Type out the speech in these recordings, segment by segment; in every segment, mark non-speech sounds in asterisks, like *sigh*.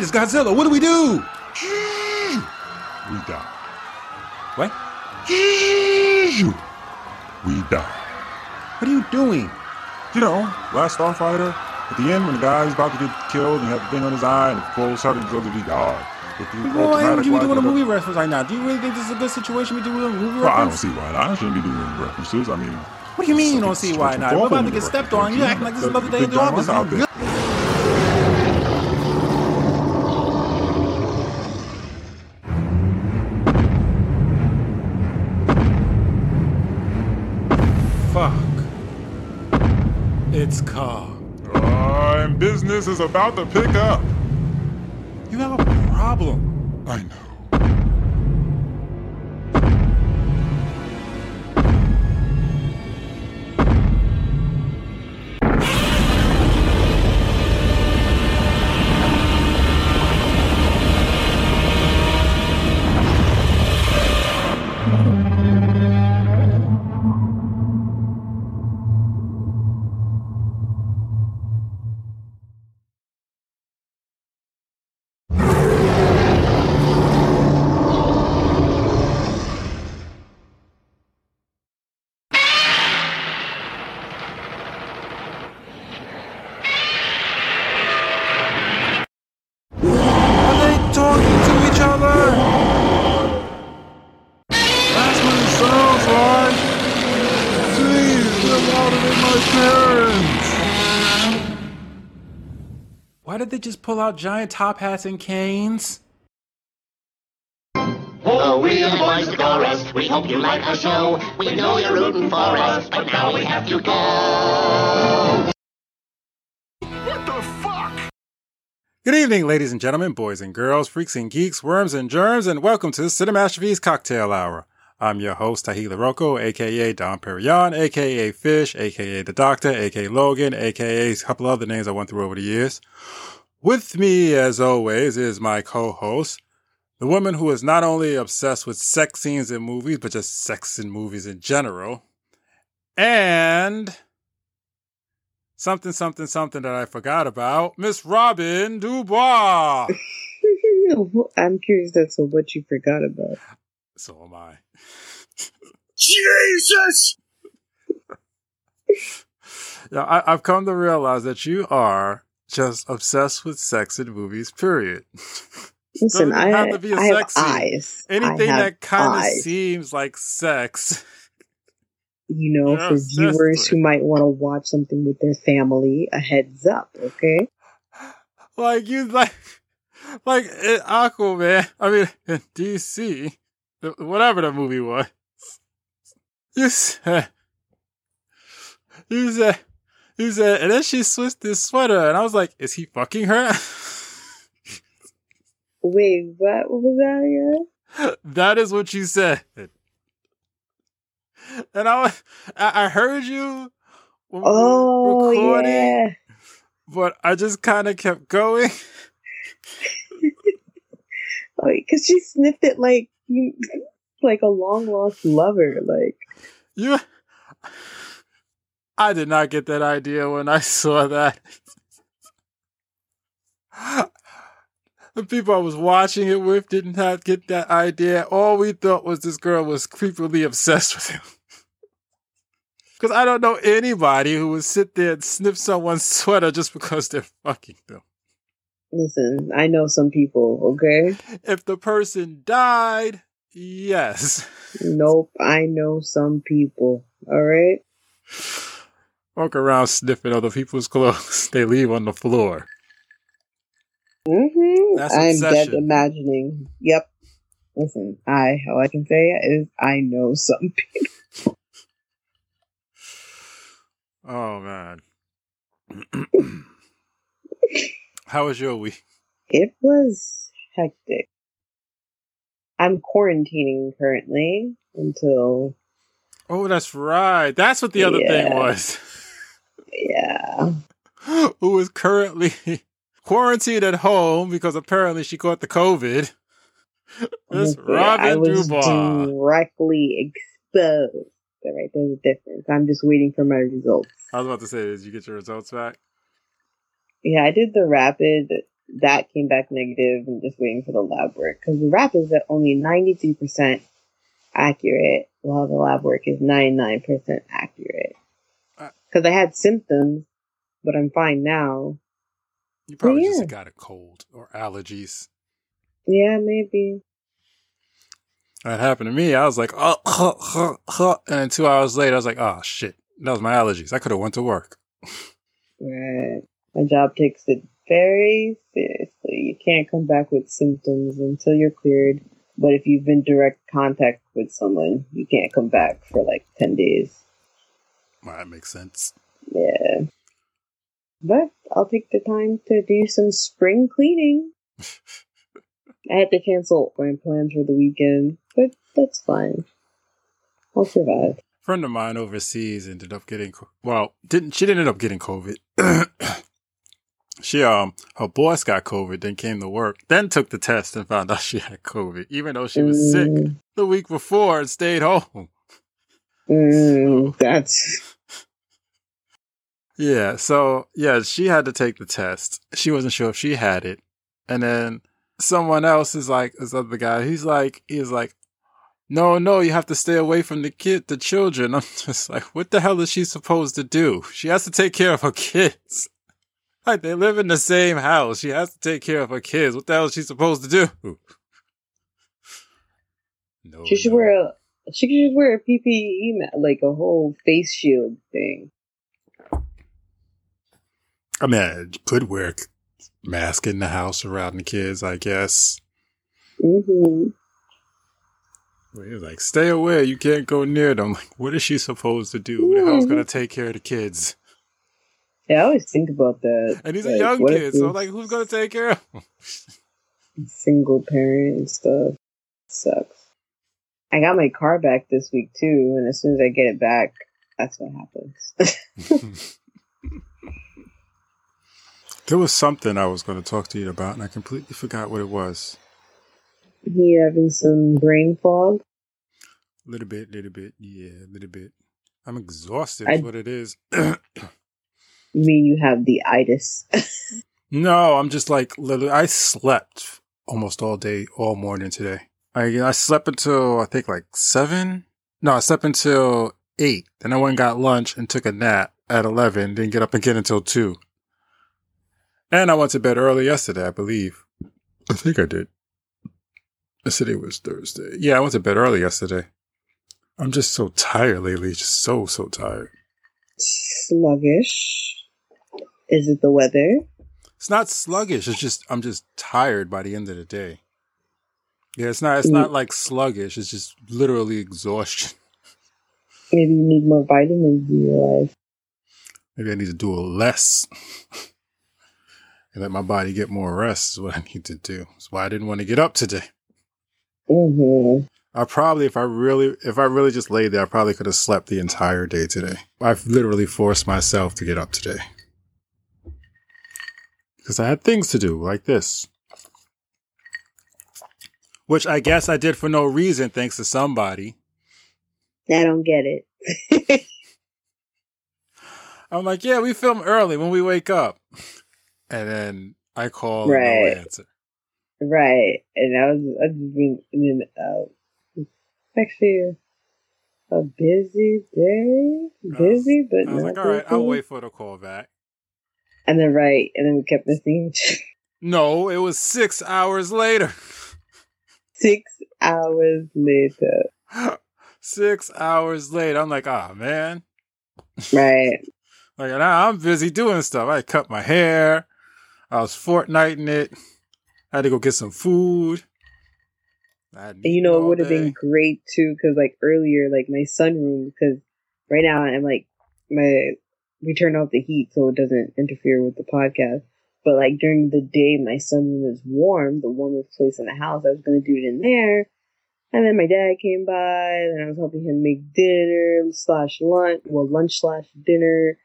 shit, it's Godzilla. What do we do? We die. What? We die. What are you doing? You know, last Starfighter, at the end when the guy's about to get killed and he had the thing on his eye and flows out and goes to be God. The why would you be doing a movie reference right now? Do you really think this is a good situation to be doing a movie Well, I don't see why not. I shouldn't be doing references. I mean, What do you mean you don't see why not? We're about to get stepped on. You don't acting like this is another day in the office. It's Carl. Uh, and business is about to pick up. You have a problem. I know. Did they just pull out giant top hats and canes? Oh, we are the boys of the chorus. We hope you like our show. We know you're rooting for us, but now we have to go. Good evening, ladies and gentlemen, boys and girls, freaks and geeks, worms and germs, and welcome to the Cinemastrophes Cocktail Hour. I'm your host, Tahila Rocco, aka Don Perignon, aka Fish, aka The Doctor, aka Logan, aka a couple other names I went through over the years. With me, as always, is my co-host, the woman who is not only obsessed with sex scenes in movies, but just sex in movies in general, and something, something, something that I forgot about, Miss Robin Dubois. *laughs* I'm curious as to what you forgot about. so am I. Jesus! *laughs* Yeah, I, I've come to realize that you are just obsessed with sex in movies, period. *laughs* Listen, I, have to be a I have sex scene. eyes. Anything have that kind of seems like sex. you know, You're for viewers who might want to watch something with their family, a heads up, okay? *gasps* like you like *laughs* like in Aquaman. I mean *laughs* DC, whatever the movie was. You said you said you said and then she switched his sweater and I was like, is he fucking her? *laughs* Wait, what, was that again? that is what you said. And I was- I heard you when we were Oh, recording, yeah. but I just kind of kept going. *laughs* Because she sniffed it like you, like a long lost lover. Like, You, I did not get that idea when I *laughs* saw that. The people I was watching it with did not get that idea. All we thought was this girl was creepily obsessed with him. *laughs* Because I don't know anybody who would sit there and sniff someone's *laughs* sweater just because they're fucking them. listen, I know some people, okay? If the person died, yes. Nope, I know some people, alright? Walk around sniffing other people's clothes *laughs* they leave on the floor. Mm-hmm. That's I'm dead imagining. Yep. Listen, I all I can say is I know some *laughs* people. Oh man. *clears throat* How was your week? It was hectic. I'm quarantining currently until Oh, that's right. That's what the other thing was. *laughs* yeah. *gasps* Who is currently *laughs* quarantined at home because apparently she caught the COVID. *laughs* This Okay, I was Dubois. directly exposed. All right, there's a difference. I'm just waiting for my results. I was about to say, did you get your results back? Yeah, I did the rapid that came back negative and just waiting for the lab work because the rapid is at only 93% accurate while the lab work is 99% accurate. Because I had symptoms, but I'm fine now. You probably yeah. just got a cold or allergies. Yeah, maybe. That happened to me. I was like, oh, huh, huh, huh. and then two hours later, I was like, oh shit, that was my allergies. I could have went to work. Right. My job takes it very seriously. You can't come back with symptoms until you're cleared. But if you've been direct contact with someone, you can't come back for like 10 days. Well, that makes sense. Yeah. But I'll take the time to do some spring cleaning. *laughs* I had to cancel my plans for the weekend, but that's fine. I'll survive. friend of mine overseas ended up getting well didn't she didn't end up getting covid *clears throat* she um her boss got covid then came to work then took the test and found out she had covid even though she was sick Mm, the week before and stayed home mm, that's yeah so yeah she had to take the test. She wasn't sure if she had it. And then someone else is like this other guy he's like he's like no no you have to stay away from the kid the children. *laughs* I'm just like what the hell is she supposed to do? She has to take care of her kids. *laughs* Like they live in the same house. She has to take care of her kids. What the hell is she supposed to do? *laughs* No she should no. wear a she could just wear a PPE ma- like a whole face shield thing. i mean it could wear a mask in the house around the kids i guess hmm Well, he was like, stay away. You can't go near them. Like, what is she supposed to do? Who the hell's going to take care of the kids? Yeah, I always think about that. And he's a Like, young what if kid. So, like, who's going to take care of him? *laughs* single parent and stuff sucks. I got my car back this week too, and as soon as I get it back, that's what happens. *laughs* there was something I was going to talk to you about, and I completely forgot what it was. he having some brain fog. A little bit, little bit. Yeah, a little bit. I'm exhausted, I- is what it is. *clears throat* You mean you have the itis? *laughs* no, I'm just like, literally, I slept almost all day, all morning today. I, I slept until, I think, like seven. No, I slept until eight. Then I went and got lunch and took a nap at 11. Didn't get up again until two. And I went to bed early yesterday, I believe. I think I did. Yesterday was Thursday. Yeah, I went to bed early yesterday. I'm just so tired lately. Just so, so tired. Sluggish. Is it the weather? It's not sluggish. It's just, I'm just tired by the end of the day. Yeah, it's not, it's not like sluggish. It's just literally exhaustion. *laughs* Maybe you need more vitamins in your life. Maybe I need to do a less *laughs* and let my body get more rest is what I need to do. That's why I didn't want to get up today. hmm I probably, if I really, if I really just laid there, I probably could have slept the entire day today. I've literally forced myself to get up today because I had things to do like this, which I guess I did for no reason, thanks to somebody. I don't get it. *laughs* I'm like, yeah, we film early when we wake up, and then I call and Right. no answer. right. And I was, I've just been in and out. It's actually a, a busy day. Busy, but I was like, all right, I'll wait for the call back. And then, right. And then we kept missing each No, it was six hours later. *laughs* Six hours later. *gasps* six hours later. I'm like, ah, man. Right. *laughs* Like, now I'm busy doing stuff. I cut my hair. I was Fortniting it. I had to go get some food. And you know, it would have been great too, because like earlier, like my sunroom, because right now I'm like, my, we turn off the heat so it doesn't interfere with the podcast. But like during the day, my sunroom is warm, the warmest place in the house. I was going to do it in there. And then my dad came by, and I was helping him make dinner slash lunch, well, lunch slash dinner.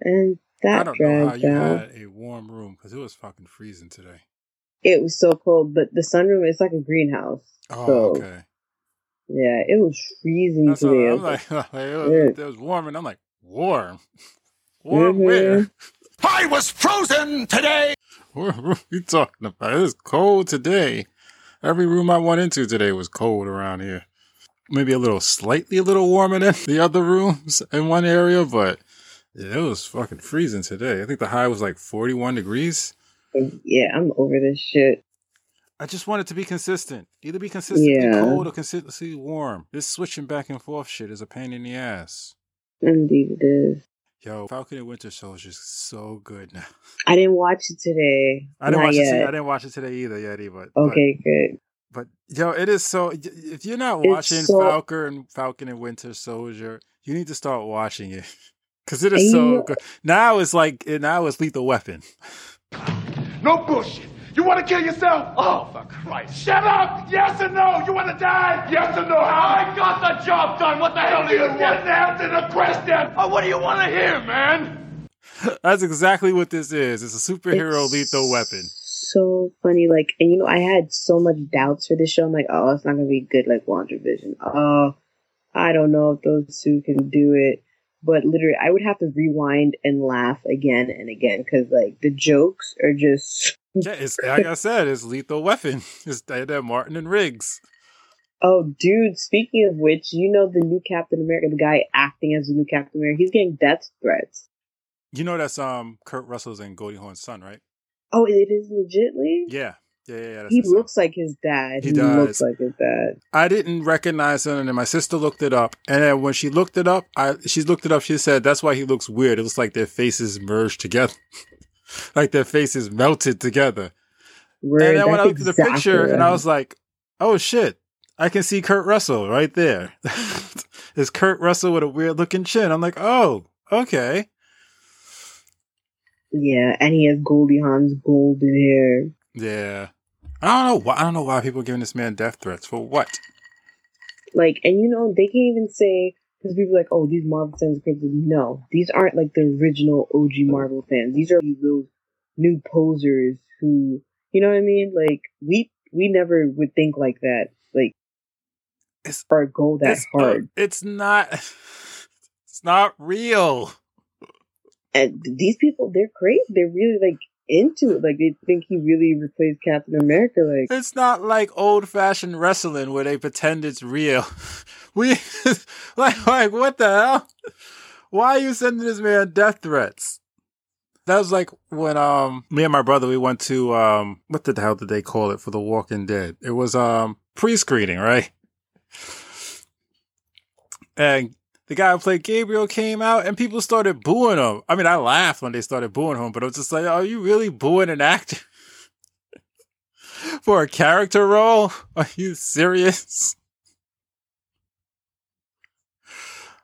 And that I don't know how you out. had a warm room because it was fucking freezing today. It was so cold, but the sunroom is like a greenhouse. Oh, So, okay. Yeah, it was freezing That's today. I I'm was like, *laughs* it, was, it was warm, and I'm like, warm? Warm Mhm. where? I was frozen today. *laughs* What are you talking about? It's cold today. Every room I went into today was cold around here. Maybe a little, slightly a little warmer than *laughs* the other rooms in one area, but it was fucking freezing today. I think the high was like 41 degrees. Yeah, I'm over this shit. I just want it to be consistent. Either be consistently Yeah. cold or consistently warm. This switching back and forth shit is a pain in the ass. Indeed, it is. Yo, Falcon and Winter Soldier is so good now. *laughs* I didn't watch it today. I didn't Not watch it. yet. Today. I didn't watch it today either, yet. But but- Okay, good. But yo, it is so. If you're not It's watching so- Falcon and Falcon and Winter Soldier, you need to start watching it *laughs* because it is And you so good. Now it's like now it's Lethal Weapon. No bullshit. You want to kill yourself? Oh, for Christ. Shut up! Yes or no? You want to die? Yes or no? I got the job done. What the hell do you want? Didn't answer the question. Oh, what do you want to hear, man? *laughs* That's exactly what this is. It's a superhero It's lethal weapon. So funny, like, and you know, I had so much doubts for this show. I'm like, oh, it's not gonna be good like WandaVision. Oh, I don't know if those two can do it. But literally, I would have to rewind and laugh again and again because like the jokes are just. Yeah, it's like I said, it's lethal weapon. *laughs* It's that Martin and Riggs. Oh, dude! Speaking of which, you know the new Captain America, the guy acting as the new Captain America, he's getting death threats. You know that's um Kurt Russell's and Goldie Hawn's son, right? Oh, it is legitly. Yeah, yeah, yeah. yeah he his son. looks like his dad. He He, does. looks like his dad. I didn't recognize him, and then my sister looked it up. And then when she looked it up, I she looked it up. She said that's why he looks weird. It looks like their faces merged together, *laughs* *laughs* like their faces melted together. Word, and then when I that's looked at the picture, and I was like, "Oh shit, I can see Kurt Russell right there." *laughs* it's Kurt Russell with a weird looking chin. I'm like, "Oh, okay." Yeah, and he has Goldie Hawn's golden hair. Yeah. I don't know why. I don't know why people are giving this man death threats for what. Like, and you know, they can't even say because people are like, oh, these Marvel fans are crazy. No, these aren't like the original OG Marvel fans. These are those new posers who, you know what I mean? Like, we we never would think like that, like, It's- or go that it's, uh, hard. it's not. *laughs* It's not real. and these people, they're crazy. They're really like into it. Like, they think he really replaced Captain America. Like, It's not like old fashioned wrestling where they pretend it's real. *laughs* We *laughs* like like what the hell? Why are you sending this man death threats? That was like when um me and my brother we went to um what the hell did they call it for The Walking Dead? It was um pre screening, right? And the guy who played Gabriel came out and people started booing him. I mean, I laughed when they started booing him, but I was just like, are you really booing an actor? *laughs* for a character role? Are you serious?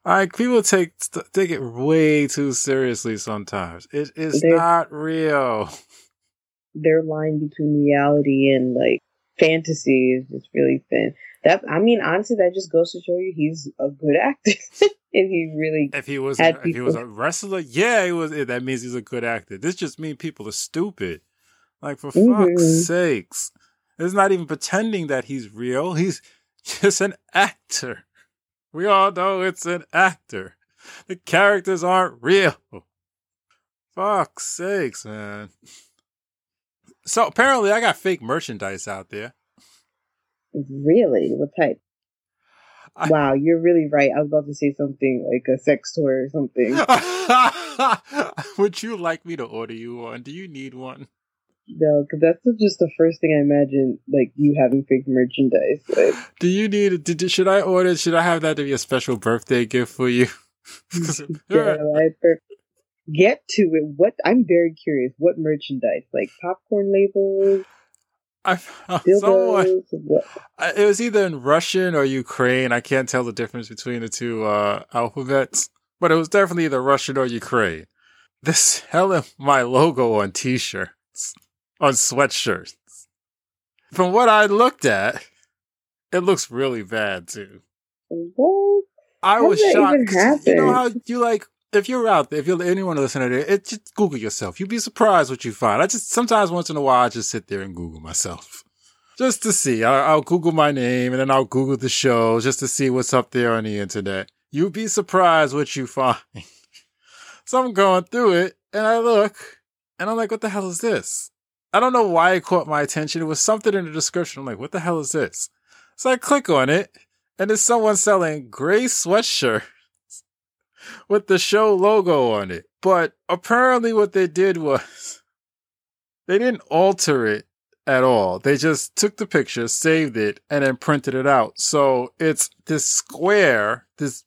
Like people take take it way too seriously sometimes. It is They're- not real. their line between reality and like fantasy is just really thin. That I mean, honestly, that just goes to show you he's a good actor. *laughs* if he really, If he was a, if he was a wrestler, yeah, he was. That means he's a good actor. This just means people are stupid. Like for Mhm. fuck's sakes, it's not even pretending that he's real. He's *laughs* just an actor. We all know it's an actor. The characters aren't real. Fuck's sakes, man. So apparently, I got fake merchandise out there. really, what type? I- wow, you're really right. I was about to say something like a sex toy or something. *laughs* Would you like me to order you one? Do you need one? No, because that's just the first thing I imagine, like you having fake merchandise. Like, Do you need? Did should I order? Should I have that to be a special birthday gift for you? *laughs* yeah, *laughs* get to it. What I'm very curious. What merchandise? Like popcorn labels, I *laughs* found someone. I- It was either in Russian or Ukraine. I can't tell the difference between the two uh, alphabets, but it was definitely either Russian or Ukraine. They're selling my logo on T-shirts, on sweatshirts. From what I looked at, it looks really bad too. What? I How was shocked. You know how you like if you're out there, if you're anyone listening to it, it just Google yourself. You'd be surprised what you find. I just sometimes once in a while I just sit there and Google myself. Just to see. I'll Google my name and then I'll Google the show just to see what's up there on the internet. You'd be surprised what you find. *laughs* So I'm going through it and I look and I'm like, what the hell is this? I don't know why it caught my attention. It was something in the description. I'm like, what the hell is this? So I click on it and it's someone selling gray sweatshirt *laughs* with the show logo on it. But apparently what they did was *laughs* they didn't alter it at all. They just took the picture, saved it, and then printed it out. So it's this square, this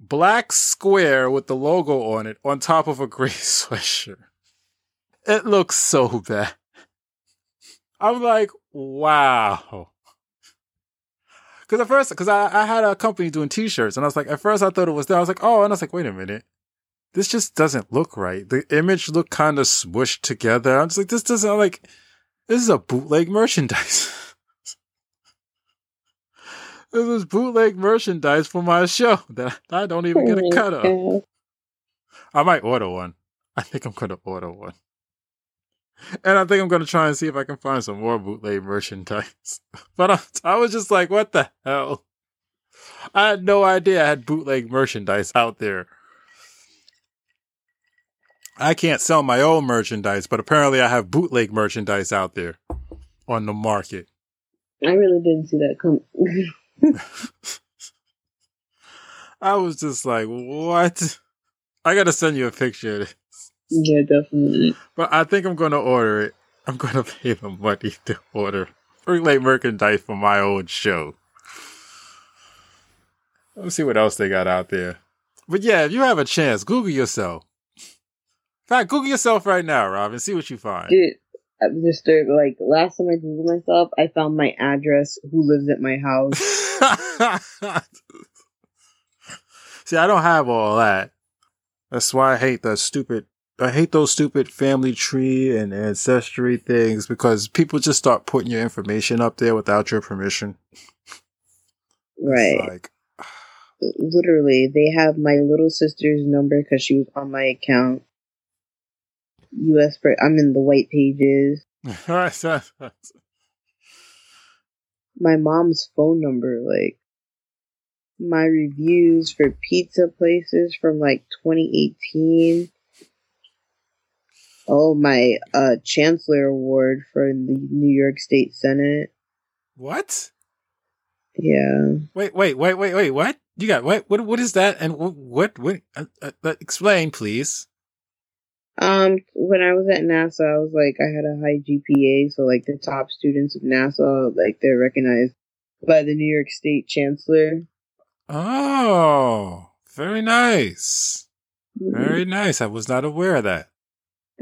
black square with the logo on it on top of a gray *laughs* sweatshirt. It looks so bad. I'm like, wow. Because at first, because I, I had a company doing t-shirts, and I was like, at first I thought it was there. I was like, oh, and I was like, wait a minute. This just doesn't look right. The image looked kind of smushed together. I'm just like, this doesn't like, this is a bootleg merchandise. *laughs* this is bootleg merchandise for my show *laughs* that I don't even get a oh cut of. I might order one. I think I'm gonna order one. And I think I'm gonna try and see if I can find some more bootleg merchandise. *laughs* But I, I was just like, what the hell? I had no idea I had bootleg merchandise out there. I can't sell my own merchandise, but apparently I have bootleg merchandise out there on the market. I really didn't see that come. *laughs* I was just like, what? I gotta send you a picture. Yeah, definitely. But I think I'm gonna order it. I'm gonna *laughs* pay the money to order bootleg merchandise for my old show. Let's see what else they got out there. But yeah, if you have a chance, Google yourself. In fact, Google yourself right now, Robin. see what you find. Dude, I'm just uh, like last time I googled myself, I found my address, who lives at my house. *laughs* See, I don't have all that. That's why I hate the stupid. I hate those stupid family tree and ancestry things because people just start putting your information up there without your permission. right. Like, Literally, they have my little sister's number because she was on my account. U.S. For I'm in the white pages. *laughs* My mom's phone number, like my reviews for pizza places from like 2018. Oh, my uh, Chancellor Award for the New York State Senate. what? Yeah. Wait, wait, wait, wait, wait. What? You got what? What? What is that? And what? What? what uh, uh, uh, explain, please. Um, when I was at Nassau, I was like, I had a high GPA, so like the top students of Nassau, like they're recognized by the New York State Chancellor. Oh, very nice. Very nice. I was not aware of that.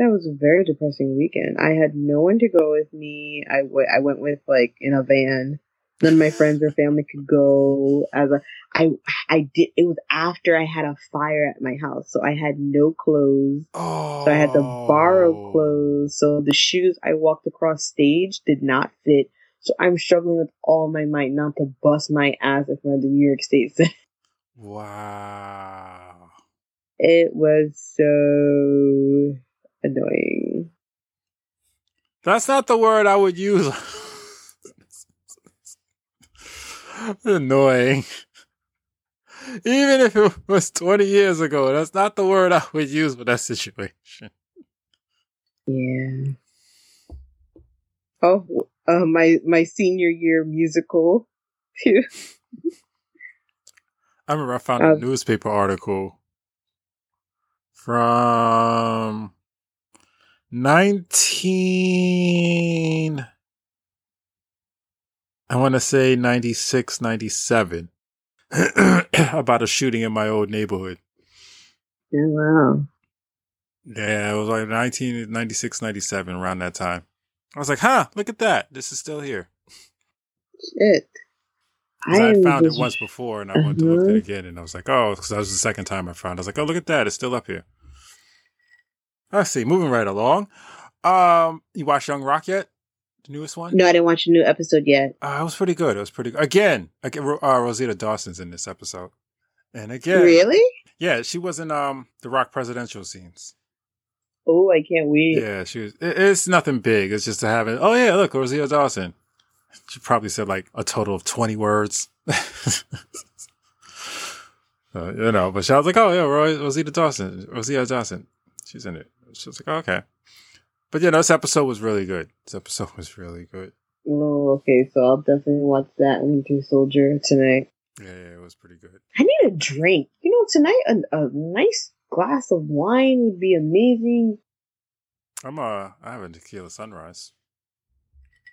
That was a very depressing weekend. I had no one to go with me. I, w- I went with like in a van. None of my friends or family could go. As a, I I did. It was after I had a fire at my house, so I had no clothes. Oh, So I had to borrow oh. clothes. So the shoes I walked across stage did not fit. So I'm struggling with all my might not to bust my ass in front of the New York State Senate. *laughs* Wow. It was so annoying. That's not the word I would use. *laughs* Annoying. Even if it was 20 years ago, that's not the word I would use for that situation. Yeah. Oh, uh, my my senior year musical. *laughs* I remember I found a Um, newspaper article from 19 I want to say 96 97 *clears throat* about a shooting in my old neighborhood. oh, wow. Yeah, it was like 1996 97 around that time. I was like, "Huh, look at that. This is still here." Shit. I, am found it once before and I went to look at Uh-huh. it again and I was like, oh, because that was the second time I found it. I was like, oh, look at that. It's still up here. Let's see. Moving right along. Um, you watched Young Rock yet? The newest one? No, I didn't watch a new episode yet. Uh, it was pretty good. It was pretty good. Again, again uh, Rosita Dawson's in this episode. And again, Really? yeah, she was in um the Rock presidential scenes. Oh, I can't wait. Yeah, she was. It, it's nothing big. It's just to have it. Oh yeah, look, Rosita Dawson. She probably said like a total of twenty words. *laughs* Uh, you know, but she was like, "Oh yeah, Roy Rosita Dawson, Rosita Dawson, she's in it." She was like, oh, "Okay," but you know, this episode was really good. This episode *laughs* was really good. Oh, okay. So I'll definitely watch that Winter Soldier tonight. Yeah, yeah, it was pretty good. I need a drink. You know, tonight a, a nice glass of wine would be amazing. I'm uh, I have a tequila sunrise,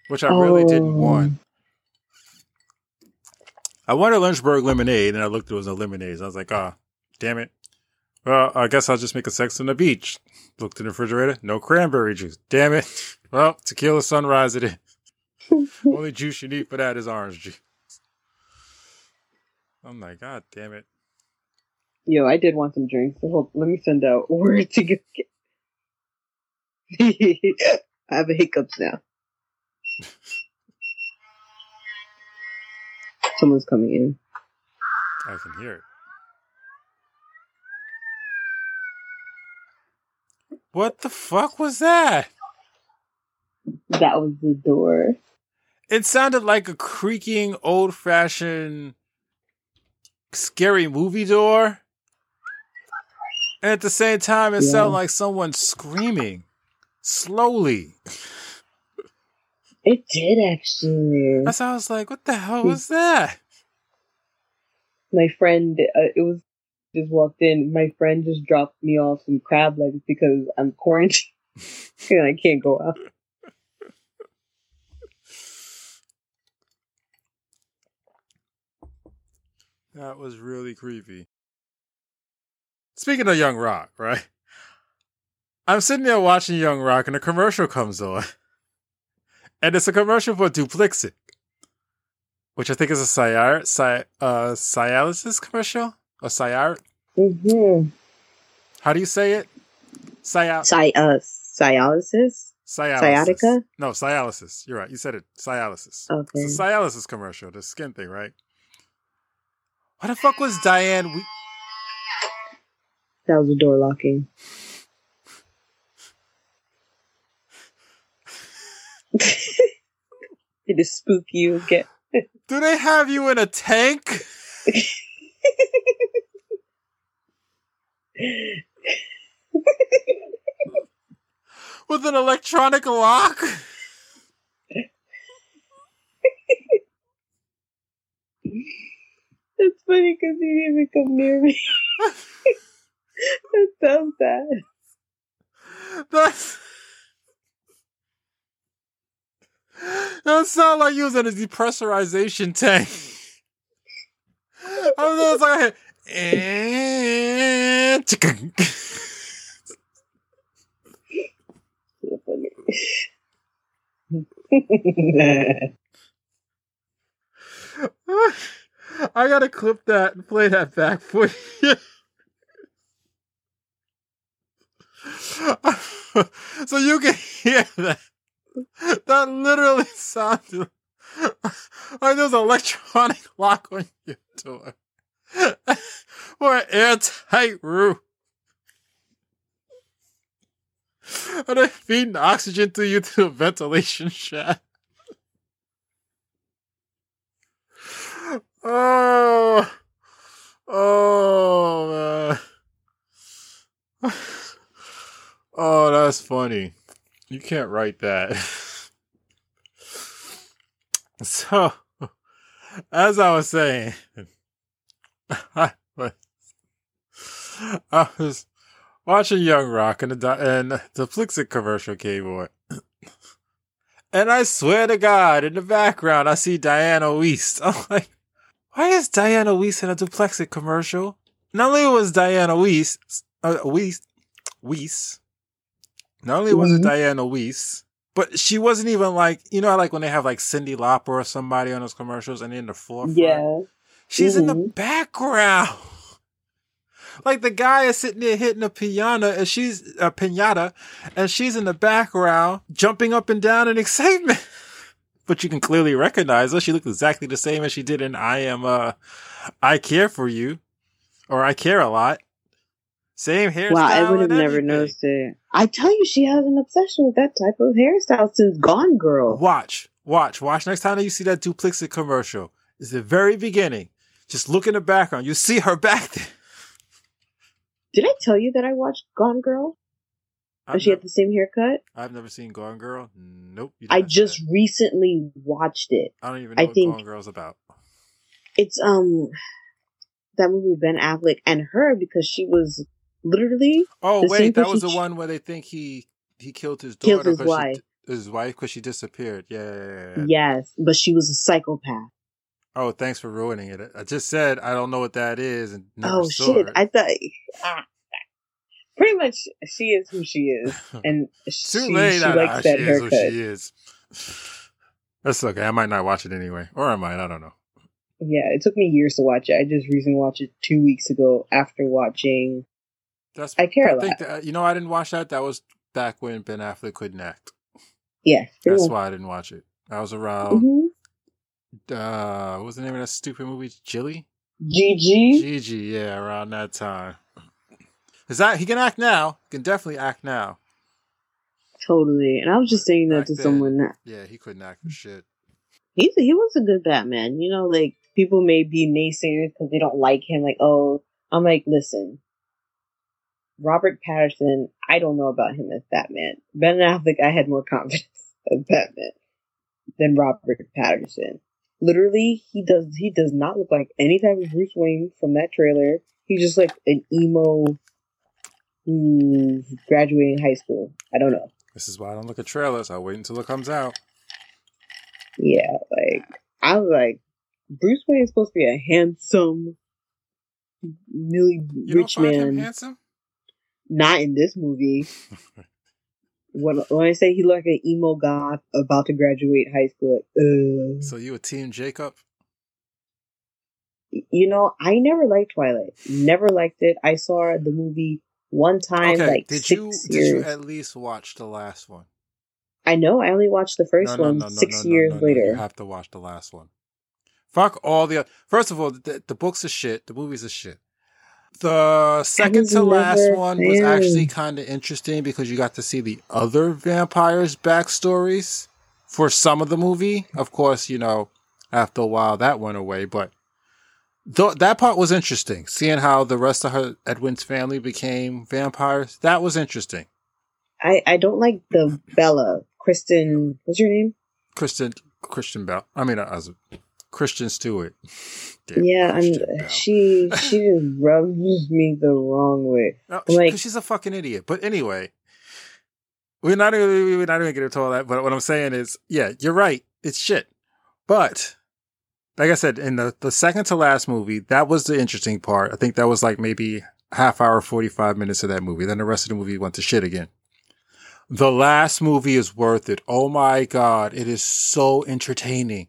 which I really didn't Oh. want. I wanted Lynchburg lemonade, and I looked. There was no lemonade. I was like, "Ah, damn it." Well, I guess I'll just make a sex on the beach. Looked in the refrigerator, no cranberry juice. Damn it. *laughs* Well, tequila sunrise it is. *laughs* Only juice you need for that is orange juice. Oh I'm like, God damn it. Yo, I did want some drinks. So hold, let me send out *laughs* where to go get. I have a hiccups now. Someone's coming in. I can hear it. What the fuck was that? That was the door. It sounded like a creaking, old fashioned, scary movie door. And at the same time, it Yeah. sounded like someone screaming slowly. *laughs* It did actually. That's how I was like, what the hell was that? My friend, uh, it was just walked in. My friend just dropped me off some crab legs because I'm quarantined *laughs* and I can't go out. That was really creepy. Speaking of Young Rock, right? I'm sitting there watching Young Rock and a commercial comes on. *laughs* And it's a commercial for Dupixent, which I think is a uh, Cialis commercial? Or Ciar? Mm-hmm. How do you say it? Cial, Sci- uh, Cialysis? Cialysis. sciatica? No, Cialysis. You're right. You said it. Cialysis. Okay. It's a Cialysis commercial, the skin thing, right? What the fuck was Diane? We- That was the door locking. *laughs* it is spooky you again. Do they have you in a tank? *laughs* With an electronic lock? That's funny because you didn't even come near me. *laughs* that sounds sad. That's. That sound like you was in a depressurization tank. *laughs* I was like, and. *laughs* I gotta clip that and play that back for you. *laughs* so you can hear that. That literally sounded like there's an electronic lock on your door. *laughs* an airtight room. And they're feeding oxygen to you through the ventilation shaft. *laughs* Oh, oh man. *laughs* Oh, that's funny. You can't write that. So, as I was saying, I was, *laughs* I was watching Young Rock and the, and the Dupixent commercial came on. *coughs* And I swear to God, in the background, I see Dianne Wiest. *laughs* I'm like, why is Dianne Wiest in a Dupixent commercial? Not only was Dianne Wiest, uh, Weiss, Weiss, not only was it Mhm. Dianne Wiest, but she wasn't even like, you know, like when they have like Cindy Lauper or somebody on those commercials and in the forefront. yeah. She's in the background. *laughs* Like the guy is sitting there hitting a piano and she's a pinata and she's in the background jumping up and down in *laughs* excitement. But you can clearly recognize her. She looked exactly the same as she did in I am uh I care for you or I care a lot. Same hairstyle. Wow, I would have never noticed it. I tell you, she has an obsession with that type of hairstyle since Gone Girl. Watch, watch, watch. Next time you see that Dupixent commercial, it's the very beginning. Just look in the background. You see her back *laughs* there. Did I tell you that I watched Gone Girl? I've, And she had the same haircut? I've never seen Gone Girl. Nope. you I just that. recently watched it. I don't even know I what think- Gone Girl's about. It's um that movie with Ben Affleck and her because she was literally Oh wait, that was the she- one where they think he he killed his daughter. Killed his she wife. di- his wife because she disappeared. Yeah, yeah, yeah. yes, but she was a psychopath. Oh, thanks for ruining it. I just said I don't know what that is and oh shit! it. I thought ah, pretty much she is who she is, *laughs* and Too she, late. she I- likes I- that she haircut. she is. *sighs* That's okay. I might not watch it anyway, or I might. I don't know. Yeah, it took me years to watch it. I just recently watched it two weeks ago after watching. That's I care a think lot. that, you know I didn't watch that. That was back when Ben Affleck couldn't act. Yeah, That's why I didn't watch it. I was around. hmm Uh, what was the name of that stupid movie? Gigli. GG. Gigi. Yeah, around that time. Is that he can act now? He can definitely act now. Totally. And I was just saying that Back to then. someone that Yeah, he couldn't act for shit. he's he was a good Batman. You know, like people may be naysayers because they don't like him. Like, oh, I'm like, listen, Robert Pattinson. I don't know about him as Batman. Ben Affleck, I had more *laughs* confidence as Batman than Robert Pattinson. Literally, he does he does not look like any type of Bruce Wayne from that trailer. He's just like an emo who's graduating high school. I don't know. This is why I don't look at trailers. I'll wait until it comes out. Yeah, like I was like, Bruce Wayne is supposed to be a handsome, really You rich don't find him man. handsome? Not in this movie. *laughs* when when I say he looked like an emo goth about to graduate high school, like, uh, So you a team Jacob? you know, I never liked Twilight. Never liked it. I saw the movie one time, okay. like did six you years. did you at least watch the last one? I know. I only watched the first no, no, one no, no, six no, no, years later. You have to watch the last one. Fuck all the. First of all, the, the books are shit. The movies are shit. The second to last one was actually kind of interesting because you got to see the other vampires' backstories for some of the movie. Of course, you know, after a while that went away, but th- that part was interesting. Seeing how the rest of her Edwin's family became vampires, that was interesting. I I don't like the Bella Kristen. What's your name? Kristen Christian Bell. I mean, uh, as Christian Stewart. *laughs* Damn, yeah, Christian and Bell. she she just *laughs* rubs me the wrong way. No, like- she's a fucking idiot. But anyway, we're not even we're not even get into all that. But what I'm saying is, yeah, you're right. It's shit. But like I said, in the the second to last movie, that was the interesting part. I think that was like maybe half hour, forty five minutes of that movie. Then the rest of the movie went to shit again. The last movie is worth it. Oh my god, it is so entertaining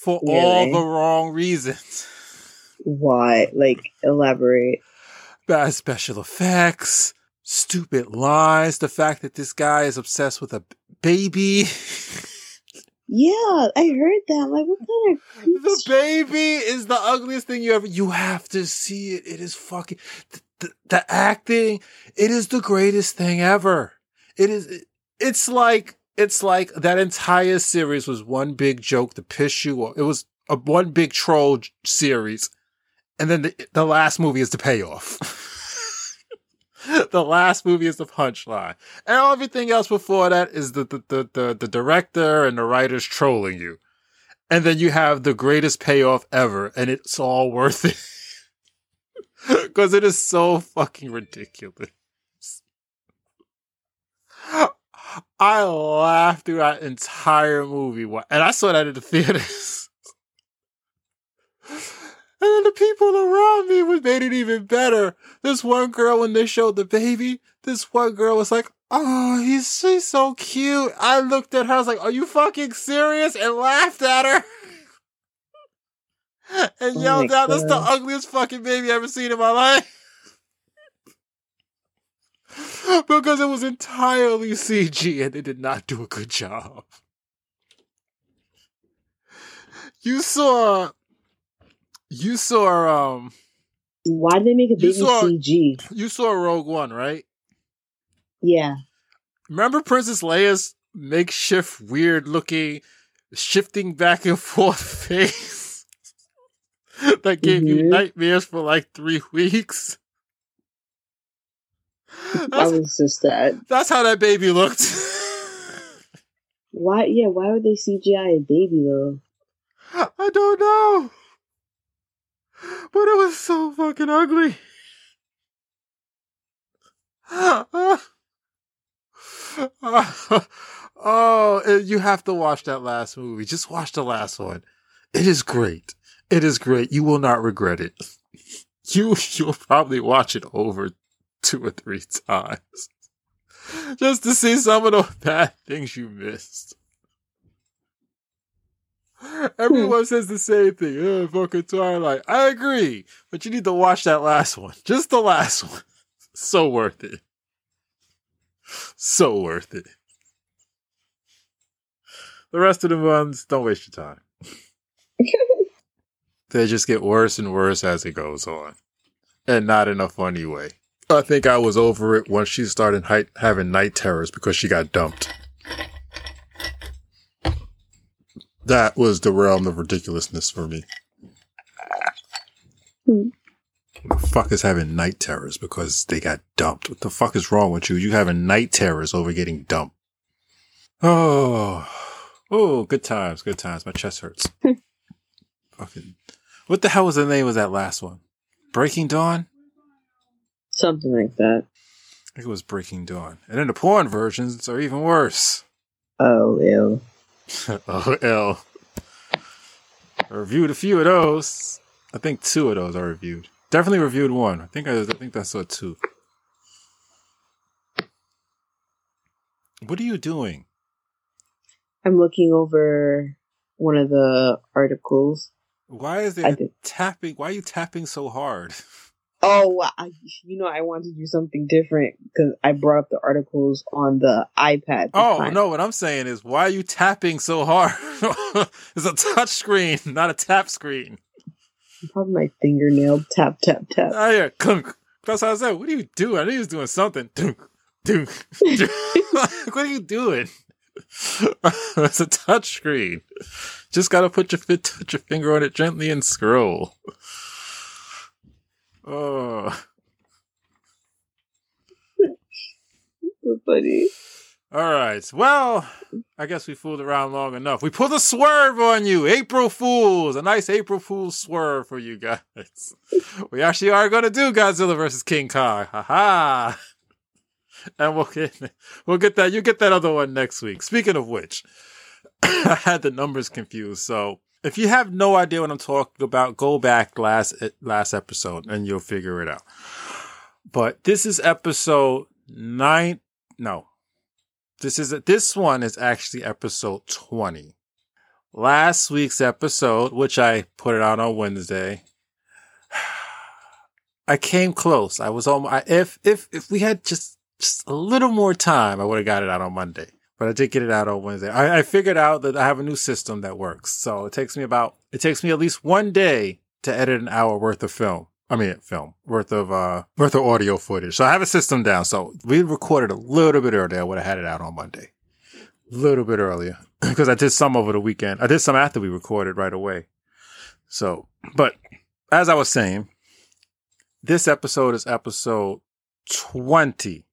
for all the wrong reasons. Why? Like elaborate. bad special effects, stupid lines, the fact that this guy is obsessed with a baby. *laughs* Yeah, I heard that. I'm like, what kind of the baby is the ugliest thing you ever. You have to see it. It is fucking the, the, the acting. It is the greatest thing ever. It is. It's like it's like that entire series was one big joke to piss you off. It was a one big troll j- series, and then the, the last movie is the payoff. *laughs* the last movie is the punchline, and everything else before that is the the, the the the director and the writers trolling you, and then you have the greatest payoff ever, and it's all worth it *laughs* because it is so fucking ridiculous. I laughed through that entire movie, and I saw that in the *laughs* theaters. And then the people around me was made it even better. This one girl, when they showed the baby, this one girl was like, "Oh, he's she's so cute." I looked at her, I was like, "Are you fucking serious?" and laughed at her. *laughs* and Oh yelled out, "That's the ugliest fucking baby I've ever seen in my life." *laughs* because it was entirely CG and they did not do a good job. You saw, you saw, um, Why did they make a You saw- CG? you saw Rogue One, right? Yeah. Remember Princess Leia's makeshift, weird looking, shifting back and *laughs* forth face? *laughs* that gave you Mhm. nightmares for like three weeks. I That's, was just that. that's how that baby looked. Why? Yeah. Why would they CGI a baby though? I don't know. But it was so fucking ugly. oh, you have to watch that last movie. Just watch the last one. It is great. It is great. You will not regret it. *laughs* You you'll probably watch it over two or three times. Just to see some of the bad things you missed. Everyone says the same thing. Oh, fucking Twilight. I agree, but you need to watch that last one. Just the last one. So worth it. So worth it. The rest of the ones, don't waste your time. *laughs* They just get worse and worse as it goes on, and not in a funny way. I think I was over it once she started hi- having night terrors because she got dumped. That was the realm of ridiculousness for me. Hmm. The fuck is having night terrors because they got dumped? What the fuck is wrong with you? You having night terrors over getting dumped? Oh, oh, good times, good times. My chest hurts. Fucking, what the hell was the name of that last one? Breaking Dawn. Something like that. I think it was Breaking Dawn. And then the porn versions are even worse. Oh, ew. *laughs* oh, L. I reviewed a few of those. I think two of those I reviewed. Definitely reviewed one. I think I, I think I saw two. What are you doing? I'm looking over one of the articles. Why is I there did. tapping? Why are you tapping so hard? *laughs* Oh, I, you know, I wanted to do something different because I brought up the articles on the iPad. Oh time. no! What I'm saying is, why are you tapping so hard? *laughs* it's a touch screen, not a tap screen. Probably my fingernail tap tap tap. Oh yeah, clunk. That's how I said. What are you doing? I knew he was doing something. Dunk, dunk, *laughs* what are you doing? *laughs* it's a touch screen. Just gotta put your touch your finger on it gently and scroll. Oh, *laughs* So funny. all right. Well, I guess we fooled around long enough. We pulled a swerve on you, April Fools. A nice April Fool's swerve for you guys. We actually are going to do Godzilla versus King Kong. Ha ha. And we'll get we'll get that. You get that other one next week. Speaking of which, *coughs* I had the numbers confused. So if you have no idea what I'm talking about, go back last last episode and you'll figure it out. But this is episode nine. No, this is this one is actually episode twenty. Last week's episode, which I put it out on Wednesday, *sighs* I came close. I was almost if if if we had just just a little more time, I would have got it out on Monday. But I did get it out on Wednesday. I, I figured out that I have a new system that works. So it takes me about it takes me at least one day to edit an hour worth of film. I mean film worth of uh worth of audio footage. So I have a system down. So we recorded a little bit earlier. I would have had it out on Monday. A little bit earlier. *clears throat* Because I did some over the weekend. I did some after we recorded right away. So but as I was saying, this episode is episode 20.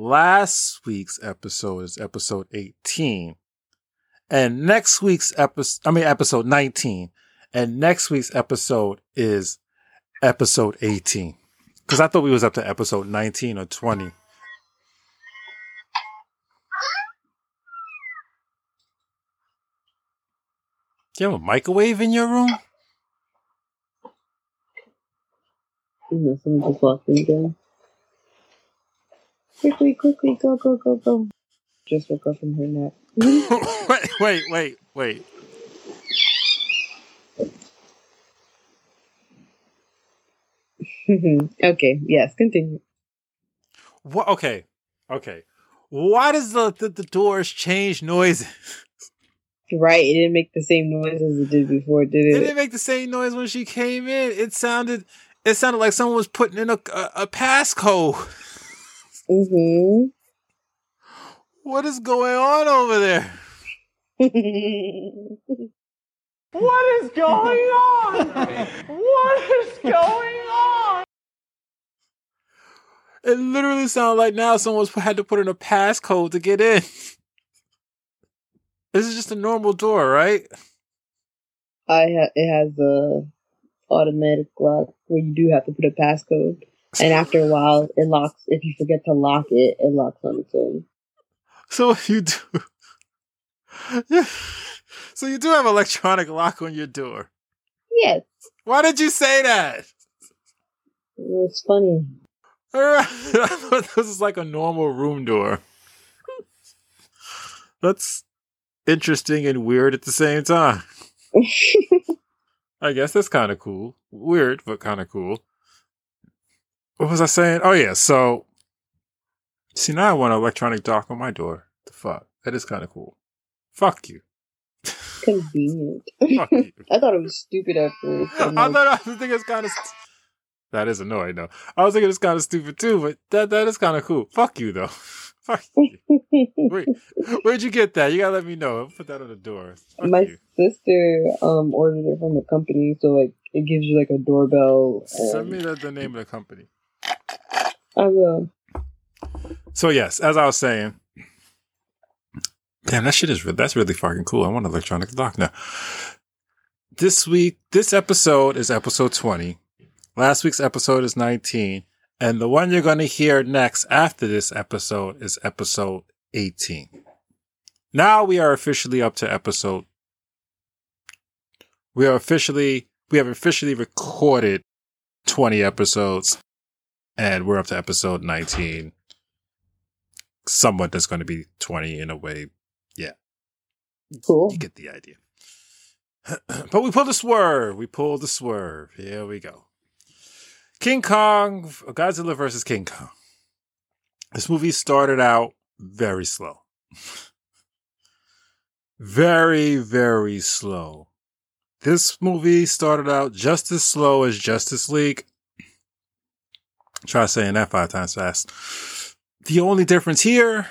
Last week's episode is episode 18. And next week's episode, I mean, episode 19. And next week's episode is episode 18. Cause I thought we was up to episode 19 or 20. Do you have a microwave in your room? You know, someone just walked in again. Quickly, quickly, go, go, go, go. Just woke up from her nap. *laughs* wait, wait, wait, wait. *laughs* okay, yes, continue. What? Okay, okay. Why does the, the the doors change noises? Right, it didn't make the same noise as it did before, did It it? didn't make the same noise when she came in. It sounded, it sounded like someone was putting in a a, a passcode. *laughs* Mm-hmm. What is going on over there? *laughs* What is going on? What is going on? It literally sounds like now someone's had to put in a passcode to get in. This is just a normal door, right? I ha- it has a automatic lock where you do have to put a passcode, and after a while, it locks. If you forget to lock it, it locks on its own. So you do. Yeah. *laughs* So you do have electronic lock on your door. Yes, Why did you say that? it's funny. I thought *laughs* this is like a normal room door. *laughs* That's interesting and weird at the same time. I guess that's kind of cool. Weird, but kind of cool. What was I saying? Oh yeah, so see now I want an electronic dock on my door. The fuck, that is kind of cool. Fuck you. Convenient. *laughs* Fuck you. *laughs* I thought it was stupid at first. *laughs* I like, thought I was thinking it's kind of. St- that is annoying though. I was thinking it's kind of stupid too, but that that is kind of cool. Fuck you though. Fuck you. Wait, where'd you get that? You gotta let me know. I'll put that on the door. Fuck My you. sister um ordered it from the company, so like it gives you like a doorbell. Send me the, the name of the company. I will. So yes, as I was saying, damn, that shit is that's really fucking cool. I want an electronic lock now. This week, this episode is episode twenty. Last week's episode is nineteen, and the one you're going to hear next after this episode is episode eighteen. Now we are officially up to episode. We are officially we have officially recorded twenty episodes, and we're up to episode nineteen somewhat that's going to be 20 in a way. Yeah. Cool. You get the idea. *clears throat* but we pulled the swerve. We pulled the swerve. Here we go. King Kong, Godzilla versus King Kong. This movie started out very slow. *laughs* Very, very slow. This movie started out just as slow as Justice League. Try saying that five times fast. The only difference here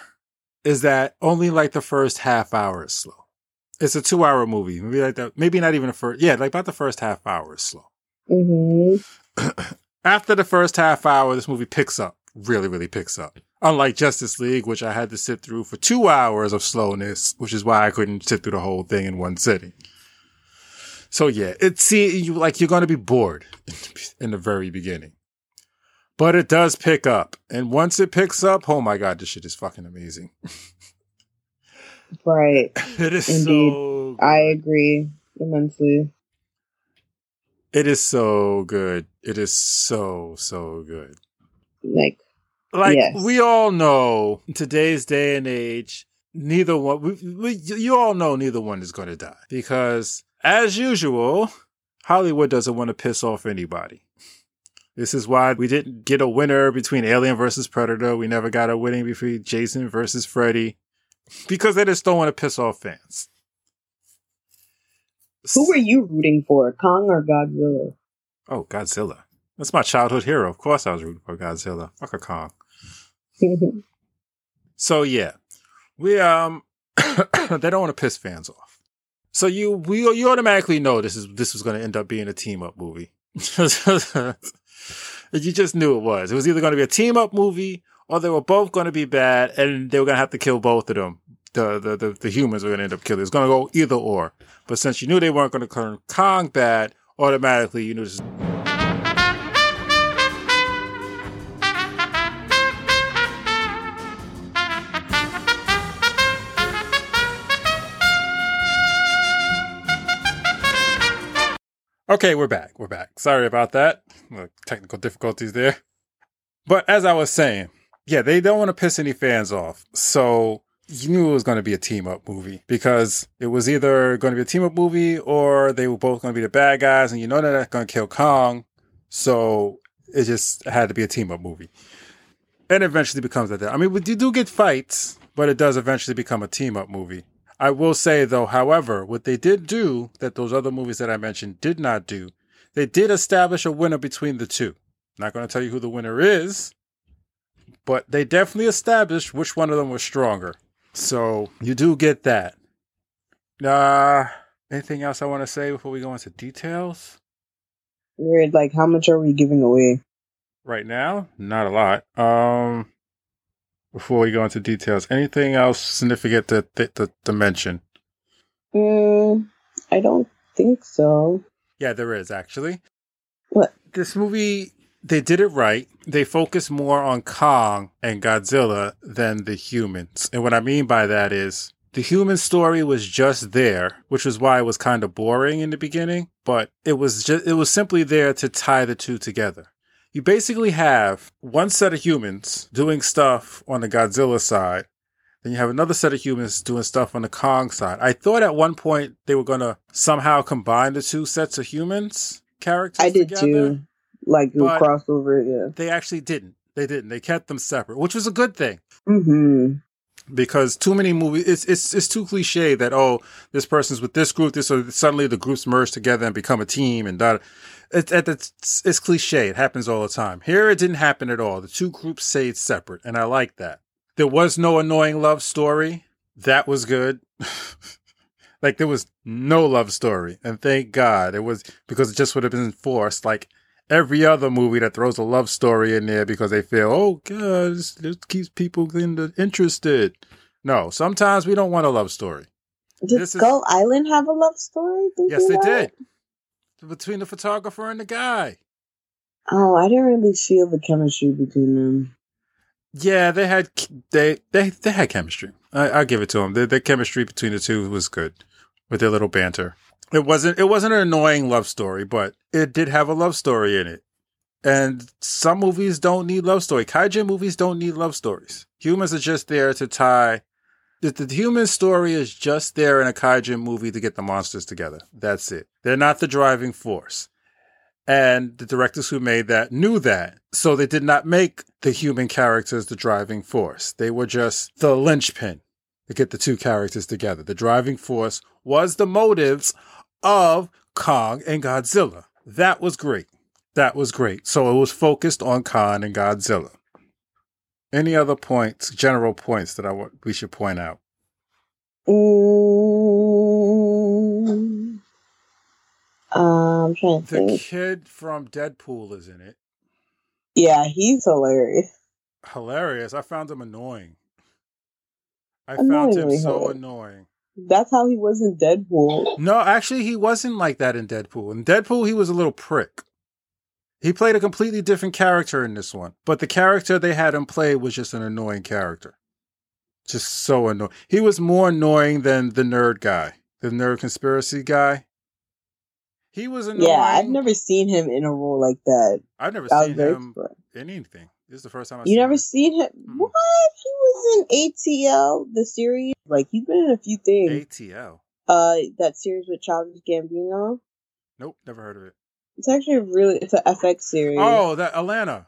is that only like the first half hour is slow. It's a two hour movie. Maybe like that. Maybe not even the first. Yeah, like about the first half hour is slow. Mm-hmm. *clears throat* After the first half hour, this movie picks up. Really, really picks up. Unlike Justice League, which I had to sit through for two hours of slowness, which is why I couldn't sit through the whole thing in one sitting. So yeah, it's see you like you're going to be bored *laughs* in the very beginning. But it does pick up. And once it picks up, oh my god, this shit is fucking amazing. Right. *laughs* It is Indeed. so. I agree immensely. it is so good. It is so so good. Like, Like Yes. we all know in today's day and age, neither one we, we, you all know neither one is going to die because as usual, Hollywood doesn't want to piss off anybody. This is why we didn't get a winner between Alien versus Predator. We never got a winning between Jason versus Freddy because they just don't want to piss off fans. who were you rooting for, Kong or Godzilla? Oh, Godzilla. That's my childhood hero. Of course I was rooting for Godzilla. Fuck a Kong. *laughs* So yeah, we um *coughs* they don't want to piss fans off. So you we you automatically know this is this was going to end up being a team up movie. *laughs* you just knew it was. It was either going to be a team up movie or they were both going to be bad and they were going to have to kill both of them. The the the, the humans were going to end up killing. It's going to go either or. But since you knew they weren't going to turn Kong bad, automatically you knew this. Okay, we're back. We're back. Sorry about that. Technical difficulties there. But as I was saying, yeah, they don't want to piss any fans off. So you knew it was going to be a team up movie because it was either going to be a team up movie or they were both going to be the bad guys and you know they're not going to kill Kong. So it just had to be a team up movie. And eventually becomes that. I mean, we do get fights, but it does eventually become a team up movie. I will say though, however, what they did do that those other movies that I mentioned did not do, they did establish a winner between the two. Not going to tell you who the winner is, but they definitely established which one of them was stronger. So you do get that. Uh, Anything else I want to say before we go into details? Weird. Like, how much are we giving away? Right now, not a lot. Um, before we go into details, anything else significant to to, to, to mention? Mm, I don't think so. Yeah, there is actually. What? This movie, they did it right. They focus more on Kong and Godzilla than the humans. And what I mean by that is the human story was just there, which was why it was kind of boring in the beginning, but it was just it was simply there to tie the two together. You basically have one set of humans doing stuff on the Godzilla side, then you have another set of humans doing stuff on the Kong side. I thought at one point they were going to somehow combine the two sets of humans characters. I did together. too. Like, the But- crossover, yeah. They actually didn't. They didn't. They kept them separate, which was a good thing Mm-hmm. because too many movies. It's it's it's too cliche that oh this person's with this group, this or suddenly the groups merge together and become a team and that. It's it's it's cliche. It happens all the time. Here it didn't happen at all. The two groups stayed separate, and I like that. There was no annoying love story. That was good. *laughs* like there was no love story, and thank God it was because it just would have been forced. Like every other movie that throws a love story in there because they feel, oh god, this, this keeps people in the, interested. No, sometimes we don't want a love story. Did This is- Skull Island have a love story? Did Yes, they did. Between the photographer and the guy. Oh, I didn't really feel the chemistry between them. Yeah, they had they they they had chemistry. I, I'll give it to them. The, the chemistry between the two was good with their little banter. It wasn't it wasn't an annoying love story, but it did have a love story in it. And some movies don't need love story. Kaiju movies don't need love stories. Humans are just there to tie. The, the human story is just there in a kaiju movie to get the monsters together. That's it. They're not the driving force. And the directors who made that knew that. So they did not make the human characters the driving force. They were just the linchpin to get the two characters together. The driving force was the motives of Kong and Godzilla. That was great. That was great. So it was focused on Kong and Godzilla. Any other points, general points that I want we should point out? Mm, uh, I'm trying to The think. kid from Deadpool is in it. Yeah, he's hilarious. Hilarious. I found him annoying. I found him so hilarious. annoying. That's how he was in Deadpool. No, actually, he wasn't like that in Deadpool. In Deadpool, he was a little prick. He played a completely different character in this one, but the character they had him play was just an annoying character. Just so annoying. He was more annoying than the nerd guy, the nerd conspiracy guy. He was annoying. Yeah, I've never seen him in a role like that. I've never was seen him in anything. This is the first time I've You seen never him. seen him? Mm-mm. What? He was in ATL, the series. Like he's been in a few things. ATL. Uh, that series with Childish Gambino. Nope, never heard of it. It's actually a really. It's an FX series. Oh, that Atlanta.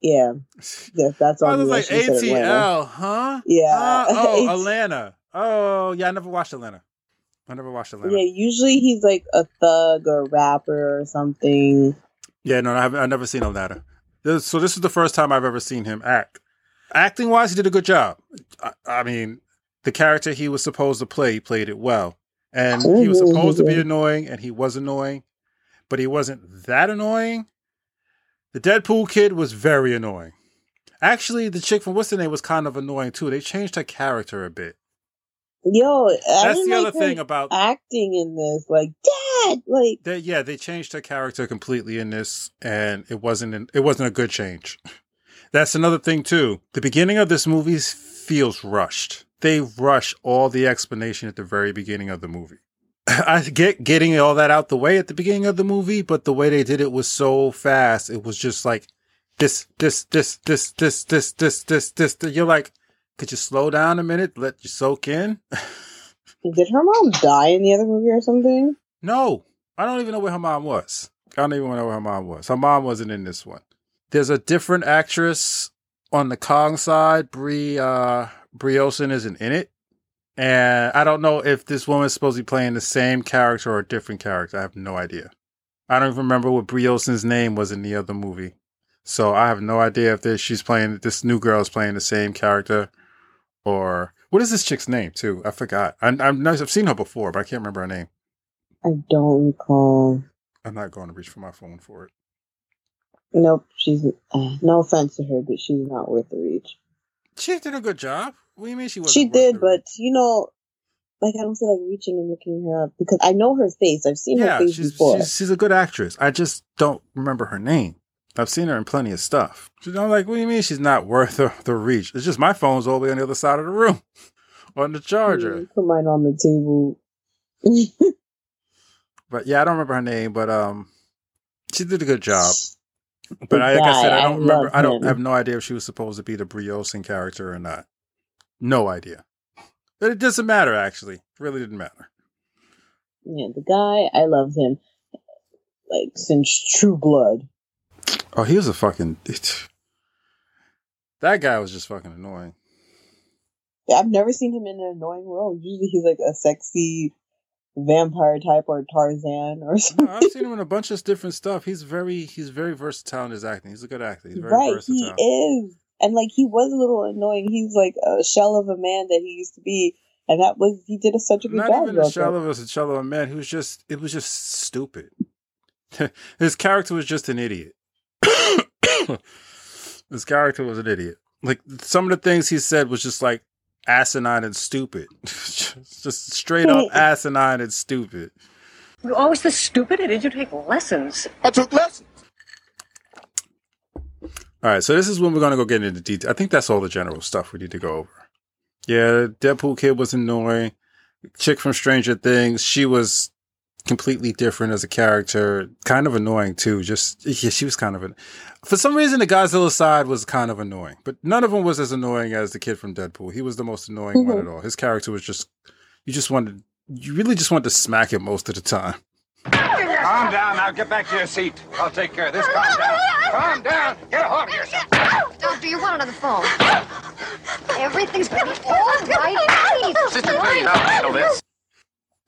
yeah, *laughs* that, that's all. I was like. ATL, huh? Yeah. Huh? Oh, *laughs* AT Atlanta. Oh, yeah. I never watched Atlanta. I never watched Atlanta. Yeah, usually he's like a thug or a rapper or something. Yeah, no, I. I've never seen Atlanta. This, so this is the first time I've ever seen him act. Acting wise, he did a good job. I, I mean, the character he was supposed to play, he played it well, and he was supposed to be annoying, and he was annoying, but he wasn't that annoying. The Deadpool kid was very annoying. Actually, the chick from what's the name was kind of annoying too. They changed her character a bit. Yo, I That's the like other thing about acting in this. Like, Dad, like they, yeah, they changed her character completely in this, and it wasn't an, it wasn't a good change. That's another thing too. The beginning of this movie feels rushed. They rush all the explanation at the very beginning of the movie. I get getting all that out the way at the beginning of the movie, but the way they did it was so fast. It was just like this, this, this, this, this, this, this, this, this. this. You're like, could you slow down a minute? Let you soak in. did her mom die in the other movie or something? No, I don't even know where her mom was. I don't even know where her mom was. Her mom wasn't in this one. There's a different actress on the Kong side. Brie uh, Brie Olsen isn't in it, and I don't know if this woman's supposed to be playing the same character or a different character. I have no idea. I don't even remember what Brie Olsen's name was in the other movie, so I have no idea if this, she's playing this new girl is playing the same character or What is this chick's name too? I forgot. I, I'm, I've seen her before, but I can't remember her name. I don't recall. I'm not going to reach for my phone for it. Nope, she's uh, no offense to her, but she's not worth the reach. She did a good job. What do you mean she was? She did, but you know, like I don't feel like reaching and looking her up because I know her face. I've seen her face she's, before. she's she's a good actress. I just don't remember her name. I've seen her in plenty of stuff. She's I'm like, what do you mean she's not worth the, the reach? It's just my phone's all the way on the other side of the room *laughs* on the charger. Put mine on the table. *laughs* But yeah, I don't remember her name, but um, she did a good job. But The I, like I said, I I don't remember. I don't him. have no idea if she was supposed to be the Briosing character or not. No idea. But it doesn't matter. Actually, it really didn't matter. Yeah, the guy, I love him. Like since True Blood. Oh, he was a fucking. that guy was just fucking annoying. I've never seen him in an annoying role. Usually he's like a sexy vampire type or Tarzan or No, something. I've seen him in a bunch of different stuff. He's very, he's very versatile in his acting. He's a good actor. He's very right, versatile. he is. And like he was a little annoying. He's like a shell of a man that he used to be. And that was he did a, such a good Not job. even a shell of a shell of a man. He was just. It was just stupid. *laughs* His character was just an idiot. *laughs* His character was an idiot. Like some of the things he said was just like asinine and stupid. *laughs* just straight up asinine and stupid. You're always this stupid? Did you take lessons? I took lessons. All right, so this is when we're gonna go get into detail. I think that's all the general stuff we need to go over. Yeah, Deadpool kid was annoying. Chick from Stranger Things, she was completely different as a character. Kind of annoying too. Just yeah, she was kind of an. For some reason, the Godzilla side was kind of annoying, but none of them was as annoying as the kid from Deadpool. He was the most annoying one mm-hmm. at all. His character was just. You just wanted. You really just wanted to smack him most of the time. Calm down now. Get back to your seat. I'll take care of this. Calm down. Calm down. Get a hold of yourself. Doctor, you want another phone? Everything's gonna be all right. Sister, please, I'll handle this.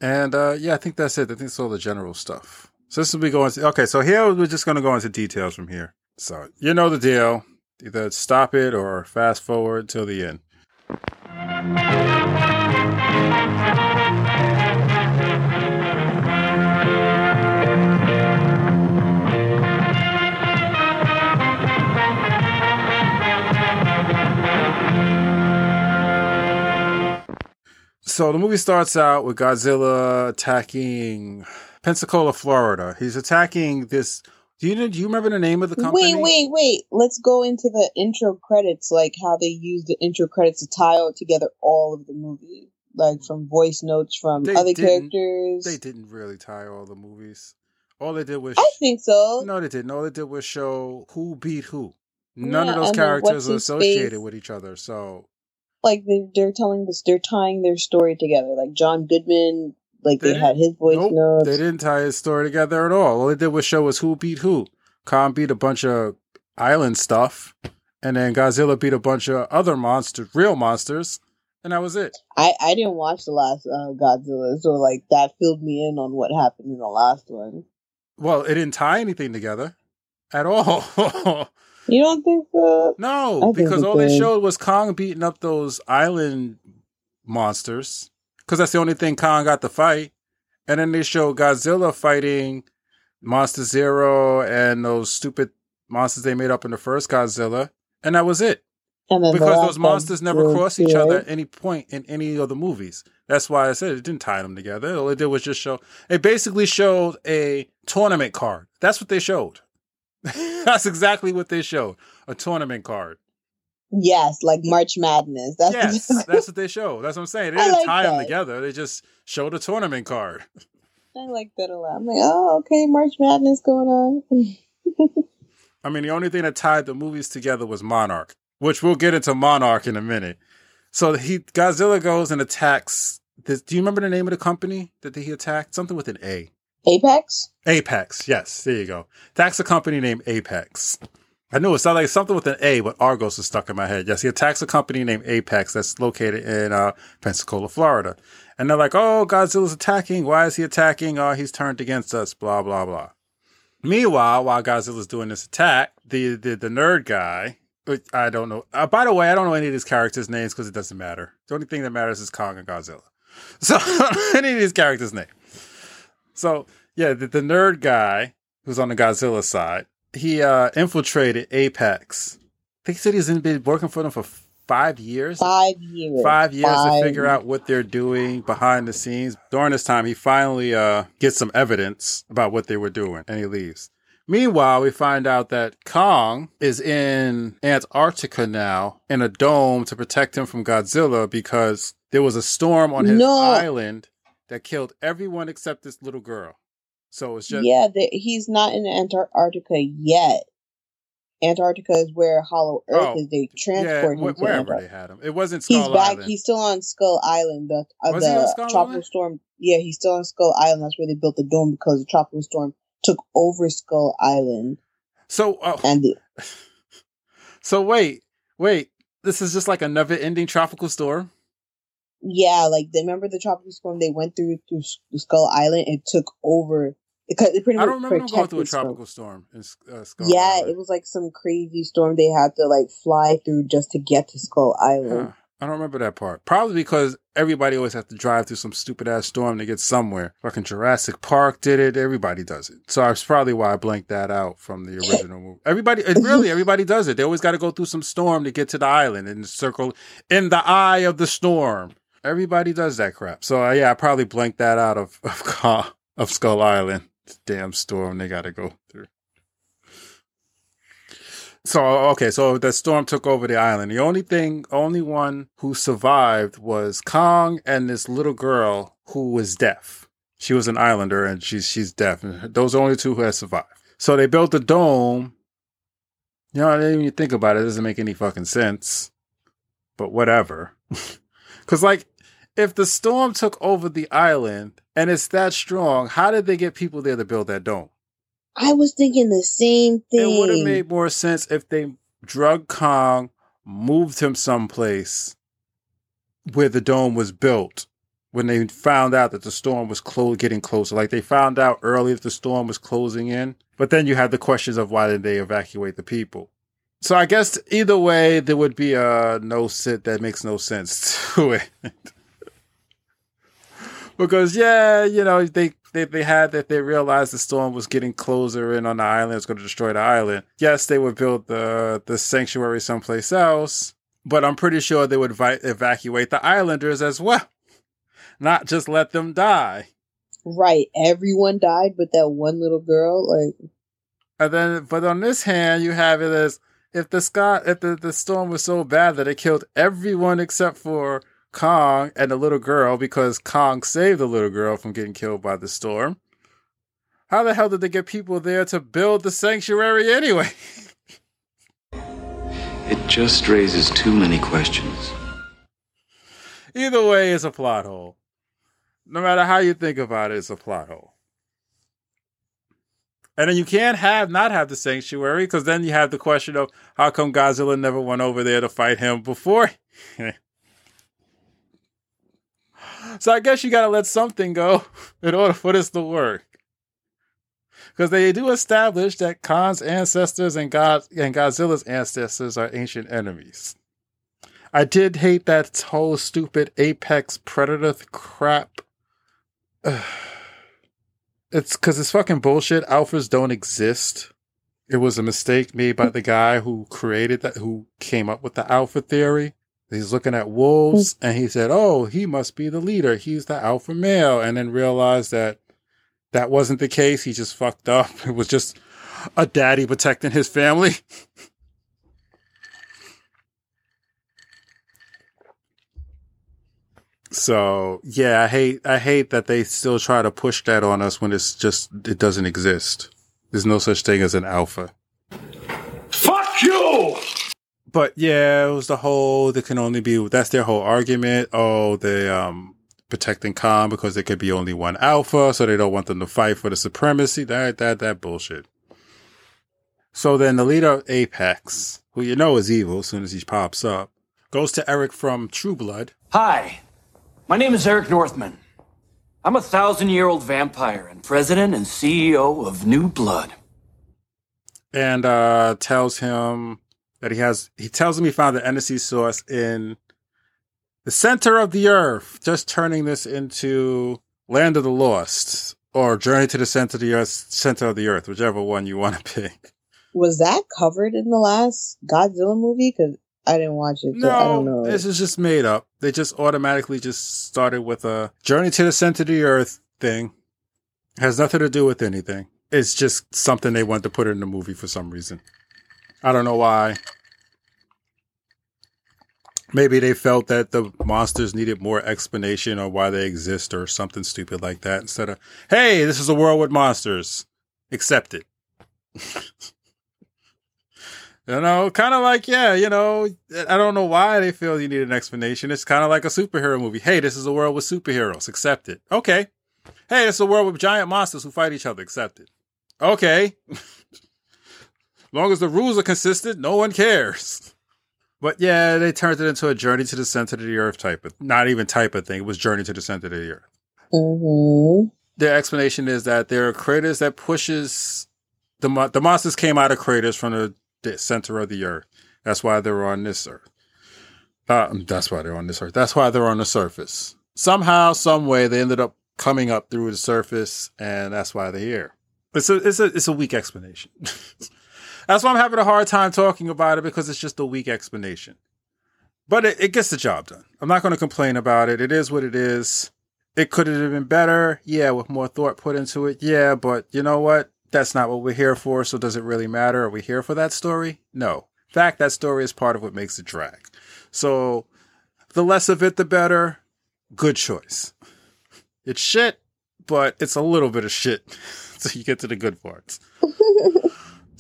And uh, yeah, I think that's it. I think it's all the general stuff. So this will be going. To, okay, so here we're just going to go into details from here. So you know the deal. Either stop it or fast forward till the end. So the movie starts out with Godzilla attacking Pensacola, Florida. He's attacking this. Do you know? Do you remember the name of the company? Wait, wait, wait. Let's go into the intro credits, like how they use the intro credits to tie together all of the movie, like from voice notes from They other characters. They didn't really tie all the movies. All they did was I think so. no, they didn't. All they did was show who beat who. None Yeah, of those characters are associated face? with each other. So Like they, they're telling this, they're tying their story together. Like John Goodman, like They they, had his voice nope, notes. they didn't tie his story together at all. All they did was show us who beat who. Kong beat a bunch of island stuff, and then Godzilla beat a bunch of other monsters, real monsters, and that was it. I I didn't watch the last uh, Godzilla, so like that filled me in on what happened in the last one. Well, it didn't tie anything together at all. *laughs* You don't think so? no, I because all they showed was Kong beating up those island monsters. Because that's the only thing Kong got to fight. And then they showed Godzilla fighting Monster Zero and those stupid monsters they made up in the first Godzilla. And that was it. Because those monsters never cross each other at any point in any of the movies. That's why I said it didn't tie them together. All it did was just show. It basically showed a tournament card. That's what they showed. *laughs* That's exactly what they showed. A tournament card. Yes, like March Madness. That's Yes, that's *laughs* what they showed. That's what I'm saying. They didn't like tie them together. They just showed a tournament card. I like that a lot. I'm like, oh, okay, March Madness going on. *laughs* I mean, the only thing that tied the movies together was Monarch, which we'll get into Monarch in a minute. So he Godzilla goes and attacks. This, do you remember the name of the company that he attacked? Something with an A. Apex. Apex. Yes, there you go. Attacks a company named Apex. I knew it sounded like something with an A, but Argos is stuck in my head. Yes, he attacks a company named Apex that's located in uh, Pensacola, Florida. And they're like, oh, Godzilla's attacking. Why is he attacking? Oh, he's turned against us, blah, blah, blah. Meanwhile, while Godzilla's doing this attack, the, the, the nerd guy, Which I don't know. Uh, by the way, I don't know any of these characters' names because it doesn't matter. The only thing that matters is Kong and Godzilla. So *laughs* any of these characters' names. So yeah, the, the nerd guy who's on the Godzilla side, he uh, infiltrated Apex. I think he said he's been working for them for five years. Five years. Five years Five to figure out what they're doing behind the scenes. During this time, he finally uh, gets some evidence about what they were doing, and he leaves. Meanwhile, we find out that Kong is in Antarctica now in a dome to protect him from Godzilla because there was a storm on his No. island that killed everyone except this little girl. So it's just yeah, the, he's not in Antarctica yet. Antarctica is where Hollow Earth Oh, is. They transport wh- him wherever Antarctica. they had him. It wasn't Skull He's back. Island. He's still on Skull Island. The uh, Was the Skull tropical Island? storm. Yeah, he's still on Skull Island. That's where they built the dome because the tropical storm took over Skull Island. so uh, And the, *sighs* so wait, wait. This is just like a never ending tropical storm. Yeah, like they remember the tropical storm they went through through Skull Island and took over because it pretty I don't remember going through a tropical storm in uh, Skull Yeah, Island. it was like some crazy storm they had to like fly through just to get to Skull Island. Huh. I don't remember that part. Probably because everybody always has to drive through some stupid ass storm to get somewhere. Fucking Jurassic Park did it. Everybody does it. So that's probably why I blanked that out from the *laughs* original movie. Everybody, really, everybody does it. They always got to go through some storm to get to the island and circle in the eye of the storm. Everybody does that crap. So uh, yeah, I probably blanked that out of *laughs* of, of Skull Island. Damn storm they got to go through. So okay, so the storm took over the island. The only thing, only one who survived was Kong and this little girl who was deaf. She was an islander and she's she's deaf. And those are the only two who had survived. So they built the dome. You know, I didn't even think about it. It doesn't make any fucking sense. But whatever. *laughs* Cause like if the storm took over the island and it's that strong, how did they get people there to build that dome? I was thinking the same thing. It would have made more sense if they drug Kong, moved him someplace where the dome was built when they found out that the storm was clo- getting closer. Like they found out early that the storm was closing in, but then you had the questions of why did they evacuate the people. So I guess either way, there would be a no sit that makes no sense *laughs* to it. Because yeah, you know they they they had that they realized the storm was getting closer in on the island. It's going to destroy the island. Yes, they would build the the sanctuary someplace else, but I'm pretty sure they would vi- evacuate the islanders as well, not just let them die. Right, everyone died, but that one little girl, like And then, but on this hand, you have it as if the sky, if the, the storm was so bad that it killed everyone except for Kong and the little girl because Kong saved the little girl from getting killed by the storm. How the hell did they get people there to build the sanctuary anyway? It just raises too many questions. Either way, it's a plot hole. No matter how you think about it, it's a plot hole. And then you can't have not have the sanctuary because then you have the question of how come Godzilla never went over there to fight him before. *laughs* so I guess you got to let something go *laughs* in order for this to work. Because they do establish that Kong's ancestors and God and Godzilla's ancestors are ancient enemies. I did hate that whole stupid apex predator crap. *sighs* It's because it's fucking bullshit. Alphas don't exist. It was a mistake made by the guy who created that, who came up with the alpha theory. He's looking at wolves mm. and he said, Oh, he must be the leader. He's the alpha male. And then realized that that wasn't the case. He just fucked up. *laughs* It was just a daddy protecting his family. *laughs* So yeah, I hate I hate that they still try to push that on us when it's just it doesn't exist. There's no such thing as an alpha. Fuck you! But yeah, it was the whole there can only be that's their whole argument. Oh, they um protecting Kong because there could be only one alpha, so they don't want them to fight for the supremacy. That that that bullshit. So then the leader of Apex, who you know is evil as soon as he pops up, goes to Eric from True Blood. Hi, my name is Eric Northman. I'm a thousand year old vampire and president and CEO of New Blood. and uh, tells him that he has. He tells him he found the energy source in the center of the earth, just turning this into Land of the Lost or Journey to the Center of the Earth, Center of the Earth, whichever one you want to *laughs* pick. Was that covered in the last Godzilla movie? Because I didn't watch it. So I don't know. No, this is just made up. They just automatically just started with a Journey to the Center of the Earth thing. Has nothing to do with anything. It's just something they wanted to put in the movie for some reason. I don't know why. Maybe they felt that the monsters needed more explanation on why they exist or something stupid like that instead of, hey, this is a world with monsters. Accept it. *laughs* you know, kind of like, yeah, you know, I don't know why they feel you need an explanation. It's kind of like a superhero movie. Hey, this is a world with superheroes. Accept it. Okay. Hey, it's a world with giant monsters who fight each other. Accept it. Okay. *laughs* long as the rules are consistent, no one cares. But yeah, they turned it into a journey to the center of the earth type of, not even type of thing. It was journey to the center of the earth. Mm-hmm. Their explanation is that there are craters that pushes the mo- the monsters came out of craters from the, the center of the earth. That's why they're on this earth. Uh, that's why they're on this earth. That's why they're on the surface. Somehow, some way, they ended up coming up through the surface, and that's why they're here. It's a it's a it's a weak explanation. *laughs* That's why I'm having a hard time talking about it because it's just a weak explanation. But it, it gets the job done. I'm not going to complain about it. It is what it is. It could have been better. Yeah, with more thought put into it. Yeah, but you know what? That's not what we're here for. So does it really matter? Are we here for that story? No. In fact, that story is part of what makes it drag. So the less of it, the better. Good choice. It's shit, but it's a little bit of shit. *laughs* So you get to the good parts. *laughs*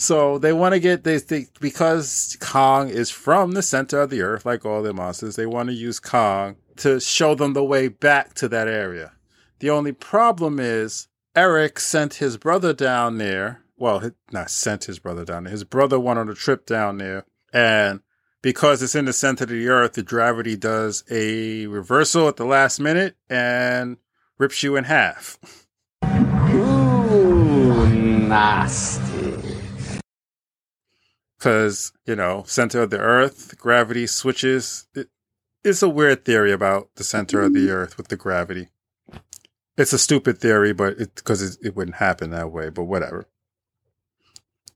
So they want to get they think because Kong is from the center of the earth, like all the monsters, they want to use Kong to show them the way back to that area. The only problem is Eric sent his brother down there. Well, not sent his brother down there. His brother went on a trip down there, and because it's in the center of the earth, the gravity does a reversal at the last minute and rips you in half. Ooh, nasty. Because you know center of the earth gravity switches. It, it's a weird theory about the center of the mm-hmm. earth with the gravity. It's a stupid theory but it because it, it wouldn't happen that way but whatever.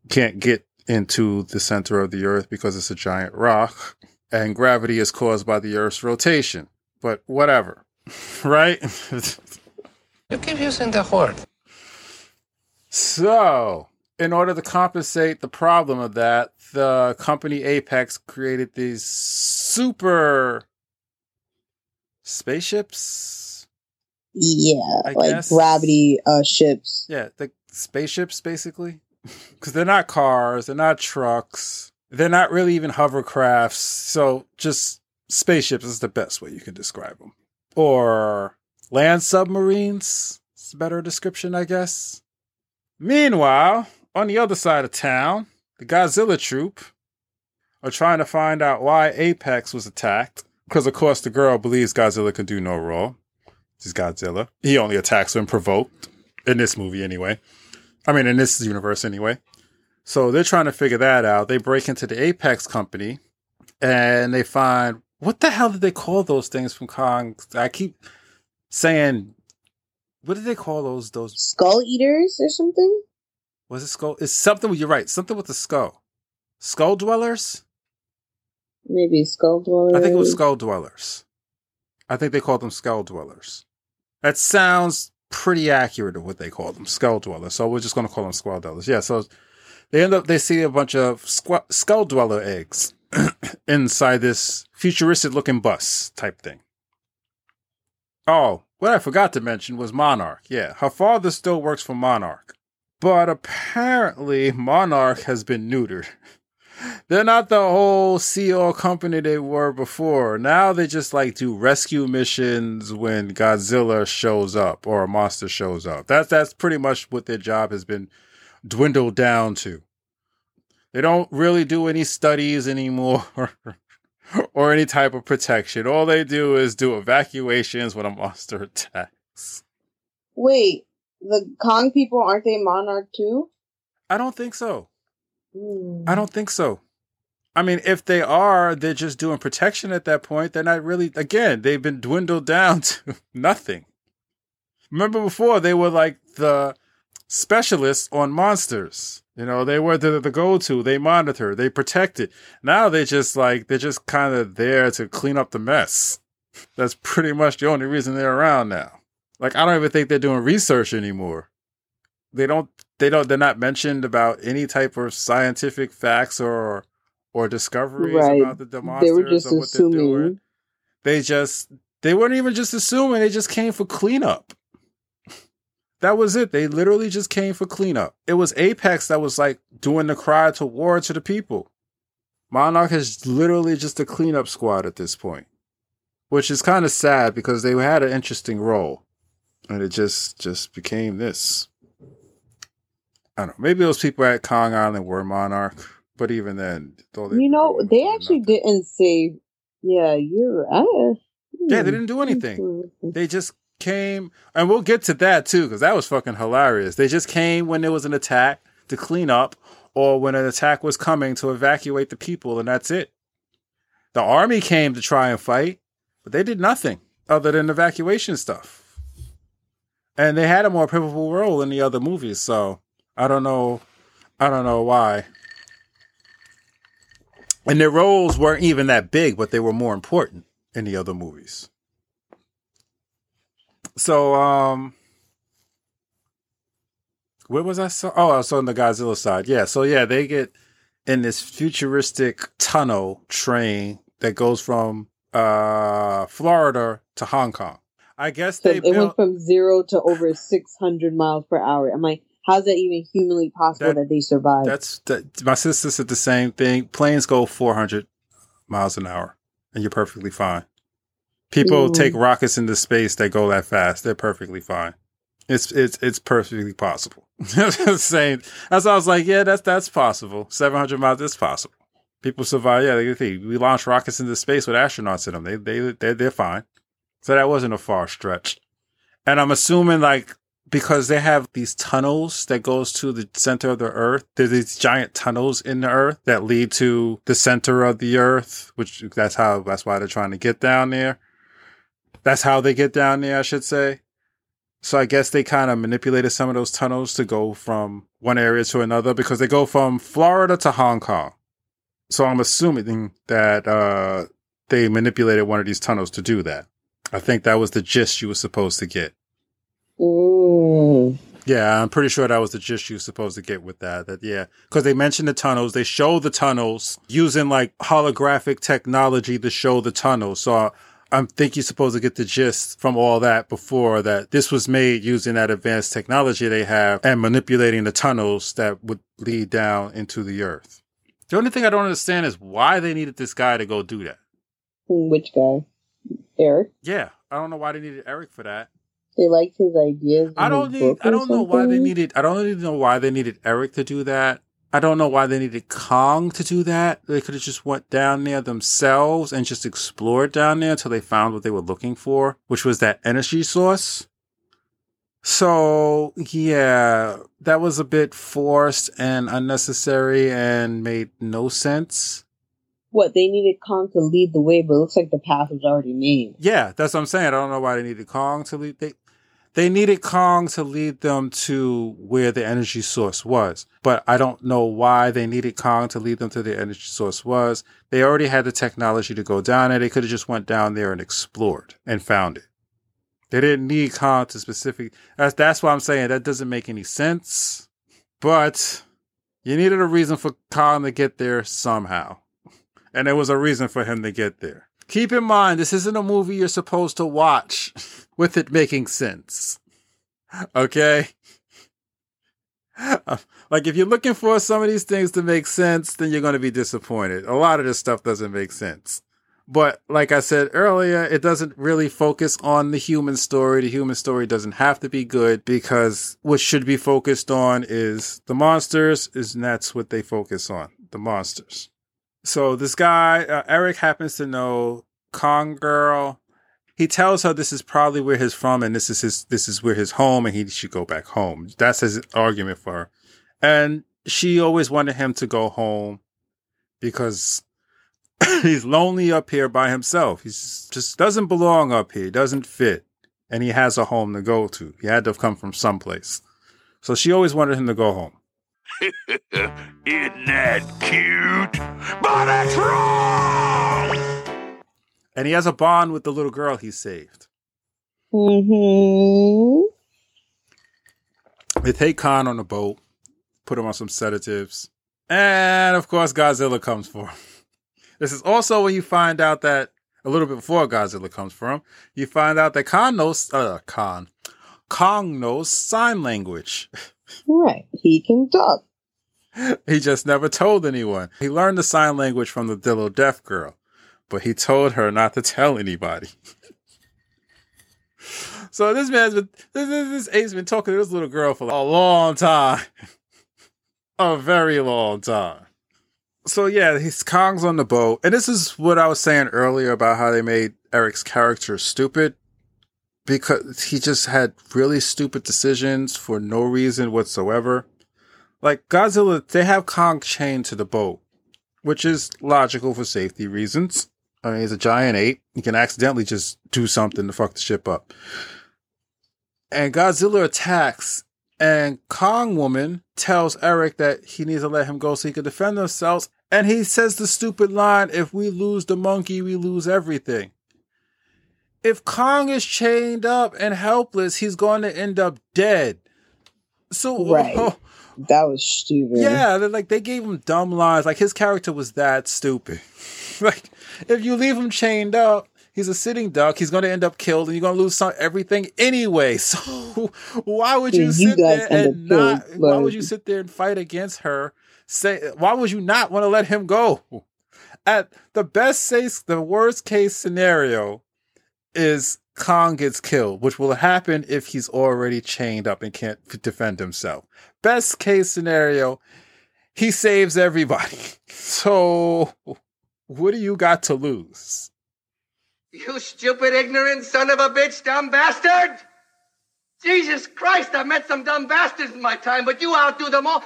Can't get into the center of the earth because it's a giant rock and gravity is caused by the earth's rotation but whatever *laughs* right? *laughs* You keep using the word. So, in order to compensate the problem of that, the company Apex created these super spaceships. Yeah, I like guess. gravity uh ships. Yeah, the spaceships basically. *laughs* Because they're not cars, they're not trucks, they're not really even hovercrafts. So, just spaceships is the best way you can describe them. Or land submarines. It's a better description, I guess. Meanwhile, on the other side of town, the Godzilla troop are trying to find out why Apex was attacked. Because, of course, the girl believes Godzilla can do no wrong. He's Godzilla. He only attacks when provoked. In this movie, anyway. I mean, in this universe, anyway. So they're trying to figure that out. They break into the Apex company and they find what the hell did they call those things from Kong? I keep saying, what did they call those? Those Skull eaters or something? Was it skull? It's something. You're right. Something with the skull. Skull dwellers. Maybe skull dwellers. I think it was skull dwellers. I think they called them skull dwellers. That sounds pretty accurate of what they call them, skull dwellers. So we're just going to call them skull dwellers. Yeah. So they end up they see a bunch of squ- skull dweller eggs *clears throat* inside this futuristic looking bus type thing. Oh, what I forgot to mention was Monarch. Yeah, her father still works for Monarch. But apparently, Monarch has been neutered. *laughs* They're not the whole CO company they were before. Now they just like do rescue missions when Godzilla shows up or a monster shows up. That's that's pretty much what their job has been dwindled down to. They don't really do any studies anymore *laughs* or any type of protection. All they do is do evacuations when a monster *laughs* attacks. Wait, the Kong people aren't they Monarch too? I don't think so. Hmm. I don't think so. I mean, if they are, they're just doing protection at that point. They're not really, again, they've been dwindled *laughs* down to nothing. Remember before, they were like the specialists on monsters. You know, they were the, the go to, they monitor, they protect it. Now they just like, they're just kind of there to clean up the mess. *laughs* That's pretty much the only reason they're around now. Like, I don't even think they're doing research anymore. They don't, they don't, they're not mentioned about any type of scientific facts or, or discoveries Right. about the, monsters They were just or what they're doing. assuming. They just they weren't even just assuming, they just came for cleanup. That was it. They literally just came for cleanup. It was Apex that was like doing the cry to war to the people. Monarch is literally just a cleanup squad at this point. Which is kind of sad because they had an interesting role. And it just just became this. I don't know. Maybe those people at Kong Island were Monarch, but even then, You know, they actually didn't say, yeah, you're, uh, Yeah, they didn't do anything. They just came, and we'll get to that too, because that was fucking hilarious. They just came when there was an attack to clean up, or when an attack was coming to evacuate the people, and that's it. The army came to try and fight, but they did nothing other than evacuation stuff. And they had a more pivotal role in the other movies, so I don't know, I don't know why. And their roles weren't even that big, but they were more important in the other movies. So, um, where was I? So, oh, I was on the Godzilla side. Yeah. So yeah, they get in this futuristic tunnel train that goes from uh Florida to Hong Kong. I guess So they it went from zero to over 600 miles per hour. I'm like, how's that even humanly possible that, they survived? That's that, my sister said the same thing. Planes go 400 miles an hour, and you're perfectly fine. People Mm. take rockets into space that go that fast. They're perfectly fine. It's it's it's perfectly possible. *laughs* Same. That's why I was like, yeah, that's that's possible. 700 miles is possible. People survive. Yeah, they, they, we launch rockets into space with astronauts in them. They they they they're fine. So that wasn't a far stretch. And I'm assuming like because they have these tunnels that goes to the center of the earth. There's these giant tunnels in the earth that lead to the center of the earth, which that's how that's why they're trying to get down there. That's how they get down there, I should say. So I guess they kind of manipulated some of those tunnels to go from one area to another because they go from Florida to Hong Kong. So I'm assuming that uh, they manipulated one of these tunnels to do that. I think that was the gist you were supposed to get. Mm. Yeah, I'm pretty sure that was the gist you were supposed to get with that. That yeah, because they mentioned the tunnels, they show the tunnels using like holographic technology to show the tunnels. So I, I think you're supposed to get the gist from all that before that this was made using that advanced technology they have and manipulating the tunnels that would lead down into the earth. The only thing I don't understand is why they needed this guy to go do that. Which guy? Eric? Yeah, I don't know why they needed Eric for that. They liked his ideas. I don't need. I don't know why they needed. I don't even know why they needed Eric to do that. I don't know why they needed Kong to do that. They could have just went down there themselves and just explored down there until they found what they were looking for, which was that energy source. So yeah, that was a bit forced and unnecessary and made no sense. What, they needed Kong to lead the way, but it looks like the path was already made. Yeah, that's what I'm saying. I don't know why they needed Kong to lead. They they needed Kong to lead them to where the energy source was, but I don't know why they needed Kong to lead them to the energy source was. They already had the technology to go down there. They could have just went down there and explored and found it. They didn't need Kong to specific. That's that's why I'm saying that doesn't make any sense. But you needed a reason for Kong to get there somehow. And there was a reason for him to get there. Keep in mind, this isn't a movie you're supposed to watch with it making sense. Okay? Uh, like, if you're looking for some of these things to make sense, then you're going to be disappointed. A lot of this stuff doesn't make sense. But like I said earlier, it doesn't really focus on the human story. The human story doesn't have to be good because what should be focused on is the monsters, and that's what they focus on, the monsters. So this guy, uh, Eric happens to know Kong Girl. He tells her this is probably where he's from and this is his, this is where his home and he should go back home. That's his argument for her. And she always wanted him to go home because *coughs* he's lonely up here by himself. He just doesn't belong up here. He doesn't fit. And he has a home to go to. He had to have come from someplace. So she always wanted him to go home. *laughs* Isn't that cute? But it's wrong! And he has a bond with the little girl he saved. Mm-hmm. They take Kong on a boat, put him on some sedatives, and of course Godzilla comes for him. *laughs* This is also when you find out that a little bit before Godzilla comes for him, you find out that Kong knows uh Kong. Kong knows sign language. Right. He can talk. *laughs* he just never told anyone. He learned the sign language from the little deaf girl, but he told her not to tell anybody. *laughs* so this man's been this, this, this ape's been talking to this little girl for a long time. *laughs* a very long time. So yeah, he's Kong's on the boat, and this is what I was saying earlier about how they made Eric's character stupid because he just had really stupid decisions for no reason whatsoever. Like Godzilla, they have Kong chained to the boat, which is logical for safety reasons. I mean, he's a giant ape. He can accidentally just do something to fuck the ship up. And Godzilla attacks, and Kong woman tells Eric that he needs to let him go so he can defend themselves. And he says the stupid line, if we lose the monkey, we lose everything. If Kong is chained up and helpless, he's going to end up dead. So, Right. *laughs* That was stupid. yeah, like they gave him dumb lines. Like his character was that stupid. *laughs* like if you leave him chained up, he's a sitting duck. He's going to end up killed, and you're going to lose some, everything anyway. *laughs* So why would you sit there and not? killed, Why would you sit there and fight against her? Say why would you not want to let him go? At the best case, the worst case scenario is Kong gets killed, which will happen if he's already chained up and can't defend himself. Best case scenario, he saves everybody. *laughs* So, what do you got to lose? You stupid, ignorant son of a bitch, dumb bastard! Jesus Christ, I've met some dumb bastards in my time, but you outdo them all.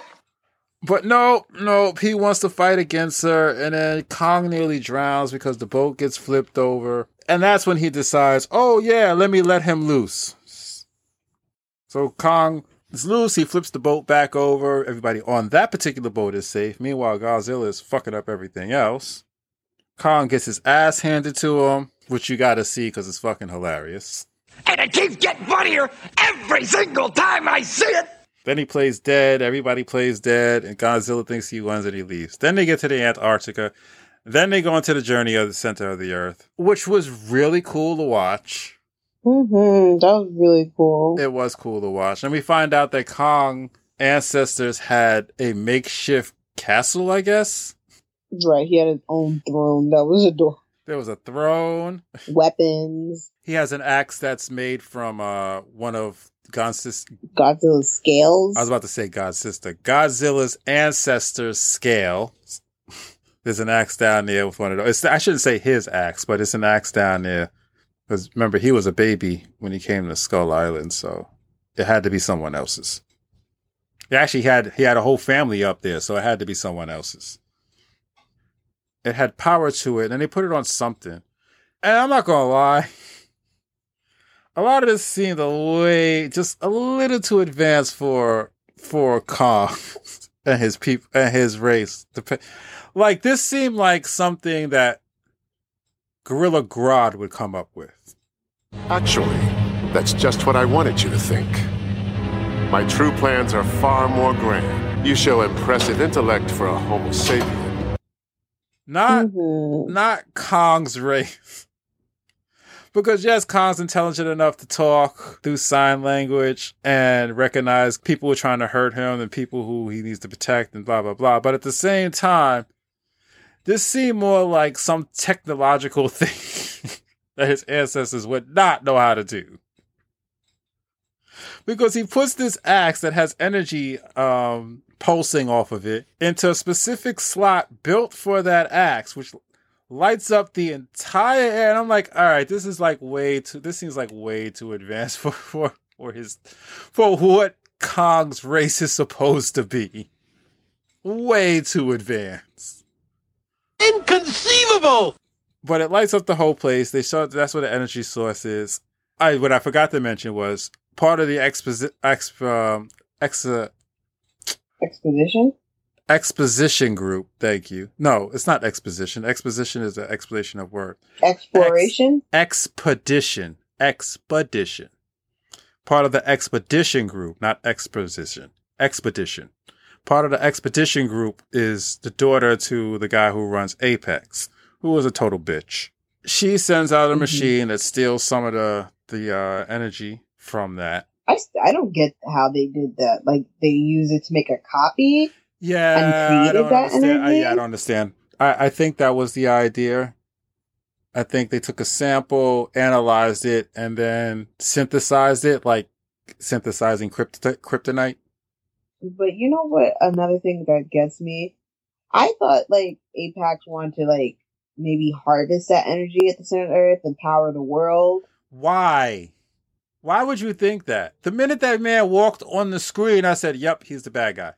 But no, no, he wants to fight against her, and then Kong nearly drowns because the boat gets flipped over. And that's when he decides, oh yeah, let me let him loose. So Kong is loose, he flips the boat back over. Everybody on that particular boat is safe. Meanwhile, Godzilla is fucking up everything else. Kong gets his ass handed to him, which you gotta see because it's fucking hilarious. And it keeps getting funnier every single time I see it! Then he plays dead. Everybody plays dead, and Godzilla thinks he wins and he leaves. Then they get to the Antarctica. Then they go into the journey of the center of the Earth, which was really cool to watch. Mm-hmm. That was really cool. It was cool to watch. And we find out that Kong ancestors had a makeshift castle, I guess. Right. He had his own throne. That was *laughs* adorable. There was a throne. Weapons. He has an axe that's made from uh, one of God's Godzilla's scales. I was about to say God's sister. Godzilla's ancestor's scale. There's an axe down there with one of those. It's, I shouldn't say his axe, but it's an axe down there. Because remember, he was a baby when he came to Skull Island, so it had to be someone else's. He actually had he had a whole family up there, so it had to be someone else's. It had power to it, and they put it on something. And I'm not gonna lie, a lot of this seemed a way just a little too advanced for for Kong *laughs* and his people and his race. Like this seemed like something that Gorilla Grodd would come up with. Actually, that's just what I wanted you to think. My true plans are far more grand. You show impressive intellect for a Homo sapien. Not Mm-hmm. not Kong's race. Because yes, Kong's intelligent enough to talk through sign language and recognize people who are trying to hurt him and people who he needs to protect and blah blah blah. But at the same time, this seemed more like some technological *laughs* thing that his ancestors would not know how to do. Because he puts this axe that has energy um, pulsing off of it into a specific slot built for that axe, which lights up the entire air. And I'm like, all right, this is like way too. This seems like way too advanced *laughs* for for for his for what Kong's race is supposed to be. Way too advanced. Inconceivable! But it lights up the whole place. They show that's what the energy source is. I what I forgot to mention was part of the exposi- exp, um, ex, uh, Exposition? Exposition group. Thank you. No, it's not exposition. Exposition is an explanation of word. Exploration? Expedition. Expedition. Part of the expedition group, not exposition. Expedition. Part of the expedition group is the daughter to the guy who runs Apex, who is a total bitch. She sends out a machine that steals some of the the uh, energy from that. I, I don't get how they did that. Like, they use it to make a copy? Yeah, I don't understand. I, yeah, I don't understand. I, I think that was the idea. I think they took a sample, analyzed it, and then synthesized it, like synthesizing krypt- kryptonite. But you know what? Another thing that gets me, I thought like Apex wanted to like maybe harvest that energy at the center of Earth and power the world. Why? Why would you think that? The minute that man walked on the screen, I said, "Yep, he's the bad guy."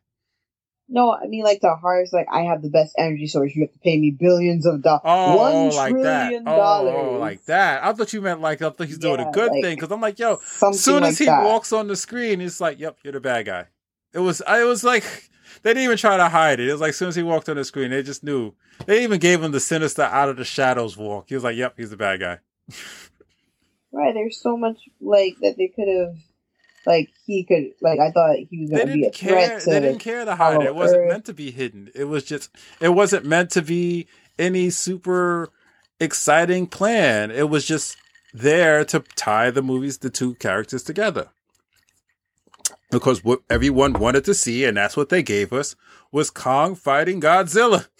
No, I mean like to harvest. Like I have the best energy source. You have to pay me billions of dollars. Oh, One like that. Oh, dollars. oh, like that. I thought you meant like I thought he's doing Yeah, a good like, thing because I'm like, yo, soon as like he that. walks on the screen, it's like, yep, you're the bad guy. It was, I it was like *laughs* they didn't even try to hide it. It was like as soon as he walked on the screen, they just knew. They even gave him the sinister out of the shadows walk. He was like, yep, he's the bad guy. *laughs* Right, there's so much like that they could have, like he could, like I thought he was going to be a didn't care. threat to. They didn't care to hide it. It wasn't Earth. meant to be hidden. It was just. It wasn't meant to be any super exciting plan. It was just there to tie the movies, the two characters together. Because what everyone wanted to see, and that's what they gave us, was Kong fighting Godzilla. *laughs*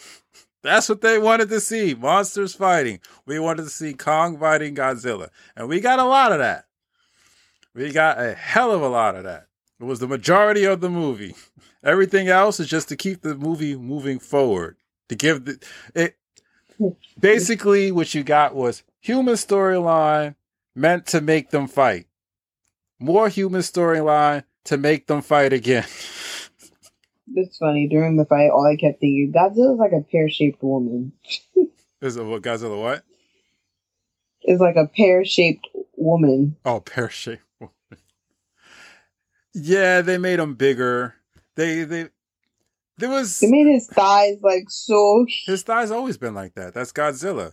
That's what they wanted to see. Monsters fighting. We wanted to see Kong fighting Godzilla. And we got a lot of that. We got a hell of a lot of that. It was the majority of the movie. *laughs* Everything else is just to keep the movie moving forward. To give the it basically what you got was human storyline meant to make them fight. More human storyline to make them fight again. *laughs* It's funny during the fight. All I kept thinking, Godzilla's like a pear shaped woman. *laughs* Is it what Godzilla what? It's like a pear shaped woman. Oh, pear shape. Yeah, they made him bigger. They they there was They made his thighs like so. his thighs always been like that. That's Godzilla.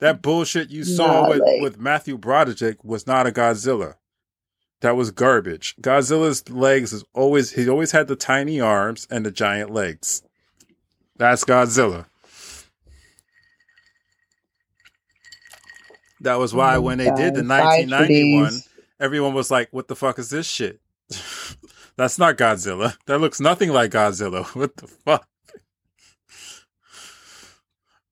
That mm, bullshit you saw Nah, with, like- with Matthew Broderick was not a Godzilla. That was garbage. Godzilla's legs is always he always had the tiny arms and the giant legs. That's Godzilla. That was why oh when they did the 1991, everyone was like, "What the fuck is this shit?" That's not Godzilla. That looks nothing like Godzilla. *laughs* What the fuck?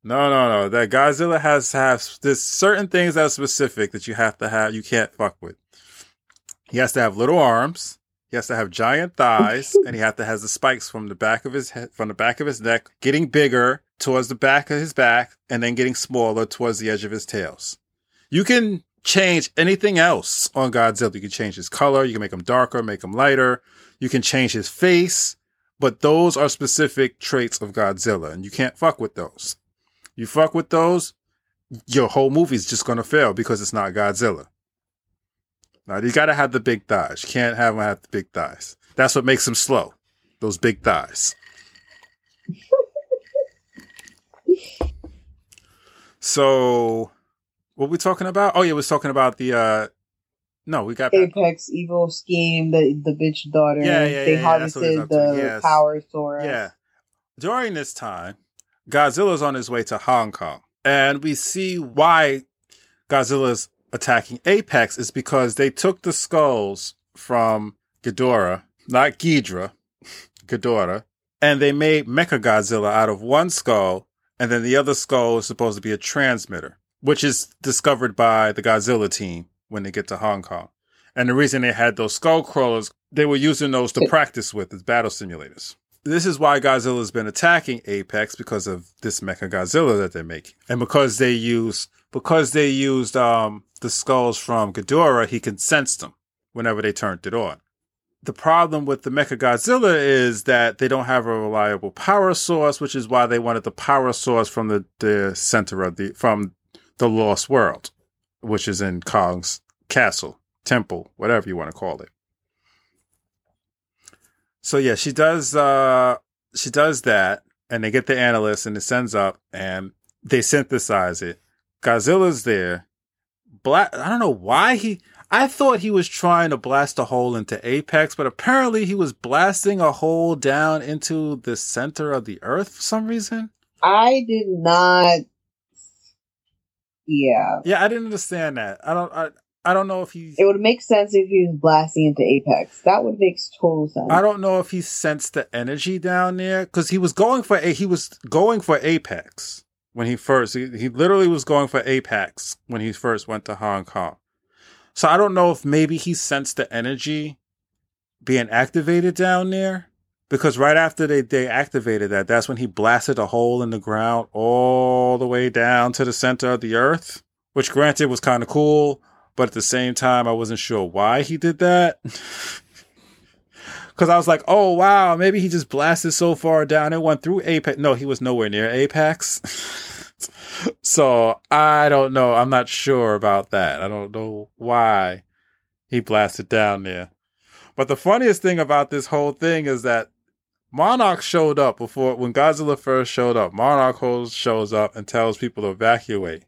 No, no, no. That Godzilla has to have there's certain things that are specific that you have to have. You can't fuck with. He has to have little arms. He has to have giant thighs, *laughs* and he has to have the spikes from the back of his head, from the back of his neck, getting bigger towards the back of his back, and then getting smaller towards the edge of his tails. You can change anything else on Godzilla. You can change his color. You can make him darker, make him lighter. You can change his face, but those are specific traits of Godzilla, and you can't fuck with those. You fuck with those, your whole movie's just gonna fail because it's not Godzilla. Now you gotta have the big thighs. You can't have him have the big thighs. That's what makes him slow. Those big thighs. *laughs* so, what we talking about? Oh yeah, we was talking about the. uh No, we got back. Apex evil scheme, the the bitch daughter. Yeah, yeah, they yeah, yeah, that's what he's harvested the Yes. power source. Yeah. During this time, Godzilla's on his way to Hong Kong. And we see why Godzilla's attacking Apex is because they took the skulls from Ghidorah, not Ghidra, *laughs* Ghidorah, and they made Mecha Godzilla out of one skull, and then the other skull is supposed to be a transmitter, which is discovered by the Godzilla team when they get to Hong Kong. And the reason they had those skull crawlers, they were using those to practice with as battle simulators. This is why Godzilla's been attacking Apex because of this Mecha Godzilla that they're making, and because they use because they used um, the skulls from Ghidorah, he can sense them whenever they turned it on. the problem with the Mecha Godzilla is that they don't have a reliable power source, which is why they wanted the power source from the, the center of the from the Lost World, which is in Kong's castle, temple, whatever you want to call it. So yeah, she does uh she does that and they get the analyst and it sends up and they synthesize it. Godzilla's there. Black I don't know why he I thought he was trying to blast a hole into Apex, but apparently he was blasting a hole down into the center of the earth for some reason. I did not. Yeah. Yeah, I didn't understand that. I don't. I, I don't know if he. It would make sense if he was blasting into Apex. That would make total sense. I don't know if he sensed the energy down there because he was going for a. He was going for Apex when he first. He, he literally was going for Apex when he first went to Hong Kong. So I don't know if maybe he sensed the energy being activated down there because right after they, they activated that, that's when he blasted a hole in the ground all the way down to the center of the earth, which granted was kind of cool, but at the same time, I wasn't sure why he did that. *laughs* Cause I was like, oh wow, maybe he just blasted so far down it went through Apex. No, he was nowhere near Apex. *laughs* so I don't know. I'm not sure about that. I don't know why he blasted down there. But the funniest thing about this whole thing is that Monarch showed up before when Godzilla first showed up. Monarch shows up and tells people to evacuate.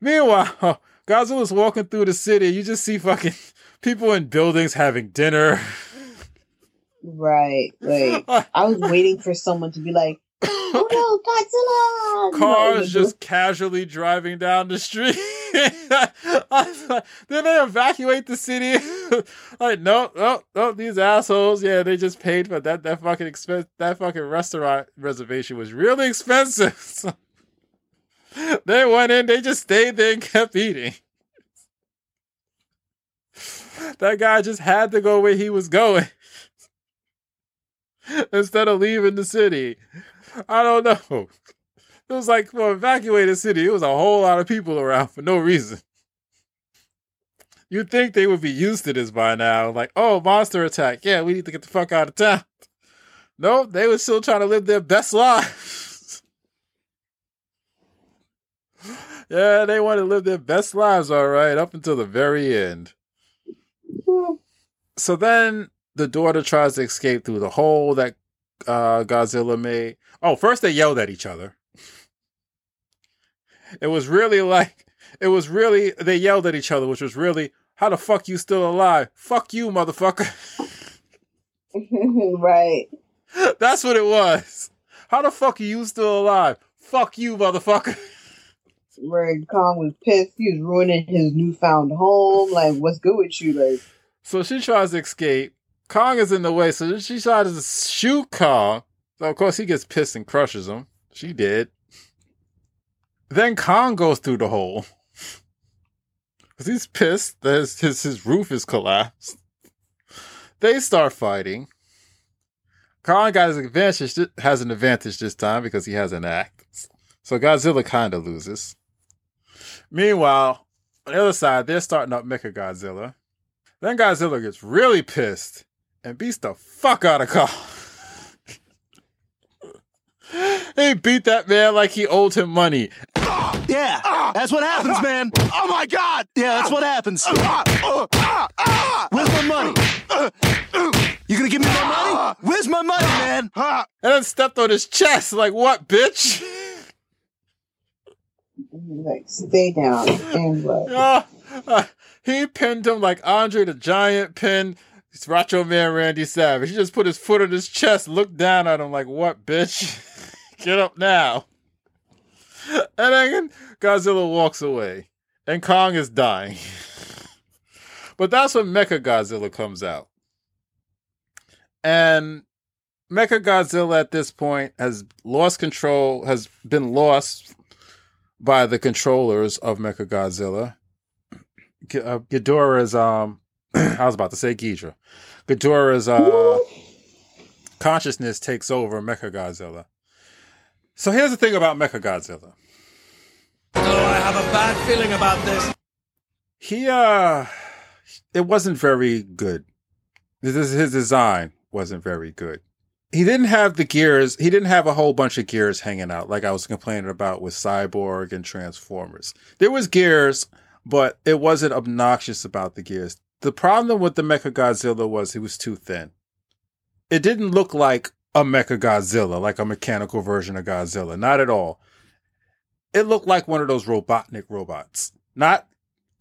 Meanwhile, *laughs* Godzilla's walking through the city. You just see fucking *laughs* people in buildings having dinner. *laughs* Right. Like I was waiting for someone to be like, "Oh no, *laughs* Godzilla!" Cars just casually driving down the street. *laughs* then they evacuate the city. *laughs* like, no, no, no, these assholes. Yeah, they just paid for that. That fucking expense. That fucking restaurant reservation was really expensive. they went in. They just stayed there and kept eating. that guy just had to go where he was going instead of leaving the city. I don't know. It was like for evacuated city, it was a whole lot of people around for no reason. You'd think they would be used to this by now. Like, oh, monster attack. Yeah, we need to get the fuck out of town. No, they were still trying to live their best lives. *laughs* yeah, they want to live their best lives, all right, up until the very end. Hmm. So then the daughter tries to escape through the hole that uh, Godzilla made. Oh, first they yelled at each other. It was really like it was really they yelled at each other, which was really how the fuck you still alive? Fuck you, motherfucker. *laughs* right. *laughs* That's what it was. How the fuck are you still alive? Fuck you, motherfucker. *laughs* Where Kong was pissed, he was ruining his newfound home. Like, what's good with you? Like, so she tries to escape. Kong is in the way, so she tries to shoot Kong. So of course he gets pissed and crushes him. She did. Then Kong goes through the hole. *laughs* Cause he's pissed that his, his, his roof is collapsed. They start fighting. Kong got his advantage has an advantage this time because he has an axe. So Godzilla kinda loses. Meanwhile, on the other side, they're starting up Mecha Godzilla. Then Godzilla gets really pissed and beats the fuck out of Kong. he beat that man like he owed him money. Yeah, that's what happens, man. Oh my god! Yeah, that's what happens. Where's my money? You gonna give me my money? Where's my money, man? And then stepped on his chest like, what, bitch? Like, stay down and what? Uh, uh, he pinned him like Andre the Giant pinned Macho Man Randy Savage. He just put his foot on his chest, looked down at him like, what, bitch? *laughs* Get up now. And then Godzilla walks away. And Kong is dying. *laughs* but that's when Mecha Godzilla comes out. And Mecha Godzilla at this point has lost control, has been lost by the controllers of Mecha Godzilla. G- uh, Ghidorah's, um, *clears throat* I was about to say Ghidra. Ghidorah's uh, consciousness takes over Mecha Godzilla. So here's the thing about Mecha Godzilla. Oh, I have a bad feeling about this. He uh it wasn't very good. This his design wasn't very good. He didn't have the gears. He didn't have a whole bunch of gears hanging out like I was complaining about with Cyborg and Transformers. There was gears, but it wasn't obnoxious about the gears. The problem with the Mecha Godzilla was he was too thin. It didn't look like a Mecha Godzilla, like a mechanical version of Godzilla. Not at all. It looked like one of those Robotnik robots, not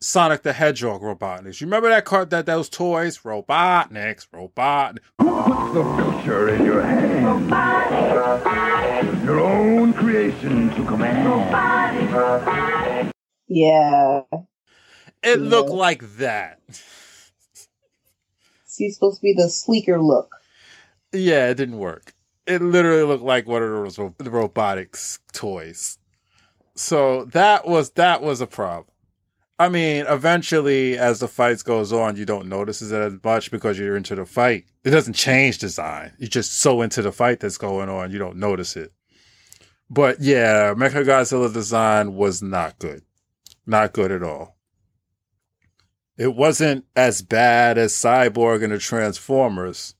Sonic the Hedgehog Robotniks. You remember that card that those toys? Robotniks, Robot. Put the future in your hands. Your own creation to command. Yeah. It looked like that. He's supposed to be the sleeker look. Yeah, it didn't work. It literally looked like one of those ro- robotics toys. So that was that was a problem. I mean, eventually, as the fights goes on, you don't notice it as much because you're into the fight. It doesn't change design. You're just so into the fight that's going on, you don't notice it. But yeah, Mechagodzilla design was not good. Not good at all. It wasn't as bad as Cyborg and the Transformers,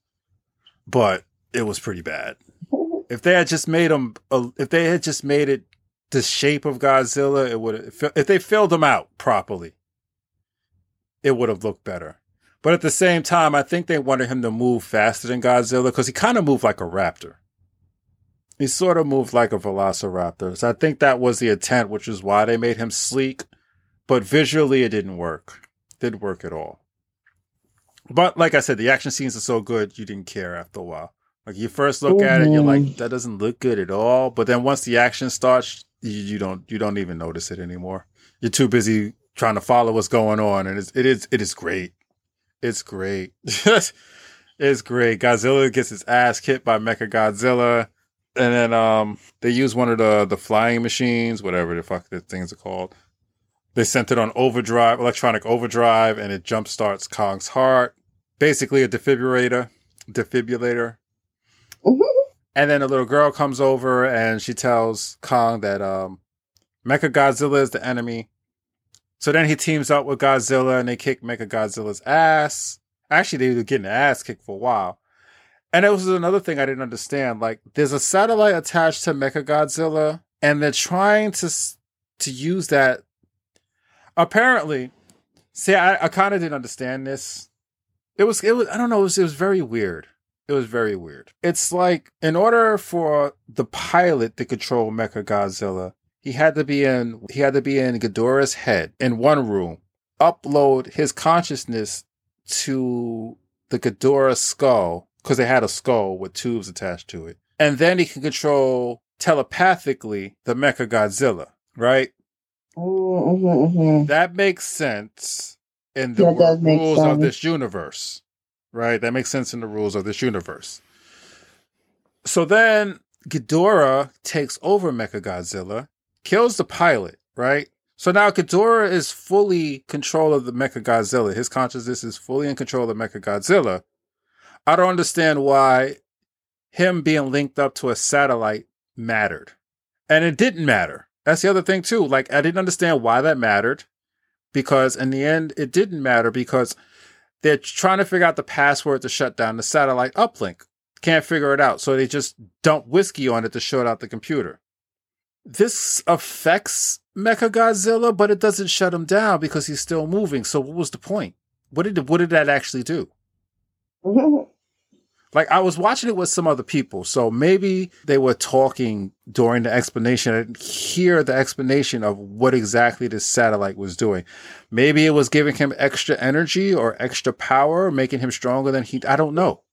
but it was pretty bad. If they had just made them, uh, if they had just made it the shape of Godzilla, it would if they filled him out properly, it would have looked better. But at the same time, I think they wanted him to move faster than Godzilla because he kind of moved like a raptor. He sort of moved like a velociraptor. So I think that was the intent, which is why they made him sleek. But visually, it didn't work. Didn't work at all. But like I said, the action scenes are so good, you didn't care after a while. Like you first look at it, you're like, that doesn't look good at all. But then once the action starts, you, you don't you don't even notice it anymore. You're too busy trying to follow what's going on, and it's, it is it is great. It's great. *laughs* it's great. Godzilla gets his ass kicked by Mecha Godzilla, and then um they use one of the the flying machines, whatever the fuck the things are called. They sent it on overdrive, electronic overdrive, and it jump starts Kong's heart. Basically, a defibrillator. Defibrillator. And then a little girl comes over and she tells Kong that um, Mecha Godzilla is the enemy. So then he teams up with Godzilla and they kick Mecha Godzilla's ass. Actually, they were getting an ass kicked for a while. And it was another thing I didn't understand. Like, there's a satellite attached to Mecha Godzilla, and they're trying to to use that. Apparently, see, I, I kind of didn't understand this. It was, it was, I don't know, it was, it was very weird. It was very weird. It's like in order for the pilot to control Mecha Godzilla, he had to be in he had to be in Ghidorah's head in one room, upload his consciousness to the Ghidorah skull because they had a skull with tubes attached to it, and then he can control telepathically the Mecha Godzilla. Right? Mm-hmm, mm-hmm. That makes sense in the make rules of this universe right? That makes sense in the rules of this universe. So then Ghidorah takes over Mechagodzilla, kills the pilot, right? So now Ghidorah is fully control of the Mechagodzilla. His consciousness is fully in control of the Mechagodzilla. I don't understand why him being linked up to a satellite mattered. And it didn't matter. That's the other thing too. Like I didn't understand why that mattered because in the end it didn't matter because they're trying to figure out the password to shut down the satellite uplink. Can't figure it out. So they just dump whiskey on it to shut out the computer. This affects Mechagodzilla, but it doesn't shut him down because he's still moving. So what was the point? What did what did that actually do? *laughs* Like I was watching it with some other people, so maybe they were talking during the explanation. I didn't hear the explanation of what exactly this satellite was doing. Maybe it was giving him extra energy or extra power, making him stronger than he. I don't know,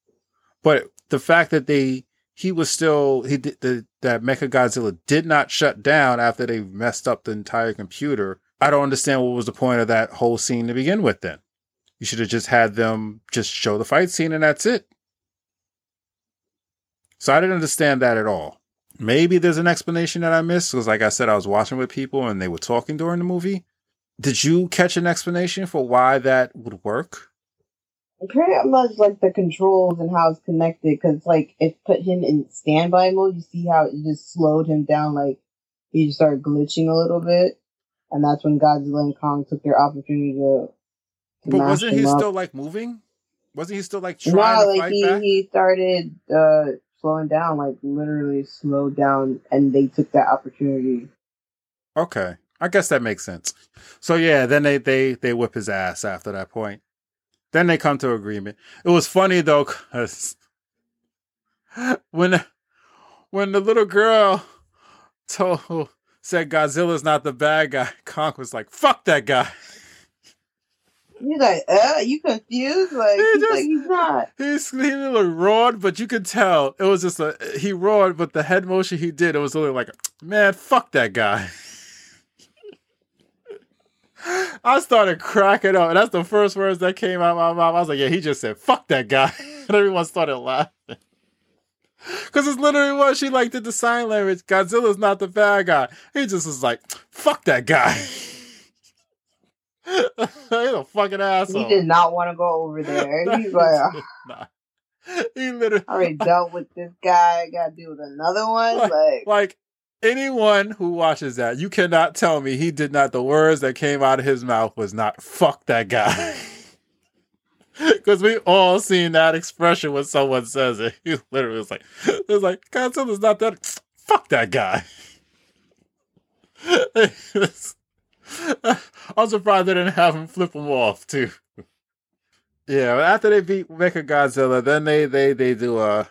but the fact that they he was still he did the, that Mechagodzilla did not shut down after they messed up the entire computer. I don't understand what was the point of that whole scene to begin with. Then you should have just had them just show the fight scene and that's it. So I didn't understand that at all. Maybe there's an explanation that I missed because, like I said, I was watching with people and they were talking during the movie. Did you catch an explanation for why that would work? Pretty much like the controls and how it's connected, because like it put him in standby mode. You see how it just slowed him down, like he just started glitching a little bit, and that's when Godzilla and Kong took their opportunity to. to But wasn't he up. still like moving? Wasn't he still like trying No, to like fight he, back? he started uh slowing down, like literally slowed down, and they took that opportunity. Okay, I guess that makes sense. So yeah, then they they they whip his ass after that point. Then they come to agreement. It was funny though, cause when when the little girl told said Godzilla's not the bad guy, *laughs* Kong was like, "Fuck that guy." He's like, uh, you confused? Like, he's like, he's not. He's, he literally roared, but you could tell it was just a he roared, but the head motion he did, it was literally like, man, fuck that guy. *laughs* I started cracking up, and that's the first words that came out of my mouth. I was like, yeah, he just said, fuck that guy. *laughs* And everyone started laughing. Because it's literally what she like did the sign language. Godzilla's not the bad guy. He just was like, fuck that guy. *laughs* *laughs* He's a fucking asshole. He did not want to go over there. *laughs* He's like, Nah. He literally I already dealt with this guy. I Got to deal with another one. Like, like anyone who watches that, you cannot tell me he did not. The words that came out of his mouth was not "fuck that guy," *laughs* because we all seen that expression when someone says it. He literally was like, "It's like Godzilla's not that. *tsk* Fuck that guy." *laughs* I'm surprised they didn't have him flip him off too. Yeah, after they beat Mecha Godzilla, then they they they do a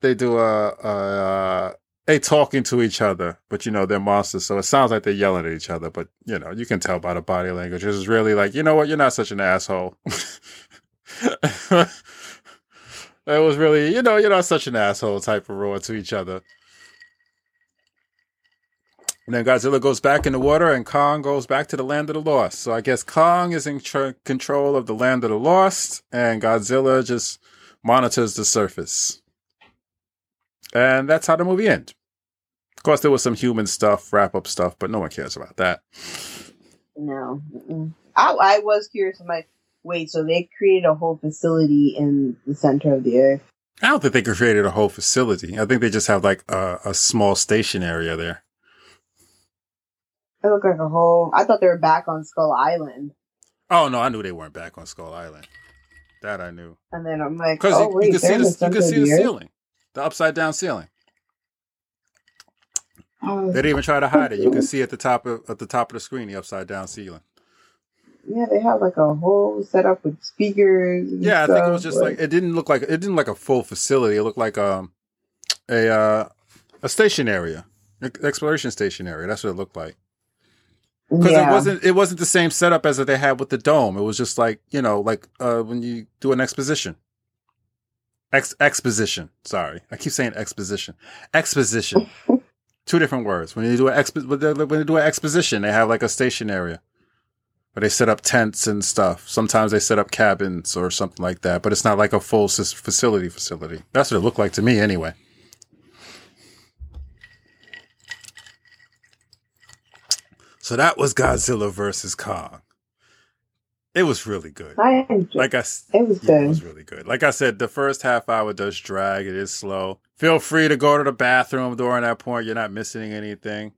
they do a, a, a they talking to each other, but you know they're monsters, so it sounds like they're yelling at each other. But you know you can tell by the body language. It's really like you know what, you're not such an asshole. *laughs* it was really you know you're not such an asshole type of roar to each other. And then Godzilla goes back in the water, and Kong goes back to the land of the lost. So I guess Kong is in tr- control of the land of the lost, and Godzilla just monitors the surface. And that's how the movie ends. Of course, there was some human stuff, wrap up stuff, but no one cares about that. no. I, I was curious. I'm like, wait, so they created a whole facility in the center of the earth? I don't think they created a whole facility. I think they just have like a, a small station area there. It looked like a whole. I thought they were back on Skull Island, Oh no, I knew they weren't back on Skull Island. That I knew and then I'm like, because oh you, wait, you can see the, you can see the ceiling, the upside down ceiling. Oh, They didn't even try to hide it. You can see at the top of at the top of the screen the upside down ceiling. yeah, they have like a whole setup with speakers. Yeah, I think it was just like it didn't look like it didn't like a full facility. It looked like um a uh, a station area, exploration station area. That's what it looked like. Because Yeah. it wasn't it wasn't the same setup as that they had with the dome. It was just like you know like uh, when you do an exposition. Ex- exposition. Sorry, I keep saying exposition. Exposition. *laughs* Two different words. When you do an expo- when they- do an exposition, they have like a station area where they set up tents and stuff. Sometimes they set up cabins or something like that, but it's not like a full facility. Facility. That's what it looked like to me, anyway. So that was Godzilla versus Kong. It was really good. I enjoyed. Like I, it was yeah, it was really good. Like I said, the first half hour does drag. It is slow. Feel free to go to the bathroom during that point. You're not missing anything.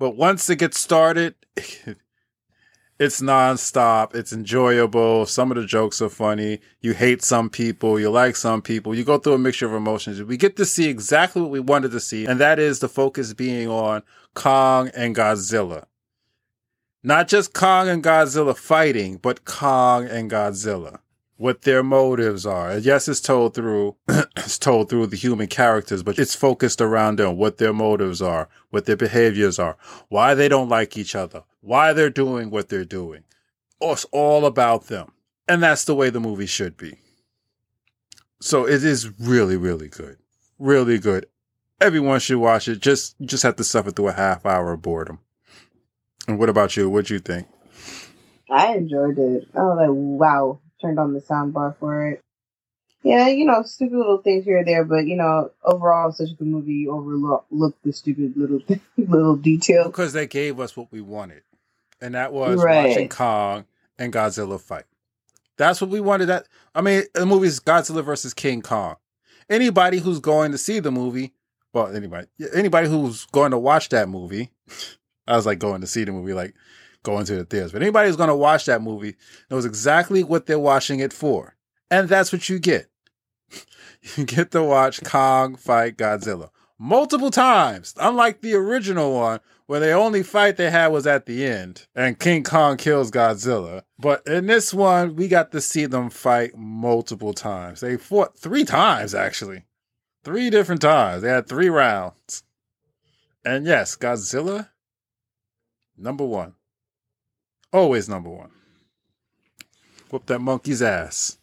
But once it gets started, *laughs* it's nonstop. It's enjoyable. Some of the jokes are funny. You hate some people. You like some people. You go through a mixture of emotions. We get to see exactly what we wanted to see, and that is the focus being on Kong and Godzilla. Not just Kong and Godzilla fighting, but Kong and Godzilla. What their motives are. Yes, it's told through *clears throat* it's told through the human characters, but it's focused around them, what their motives are, what their behaviors are, why they don't like each other, why they're doing what they're doing. It's all about them. And that's the way the movie should be. So it is really, really good. Really good. Everyone should watch it. Just just have to suffer through a half hour of boredom. And what about you? What'd you think? I enjoyed it. I was like, wow. Turned on the soundbar for it. Yeah, you know, stupid little things here or there, but you know, overall, it's such a good movie. You overlook look the stupid little *laughs* little details. Because they gave us what we wanted. And that was Right. watching Kong and Godzilla fight. That's what we wanted. That I mean, the movie is Godzilla versus King Kong. Anybody who's going to see the movie, well, anybody, anybody who's going to watch that movie, *laughs* I was like going to see the movie, like going to the theaters. But anybody who's going to watch that movie knows exactly what they're watching it for. And that's what you get. *laughs* You get to watch Kong fight Godzilla multiple times, unlike the original one where the only fight they had was at the end and King Kong kills Godzilla. But in this one, we got to see them fight multiple times. They fought three times, actually. Three different times. They had three rounds. And yes, Godzilla, number one. Always number one. Whoop that monkey's ass.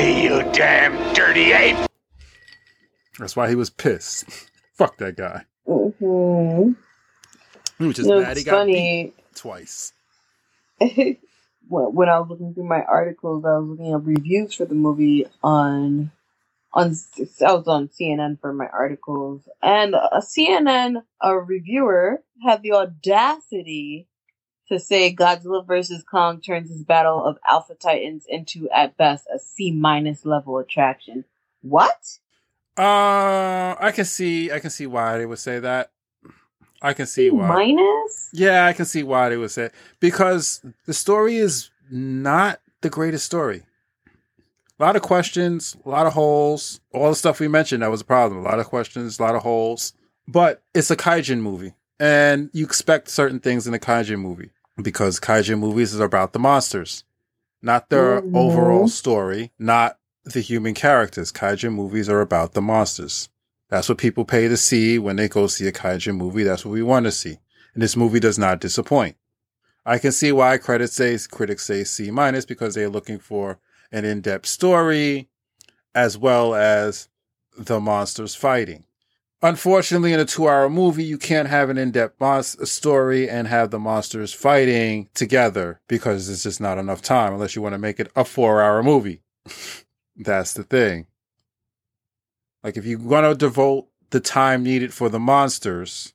You damn dirty ape! That's why he was pissed. *laughs* Fuck that guy. Mm-hmm. He was just You mad he got funny. beat twice. *laughs* when when I was looking through my articles, I was looking at reviews for the movie on on I was on CNN for my articles, and a CNN a reviewer had the audacity to say Godzilla vs Kong turns his battle of Alpha Titans into at best a C minus level attraction. What? Uh, I can see, I can see why they would say that. I can see why. Minus? Yeah, I can see why they would say because the story is not the greatest story. A lot of questions, a lot of holes, all the stuff we mentioned that was a problem. A lot of questions, a lot of holes. But it's a kaijin movie, and you expect certain things in a kaijin movie because kaijin movies is about the monsters, not their Mhm. overall story, not the human characters. Kaijin movies are about the monsters. That's what people pay to see when they go see a kaijin movie. That's what we want to see. And this movie does not disappoint. I can see why critics say critics say C minus because they're looking for an in-depth story as well as the monsters fighting. Unfortunately, in a two-hour movie, you can't have an in-depth monster story and have the monsters fighting together because it's just not enough time unless you want to make it a four-hour movie. *laughs* That's the thing. Like if you're going to devote the time needed for the monsters,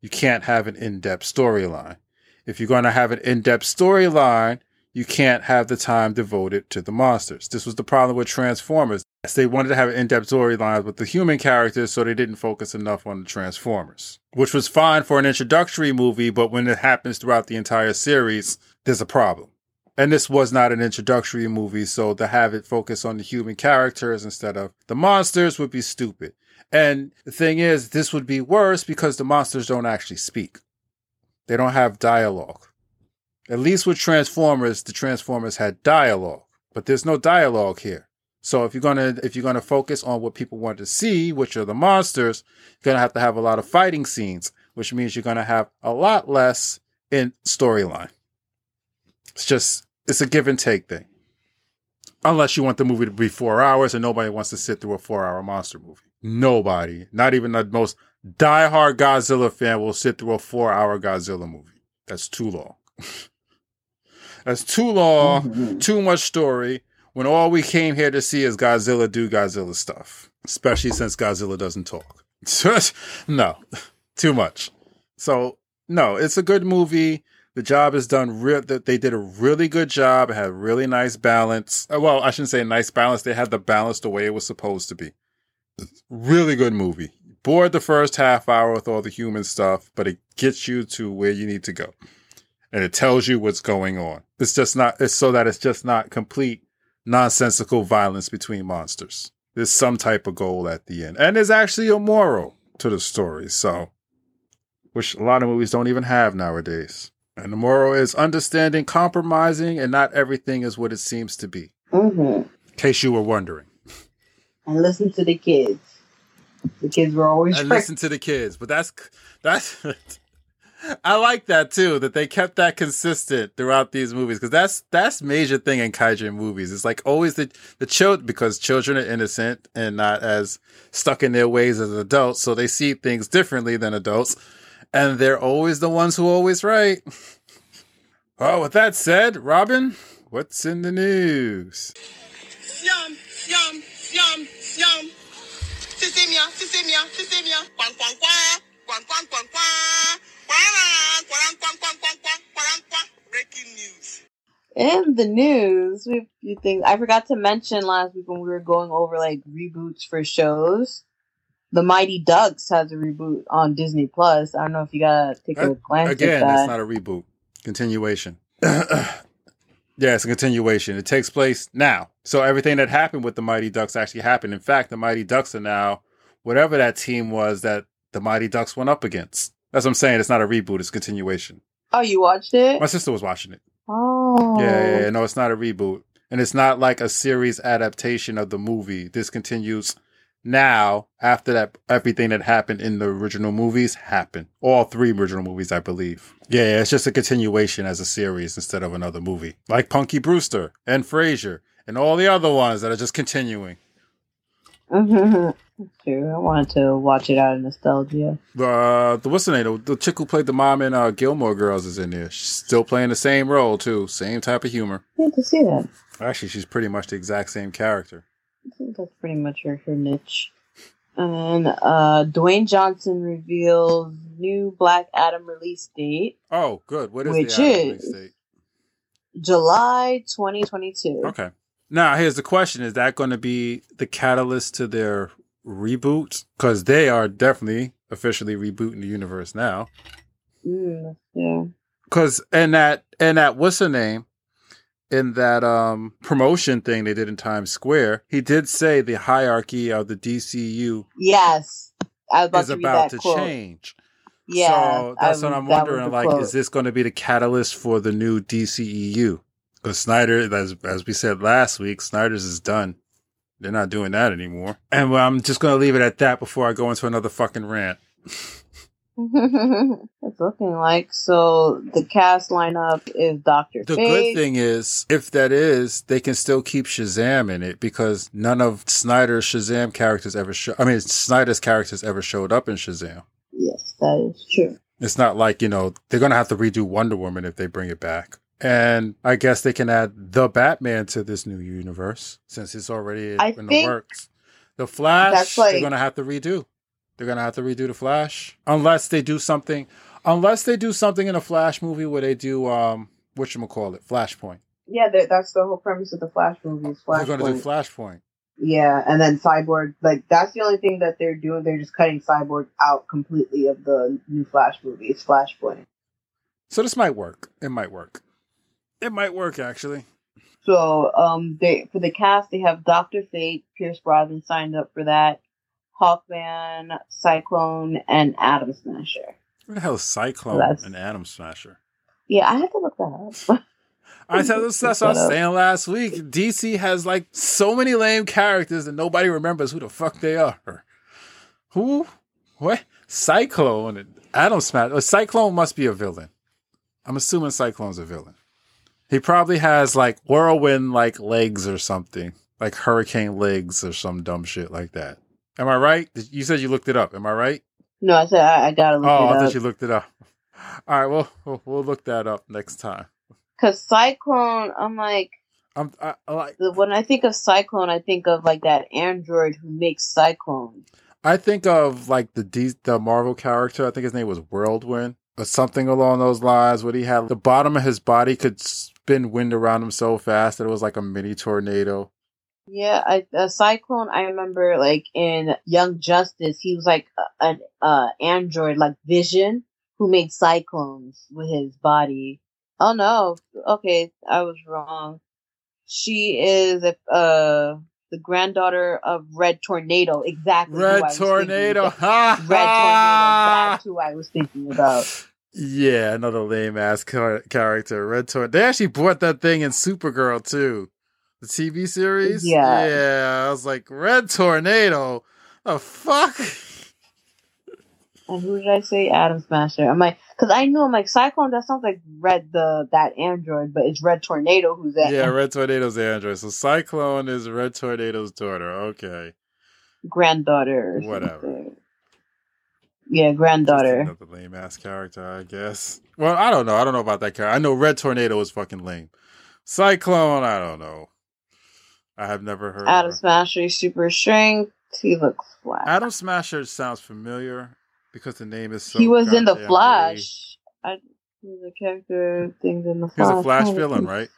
you can't have an in-depth storyline. If you're going to have an in-depth storyline, you can't have the time devoted to the monsters. This was the problem with Transformers. They wanted to have in-depth storylines with the human characters, so they didn't focus enough on the Transformers, which was fine for an introductory movie, but when it happens throughout the entire series, there's a problem. And this was not an introductory movie, so to have it focus on the human characters instead of the monsters would be stupid. And the thing is, this would be worse because the monsters don't actually speak. They don't have dialogue. At least with Transformers, the Transformers had dialogue, but there's no dialogue here. So if you're gonna if you're gonna focus on what people want to see, which are the monsters, you're gonna have to have a lot of fighting scenes, which means you're gonna have a lot less in storyline. It's just it's a give and take thing. Unless you want the movie to be four hours and nobody wants to sit through a four hour monster movie. Nobody, not even the most diehard Godzilla fan, will sit through a four hour Godzilla movie. That's too long. *laughs* That's too long, too much story, when all we came here to see is Godzilla do Godzilla stuff. Especially since Godzilla doesn't talk. *laughs* no, *laughs* too much. So, no, it's a good movie. The job is done real. that They did a really good job. It had really nice balance. Uh, Well, I shouldn't say nice balance. They had the balance the way it was supposed to be. Really good movie. Bored the first half hour with all the human stuff, but it gets you to where you need to go. And it tells you what's going on. It's just not, it's so that it's just not complete nonsensical violence between monsters. There's some type of goal at the end. And there's actually a moral to the story. So, which a lot of movies don't even have nowadays. And the moral is understanding, compromising, and not everything is what it seems to be. Mm-hmm. In case you were wondering. And listen to the kids. The kids were always And right. listen to the kids. But that's that's *laughs* I like that too, that they kept that consistent throughout these movies. Cause that's that's major thing in kaiju movies. It's like always the the child because children are innocent and not as stuck in their ways as adults, so they see things differently than adults. And they're always the ones who always right. *laughs* Well, with that said, Robin, what's in the news? Yum, yum, yum, yum. Sisimia, sisimia, sisimia. Quang, quang, quang. Quang, quang, Breaking news. In the news, we have a few things. I forgot to mention last week when we were going over like reboots for shows. The Mighty Ducks has a reboot on Disney Plus. I don't know if you gotta take a glance Again, at that. that's not a reboot. Continuation. *clears throat* Yeah, it's a continuation. It takes place now. So everything that happened with the Mighty Ducks actually happened. In fact, the Mighty Ducks are now whatever that team was that the Mighty Ducks went up against. That's what I'm saying. It's not a reboot, it's a continuation. Oh, you watched it? My sister was watching it. Oh. Yeah, yeah, yeah. No, it's not a reboot. And it's not like a series adaptation of the movie. This continues now after that everything that happened in the original movies happened. All three original movies, I believe. Yeah, yeah, it's just a continuation as a series instead of another movie. Like Punky Brewster and Frasier and all the other ones that are just continuing. *laughs* True. I wanted to watch it out of nostalgia. Uh, the what's the name? The, the chick who played the mom in uh, Gilmore Girls is in there. She's still playing the same role too, same type of humor. Good to see that. Actually, she's pretty much the exact same character. I think that's pretty much her, her niche. And then uh, Dwayne Johnson reveals new Black Adam release date, Oh, good. What is which the Adam is release date? July 2022. Okay. Now, here's the question: Is that going to be the catalyst to their reboot? Because they are definitely officially rebooting the universe now. Mm, yeah. Because and that and that what's her name? In that um promotion thing they did in Times Square, he did say the hierarchy of the DCU Yes. I was about is to about that to quote. change. Yeah. So that's I- what I'm wondering. Like, quote. is this going to be the catalyst for the new DCEU? Because Snyder, as as we said last week, Snyder's is done. They're not doing that anymore. And well, I'm just going to leave it at that before I go into another fucking rant. *laughs* it's looking like so. The cast lineup is Doctor The Fate. good thing is, if that is, they can still keep Shazam in it because none of Snyder's Shazam characters ever show. I mean, Snyder's characters ever showed up in Shazam. Yes, that is true. It's not like, you know, they're going to have to redo Wonder Woman if they bring it back. And I guess they can add the Batman to this new universe since it's already I in the works. The Flash, that's they're going to have to redo. They're going to have to redo the Flash unless they do something unless they do something in a Flash movie where they do um call it Flashpoint. Yeah, that's the whole premise of the Flash movie. Is They're going to do Flashpoint. Flashpoint. Yeah, and then Cyborg, like that's the only thing that they're doing. They're just cutting Cyborg out completely of the new Flash movie. It's Flashpoint. So this might work. It might work. It might work actually. So, um, they for the cast they have Doctor Fate, Pierce Brosnan signed up for that, Hawkman, Cyclone, and Atom Smasher. What the hell is Cyclone That's- and Atom Smasher? Yeah, I had to look that up. *laughs* I said that's, that's what I was saying last week. DC has like so many lame characters that nobody remembers who the fuck they are. Who? What? Cyclone and Atom Smash. Cyclone must be a villain. I'm assuming Cyclone's a villain. He probably has like whirlwind like legs or something, like hurricane legs or some dumb shit like that. Am I right? You said you looked it up. Am I right? no, I said I, I gotta look oh, it I thought you looked it up. *laughs* All right, well, we'll we'll look that up next time. Cause Cyclone, I'm like, I'm I, I like when I think of Cyclone, I think of like that android who makes Cyclone. I think of like the D- the Marvel character. I think his name was Whirlwind or something along those lines. Where he had the bottom of his body could spin wind around him so fast that it was like a mini tornado. Yeah, a Cyclone. I remember like in Young Justice, he was like an uh, android, like Vision, who made cyclones with his body. Oh no, okay, I was wrong. She is a uh the granddaughter of Red Tornado. Exactly. Red tornado. Ha *laughs* Red Tornado. That's who I was thinking about. Yeah, another lame ass car- character. Red tornado. They actually brought that thing in Supergirl too, the TV series. Yeah. yeah. I was like, Red tornado. The fuck. And who did I say? Atom Smasher. I'm like, because I knew I'm like Cyclone. That sounds like Red the that android, but it's Red Tornado who's that Yeah, Red Tornado's the Android. So Cyclone is Red Tornado's daughter. Okay. granddaughter. Whatever. something. Yeah, granddaughter. Another lame ass character, I guess. Well, I don't know. I don't know about that character. I know Red Tornado is fucking lame. Cyclone, I don't know. I have never heard Adam. Smasher, super strength. He looks flat. Atom Smasher sounds familiar because the name is so. he was in the Flash. I he was a character things in the lame. He Flash. was a Flash *laughs* villain, right?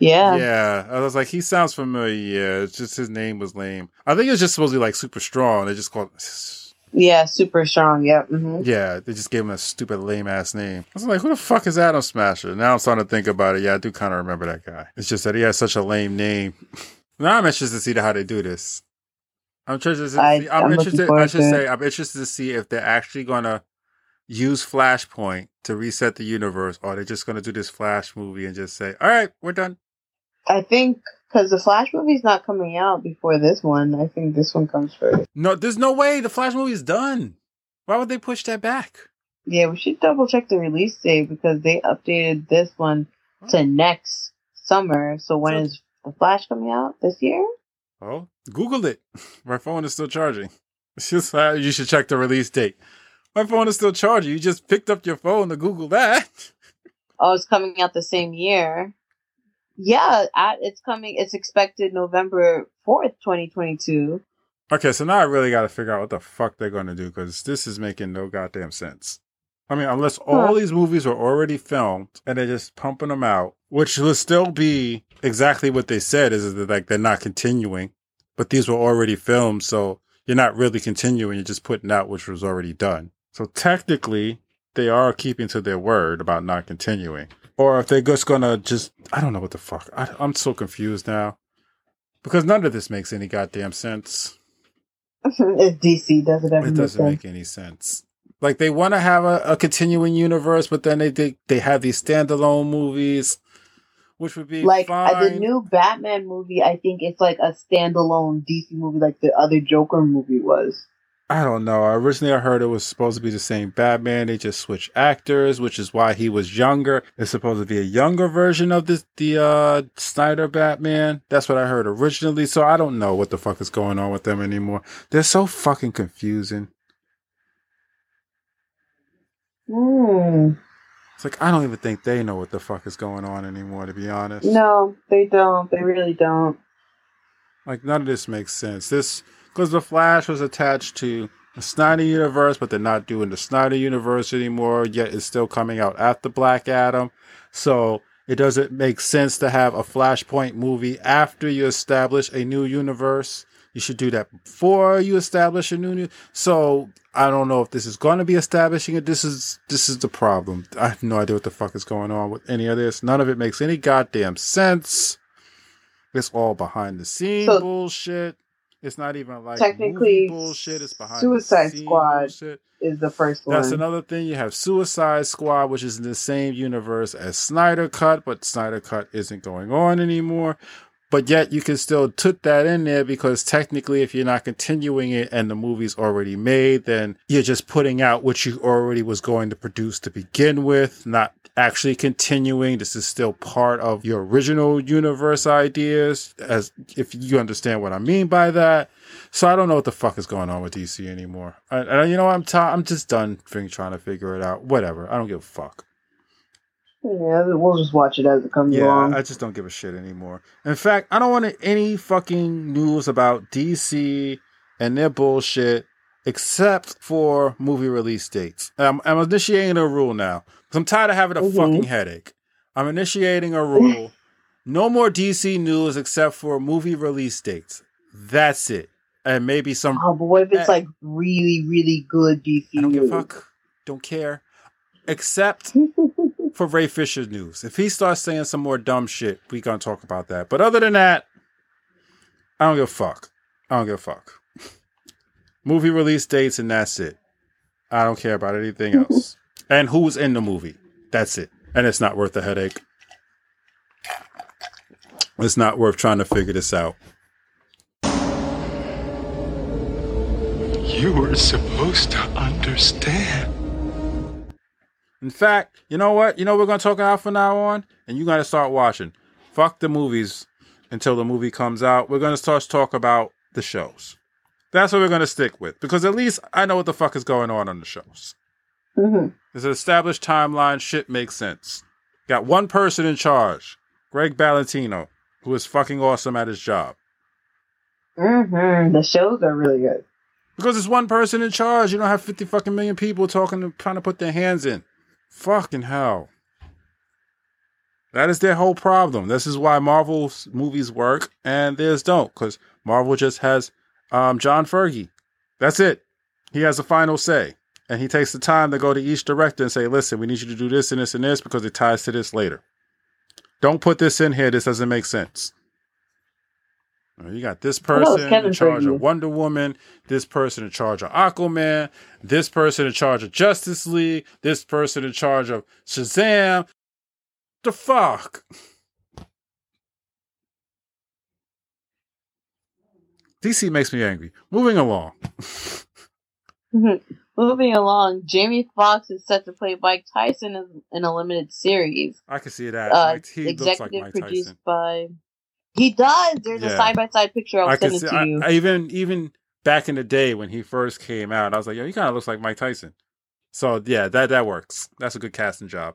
Yeah. Yeah. I was like, he sounds familiar. Yeah, it's just his name was lame. I think it was just supposed to be like super strong. They just called. *sighs* Yeah, super strong. Yep. hmm Yeah, they just gave him a stupid lame ass name. I was like, who the fuck is Atom Smasher? Now I'm starting to think about it. Yeah, I do kind of remember that guy. It's just that he has such a lame name. *laughs* now I'm interested to see how they do this. I'm interested. To I- see, I'm, I'm interested. I should say I'm interested to see if they're actually gonna use Flashpoint to reset the universe, or they're just gonna do this Flash movie and just say, "All right, we're done." I think because the Flash movie's not coming out before this one. I think this one comes first. No, there's no way the Flash movie is done. Why would they push that back? Yeah, we should double check the release date because they updated this one to next summer. So when is the Flash coming out this year? Oh, Google it. *laughs* My phone is still charging. *laughs* It's just uh, you should check the release date. My phone is still charging. You just picked up your phone to Google that. *laughs* Oh, it's coming out the same year. Yeah, it's coming. It's expected November fourth, twenty twenty two. Okay, so now I really got to figure out what the fuck they're going to do because this is making no goddamn sense. I mean, unless all Huh. these movies are already filmed and they're just pumping them out, which will still be exactly what they said is that like they're not continuing, but these were already filmed, so you're not really continuing. You're just putting out which was already done. So technically, they are keeping to their word about not continuing. Or if they're just gonna just, I don't know what the fuck. I, I'm so confused now because none of this makes any goddamn sense. *laughs* if DC does it It doesn't make any sense. Like they want to have a, a continuing universe, but then they, they they have these standalone movies, which would be like fine. uh, the new Batman movie. I think it's like a standalone DC movie, like the other Joker movie was. I don't know. Originally, I heard it was supposed to be the same Batman. They just switched actors, which is why he was younger. It's supposed to be a younger version of the the uh, Snyder Batman. That's what I heard originally. So I don't know what the fuck is going on with them anymore. They're so fucking confusing. Hmm. It's like I don't even think they know what the fuck is going on anymore. To be honest. No, they don't. They really don't. Like none of this makes sense. This because the Flash was attached to the Snyder universe, but they're not doing the Snyder universe anymore. Yet it's still coming out after Black Adam, so it doesn't make sense to have a Flashpoint movie after you establish a new universe. You should do that before you establish a new. new so I don't know if this is going to be establishing it. This is this is the problem. I have no idea what the fuck is going on with any of this. None of it makes any goddamn sense. It's all behind the scenes So- bullshit. It's not even like Technically, bullshit. It's behind Suicide the scenes Squad bullshit. is the first one. That's another thing. You have Suicide Squad, which is in the same universe as Snyder Cut, but Snyder Cut isn't going on anymore. But yet you can still put that in there because technically, if you're not continuing it and the movie's already made, then you're just putting out what you already was going to produce to begin with, not actually continuing. This is still part of your original universe ideas, as if you understand what I mean by that. So I don't know what the fuck is going on with DC anymore. I, you know? I'm ti I'm just done trying to figure it out. Whatever. I don't give a fuck. Yeah, we'll just watch it as it comes Yeah, along. I just don't give a shit anymore. In fact, I don't want any fucking news about DC and their bullshit except for movie release dates. I'm, I'm initiating a rule now I'm tired of having a Mhm. fucking headache. I'm initiating a rule. *laughs* no more DC news except for movie release dates. That's it. And maybe some. oh, but what if it's like really, really good DC? I don't give a fuck. Don't care. Except *laughs* for Ray Fisher news. If he starts saying some more dumb shit, we gonna talk about that. But other than that, I don't give a fuck. I don't give a fuck. *laughs* Movie release dates and that's it. I don't care about anything *laughs* else. and who's in the movie. That's it. And it's not worth the headache. It's not worth trying to figure this out. You were supposed to understand. In fact, you know what? You know what we're gonna talk about from now on, and you gotta start watching. Fuck the movies until the movie comes out. We're gonna start to talk about the shows. That's what we're gonna stick with because at least I know what the fuck is going on on the shows. Mhm. There's an established timeline. Shit makes sense. Got one person in charge, Greg Valentino, who is fucking awesome at his job. Mhm. The shows are really good. Because it's one person in charge. You don't have 50 fucking million people talking, to trying to put their hands in. Fucking hell. That is their whole problem. This is why Marvel's movies work and theirs don't. Because Marvel just has um, John Fergie. That's it. he has the final say. And he takes the time to go to each director and say, listen, we need you to do this and this and this because it ties to this later. Don't put this in here. This doesn't make sense. You got this person in charge of Wonder Woman, this person in charge of Aquaman, this person in charge of Justice League, this person in charge of Shazam. The fuck? DC makes me angry. Moving along. *laughs* Moving along, Jamie Foxx is set to play Mike Tyson in- in a limited series. I can see that. Uh, he looks like executive Mike produced Tyson. by. He does. There's a side by side picture. I'll I send see. to I, you. I even even back in the day when he first came out, I was like, yo, he kind of looks like Mike Tyson. So yeah, that that works. That's a good casting job,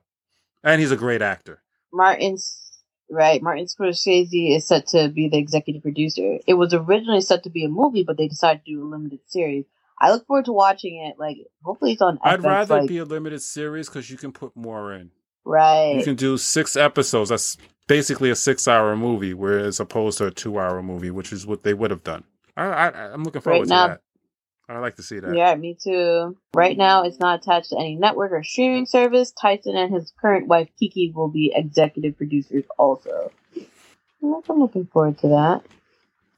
and he's a great actor. Martin's right. Martin Scorsese is set to be the executive producer. It was originally set to be a movie, but they decided to do a limited series. I look forward to watching it. Like, hopefully, it's on. I'd FX, rather it like, be a limited series because you can put more in. right. You can do six episodes. That's basically a six-hour movie, whereas opposed to a two-hour movie, which is what they would have done. I, I I'm looking forward Right to that. I like to see that. Yeah, me too. Right now, it's not attached to any network or streaming service. Tyson and his current wife Kiki will be executive producers also. I'm looking forward to that.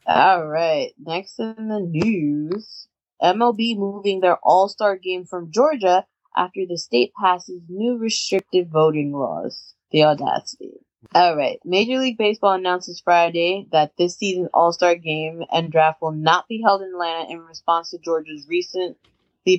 All right, next in the news, MLB moving their All Star game from Georgia after the state passes new restrictive voting laws. The audacity. All right. Major League Baseball announces Friday that this season's All Star game and draft will not be held in Atlanta in response to Georgia's recently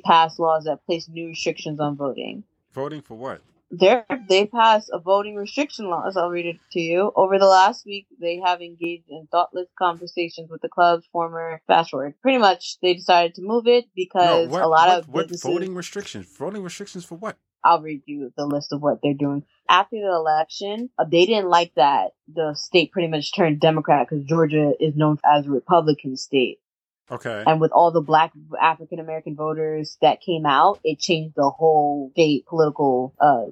passed laws that place new restrictions on voting. Voting for what? There, they passed a voting restriction laws. I'll read it to you. Over the last week, they have engaged in thoughtless conversations with the club's former fast forward. Pretty much, they decided to move it because No, what, a lot what, of what businesses. voting restrictions? Voting restrictions for what? I'll read you the list of what they're doing. After the election, uh, they didn't like that the state pretty much turned Democrat because Georgia is known as a Republican state. Okay. And with all the black African American voters that came out, it changed the whole state political uh,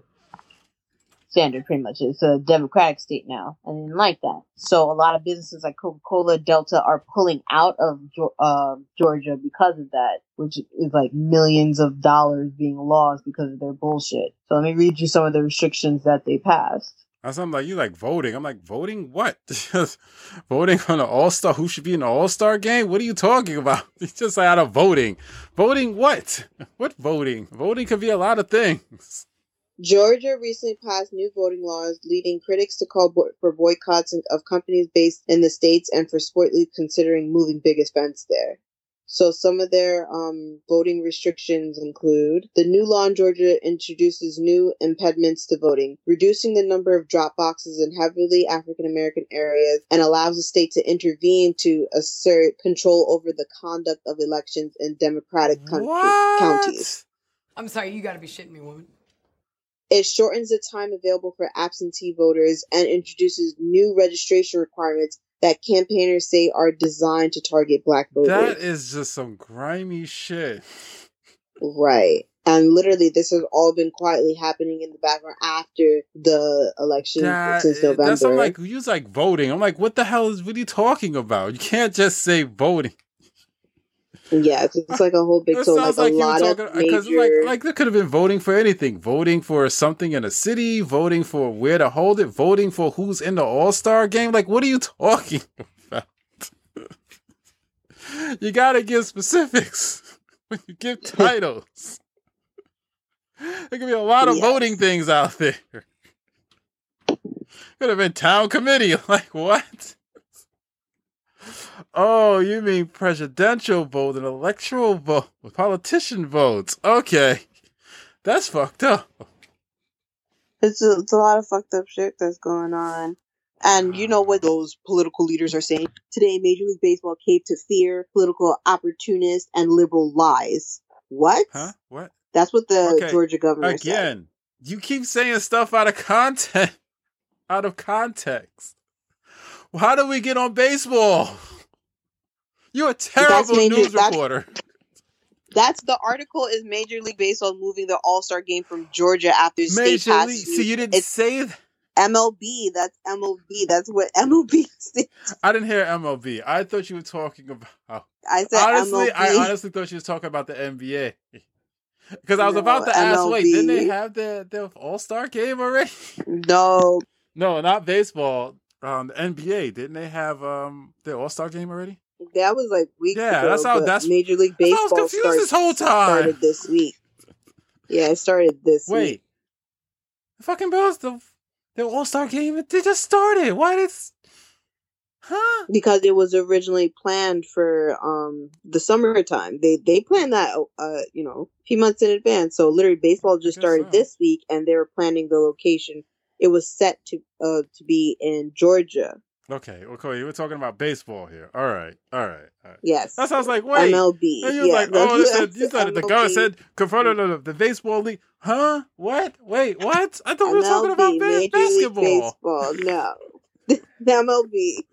standard pretty much. It's a democratic state now, and they didn't like that. So a lot of businesses like Coca Cola, Delta are pulling out of uh, Georgia because of that, which is like millions of dollars being lost because of their bullshit. So let me read you some of the restrictions that they passed. That's I'm like you like voting. I'm like voting what? *laughs* voting on an all star who should be in the all star game? What are you talking about? It's *laughs* just out of voting. Voting what? *laughs* What voting? Voting could be a lot of things. Georgia recently passed new voting laws, leading critics to call bo- for boycotts of companies based in the states and for sport leagues considering moving big events there. So some of their um, voting restrictions include the new law in Georgia introduces new impediments to voting, reducing the number of drop boxes in heavily African American areas, and allows the state to intervene to assert control over the conduct of elections in Democratic country- counties. I'm sorry, you gotta be shitting me, woman. It shortens the time available for absentee voters and introduces new registration requirements that campaigners say are designed to target black voters. That is just some grimy shit. right. And literally, this has all been quietly happening in the background after the election That, since November. that's I'm like you was like voting. I'm like, what the hell is what are you talking about? You can't just say voting. Yeah, it's, like a whole big so like, sounds a like you were lot talking of major. like like they could have been voting for anything, voting for something in a city, voting for where to hold it, voting for who's in the All Star game. Like, what are you *laughs* talking about? *laughs* you gotta give specifics *laughs* when you give titles. there could be a lot of Yes. voting things out there. Could have been town committee. Like what? Oh, you mean presidential vote and electoral vote, politician votes? Okay, that's fucked up. It's a, it's a lot of fucked up shit that's going on. And you know what those political leaders are saying? Today, Major League Baseball caved to fear, political opportunists, and liberal lies. What? Huh? What? That's what the Okay, Georgia governor said. Again, you keep saying stuff out of context. *laughs* out of context. How do we get on baseball? You're a terrible major- news reporter. That's the article is Major League Baseball moving the All Star game from Georgia after the Major. League. See, you didn't it's, say that. MLB. That's MLB. That's what MLB *laughs* stands. I didn't hear MLB. I thought you were talking about. I said honestly, MLB. I honestly thought she was talking about the NBA. Because I was No, about to ask, wait, didn't they have the their All Star game already? No, no, not baseball. Um, the NBA didn't they have um their All Star game already? That was like weeks Yeah, ago. that's how- that's- Major League how I was Baseball confused starts- this whole time. started this week. Yeah, it started this Wait, week. the fucking Bills, the the All Star game, they just started. Why did? Huh? because it was originally planned for um the summertime. They they planned that uh you know a few months in advance. So literally, baseball just started this week, and they were planning the location. It was set to uh to be in Georgia. Okay, okay, you were talking about baseball here. All right, all right, all right. Yes, That sounds like wait. MLB. And you yeah, like, oh, that's- said, you *laughs* said the guy said confronted the, the baseball league. Huh? What? Wait, what? I thought we were talking about ba- basketball. Baseball. No, *laughs* MLB.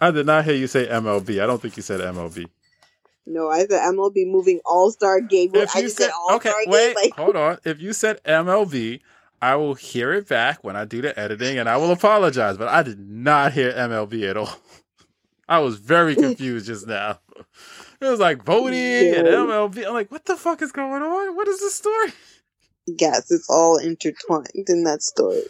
I did not hear you say MLB. I don't think you said MLB. No, I said MLB moving All Star game. If I you just said said All okay, Star game. wait, Like hold on. If you said MLB, I will hear it back when I do the editing, and I will apologize. But I did not hear MLB at all. *laughs* I was very *laughs* confused just now. *laughs* It was like voting and MLB. I'm like, what the fuck is going on? What is this story? yes, it's all intertwined in that story.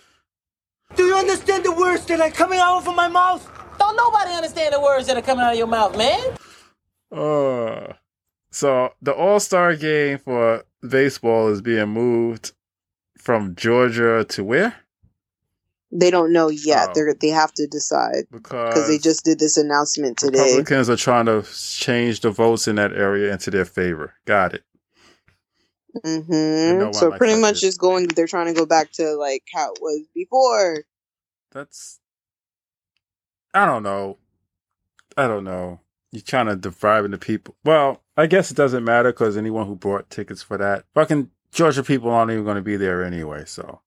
Do you understand the words that are coming out of my mouth? Don't nobody understand the words that are coming out of your mouth, man. Uh, so the All Star game for baseball is being moved from Georgia to where? They don't know yet. Oh. They're they have to decide because they just did this announcement today. Republicans are trying to change the votes in that area into their favor. Got it. hmm one So pretty much just going. They're trying to go back to like how it was before. That's. I don't know. I don't know. You're trying to deprive the people. Well, I guess it doesn't matter because anyone who bought tickets for that, fucking Georgia people aren't even going to be there anyway. So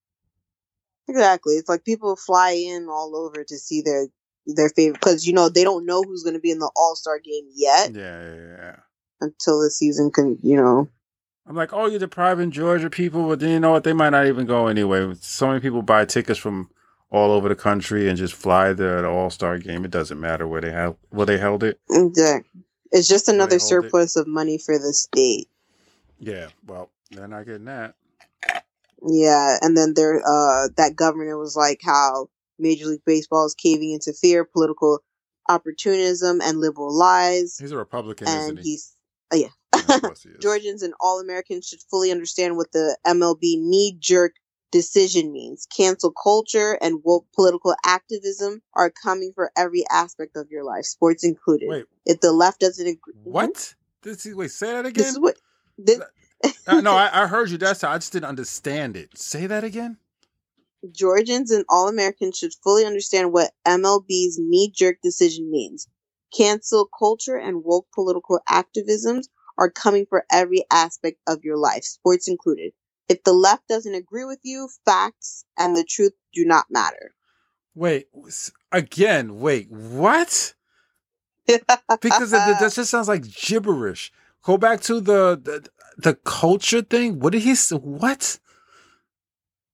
Exactly. It's like people fly in all over to see their their favorite because you know they don't know who's going to be in the All Star game yet yeah, yeah, yeah. until the season can. You know. I'm like, oh, you're depriving Georgia people, but then you know what? They might not even go anyway. So many people buy tickets from all over the country and just fly there the All Star game. It doesn't matter where they held where they held it. Exactly. It's just another hold it. surplus of money for the state. Yeah, well, they're not getting that. Yeah, and then there, uh, that governor was like how Major League Baseball is caving into fear, political opportunism, and liberal lies. He's a Republican, and isn't he? he's, oh yeah, *laughs* Georgians and all Americans should fully understand what the MLB knee jerk decision means. Cancel culture and woke political activism are coming for every aspect of your life, sports included. Wait. If the left doesn't agree, What? This is, wait, say that again. this is what this, Uh, no, I, *laughs* I heard you. That's I just didn't understand it. Say that again. Georgians and all Americans should fully understand what MLB's knee jerk decision means. Cancel culture and woke political activisms are coming for every aspect of your life, sports included. If the left doesn't agree with you, facts and the truth do not matter. Wait, again. Wait, what? *laughs* Because that, that just sounds like gibberish. Go back to the, the the culture thing. What did he? say? What?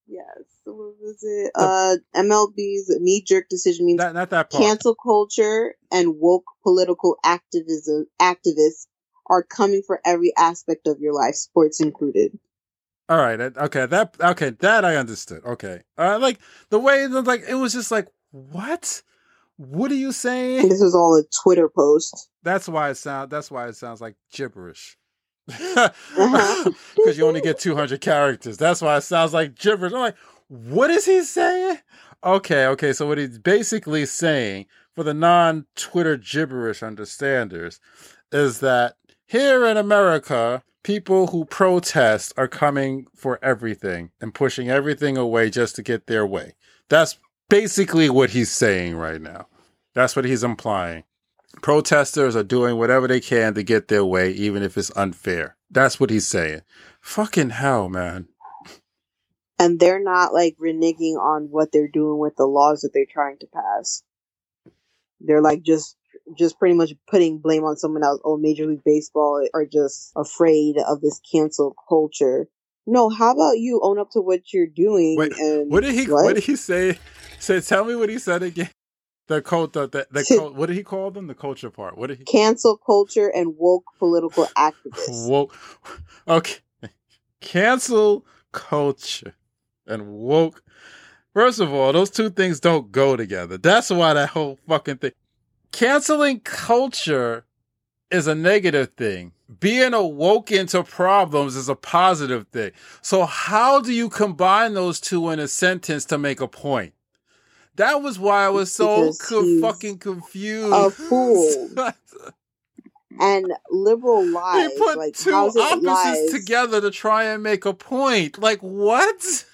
Yes. What was it? Uh, MLB's knee jerk decision means Not, not that part. cancel culture and woke political activism activists are coming for every aspect of your life, sports included. All right. Okay. That. Okay. That I understood. Okay. Uh, like the way it was like it was just like what? What are you saying? This was all a Twitter post. That's why it sound. That's why it sounds like gibberish. Uh-huh. *laughs* Because you only get two hundred characters. That's why it sounds like gibberish. I'm like, what is he saying? Okay, okay. So what he's basically saying for the non-Twitter gibberish understanders is that here in America, people who protest are coming for everything and pushing everything away just to get their way. That's basically what he's saying right now. That's what he's implying. Protesters are doing whatever they can to get their way, even if it's unfair. That's what he's saying. Fucking hell, man. And they're not like reneging on what they're doing with the laws that they're trying to pass. They're like just just pretty much putting blame on someone else. Oh, Major League Baseball are just afraid of this cancel culture No, how about you own up to what you're doing? Wait, and what did he? What? did he say? Say, tell me what he said again. The cult, the, the, the *laughs* cult, what did he call them? The culture part. What did he? Cancel culture and woke political activists. *laughs* Woke. Okay. Cancel culture and woke. First of all, those two things don't go together. That's why that whole fucking thing. Canceling culture is a negative thing. Being awoke into problems is a positive thing. So how do you combine those two in a sentence to make a point? That was why I was so co- fucking confused. a fool. *laughs* and liberal lies. He put like two opposites lies? together to try and make a point. Like what?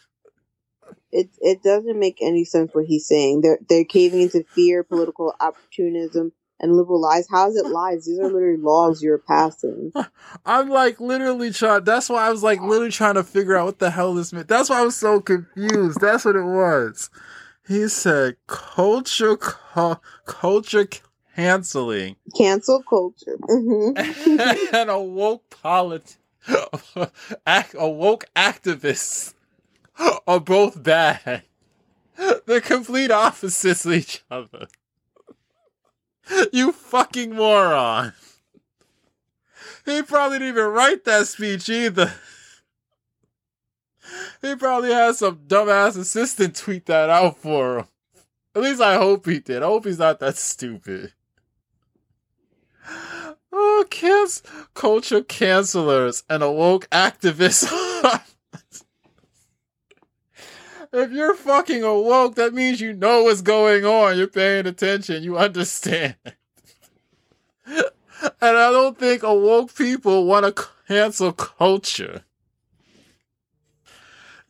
It it doesn't make any sense what he's saying. They're they're caving into fear, political opportunism, and liberal lies. How is it lies? These are literally laws you're passing. *laughs* I'm like literally trying. That's why I was like literally trying to figure out what the hell this meant. That's why I was so confused. That's what it was. He said culture, cu- culture canceling, Cancel culture. hmm *laughs* *laughs* and a woke polit, *laughs* act, a woke activists are both bad. They're complete opposites of each other. You fucking moron. He probably didn't even write that speech either. He probably had some dumbass assistant tweet that out for him. At least I hope he did. I hope he's not that stupid. Oh, kids, culture cancelers and awoke activists. *laughs* if you're fucking awoke, that means you know what's going on. You're paying attention. You understand. *laughs* and I don't think awoke people want to cancel culture.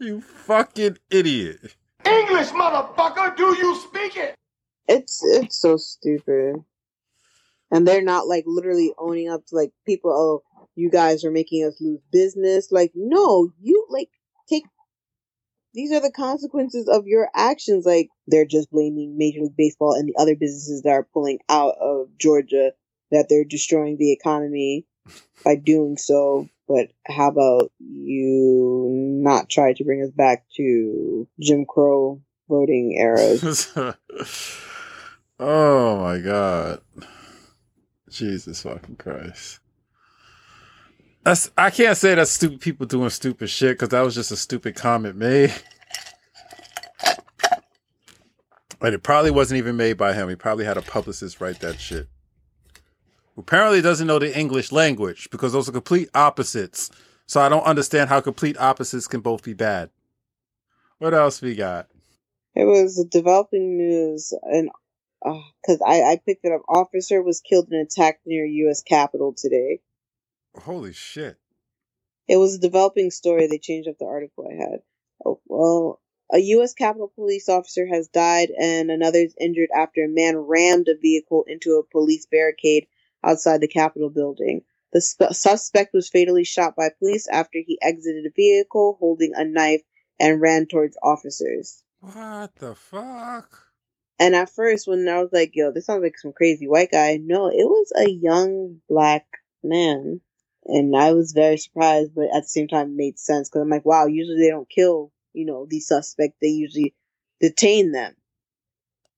You fucking idiot. English, motherfucker, do you speak it? It's it's so stupid. And they're not like literally owning up to like people, oh, you guys are making us lose business. Like, no, you like take these are the consequences of your actions. Like they're just blaming Major League Baseball and the other businesses that are pulling out of Georgia that they're destroying the economy by doing so. But how about you not try to bring us back to Jim Crow voting eras? *laughs* oh my god. Jesus fucking Christ. That's I can't say that's stupid people doing stupid shit because that was just a stupid comment made. And it probably wasn't even made by him. He probably had a publicist write that shit. Apparently doesn't know the English language because those are complete opposites. So I don't understand how complete opposites can both be bad. What else we got? It was developing news, and uh, because I, I picked it up, officer was killed in an attack near U.S. Capitol today. Holy shit. It was a developing story. They changed up the article I had. Oh, well, a U.S. Capitol police officer has died and another is injured after a man rammed a vehicle into a police barricade outside the Capitol building. The sp- suspect was fatally shot by police after he exited a vehicle holding a knife and ran towards officers. What the fuck? And at first, when I was like, yo, this sounds like some crazy white guy, no, it was a young black man. And I was very surprised, but at the same time, it made sense because I'm like, wow, usually they don't kill, you know, these suspects. They usually detain them.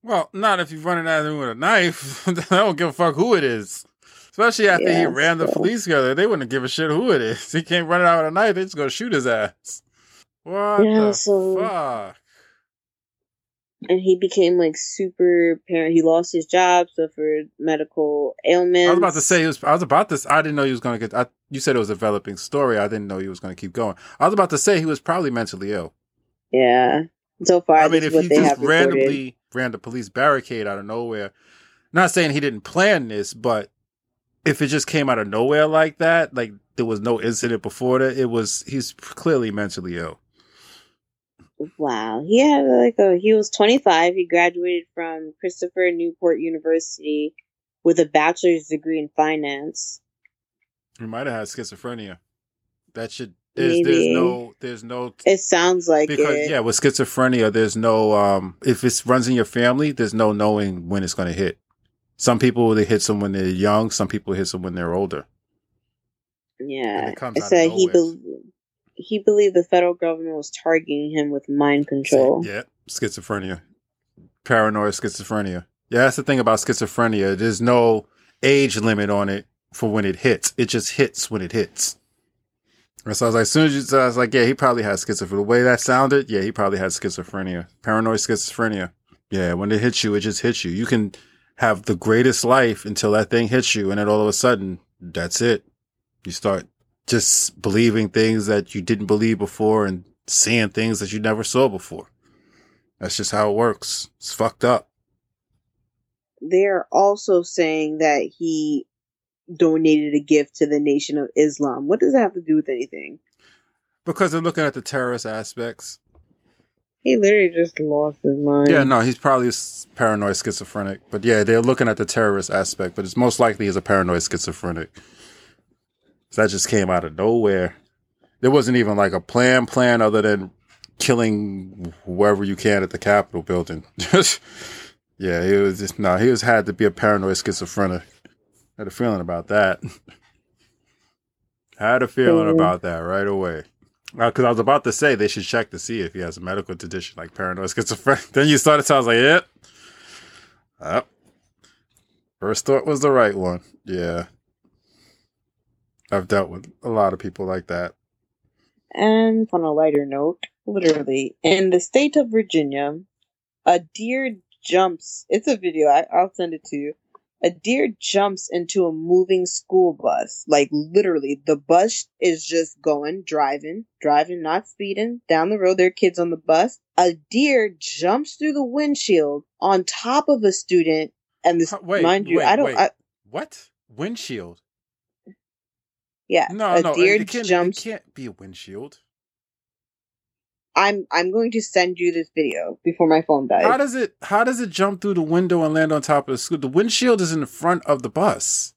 Well, not if you're running at him with a knife. *laughs* I don't give a fuck who it is. Especially after he Yeah, ran the so- police together. They wouldn't give a shit who it is. *laughs* He can't run it out with a knife. They just gonna shoot his ass. What Yeah, the so- fuck? And he became like super parent. He lost his job, suffered medical ailments. I was about to say he was. I was about to. I didn't know he was going to get. I, you said it was a developing story. I didn't know he was going to keep going. I was about to say he was probably mentally ill. Yeah. So far, I mean, if he just randomly ran the police barricade out of nowhere, not saying he didn't plan this, but if it just came out of nowhere like that, like there was no incident before that, it was he's clearly mentally ill. Wow. He had like a he was 25. He graduated from Christopher Newport University with a bachelor's degree in finance. He might have had schizophrenia. That should there's, there's no there's no It sounds like because it. yeah with schizophrenia there's no um if it runs in your family there's no knowing when it's going to hit. Some people they hit them when they're young. Some people hit them when they're older. Yeah. it comes It out of said he bel he believed the federal government was targeting him with mind control. Yeah, schizophrenia, paranoid schizophrenia. Yeah, that's the thing about schizophrenia. There's no age limit on it for when it hits. It just hits when it hits. And so I was like, as soon as you said, I was like, yeah, he probably has schizophrenia. The way that sounded, yeah, he probably has schizophrenia, paranoid schizophrenia. Yeah, when it hits you, it just hits you. You can have the greatest life until that thing hits you, and then all of a sudden, that's it. You start just believing things that you didn't believe before and seeing things that you never saw before. That's just how it works. It's fucked up. They're also saying that he donated a gift to the Nation of Islam. What does that have to do with anything? Because they're looking at the terrorist aspects. He literally just lost his mind. Yeah, no, he's probably paranoid schizophrenic. But yeah, they're looking at the terrorist aspect, but it's most likely he's a paranoid schizophrenic. So that just came out of nowhere. There wasn't even like a plan plan other than killing whoever you can at the Capitol building. *laughs* yeah, he was just no, he was had to be a paranoid schizophrenic. I Had a feeling about that. I *laughs* had a feeling Mhm. about that right away. Uh, because I was about to say they should check to see if he has a medical condition like paranoid *laughs* schizophrenia. then you started, so I was like, yep. Yep. First thought was the right one. Yeah. I've dealt with a lot of people like that. And on a lighter note, literally, in the state of Virginia, a deer jumps. It's a video. I, I'll send it to you. A deer jumps into a moving school bus. Like literally, the bus is just going, driving, driving, not speeding down the road. There are kids on the bus. A deer jumps through the windshield on top of a student, and this, Wait, mind you, wait, I don't. wait. I, What? Windshield? yeah, No, a no, deer it can't, jumps. it can't be a windshield. I'm I'm going to send you this video before my phone dies. How does it? How does it jump through the window and land on top of the school? The windshield is in the front of the bus.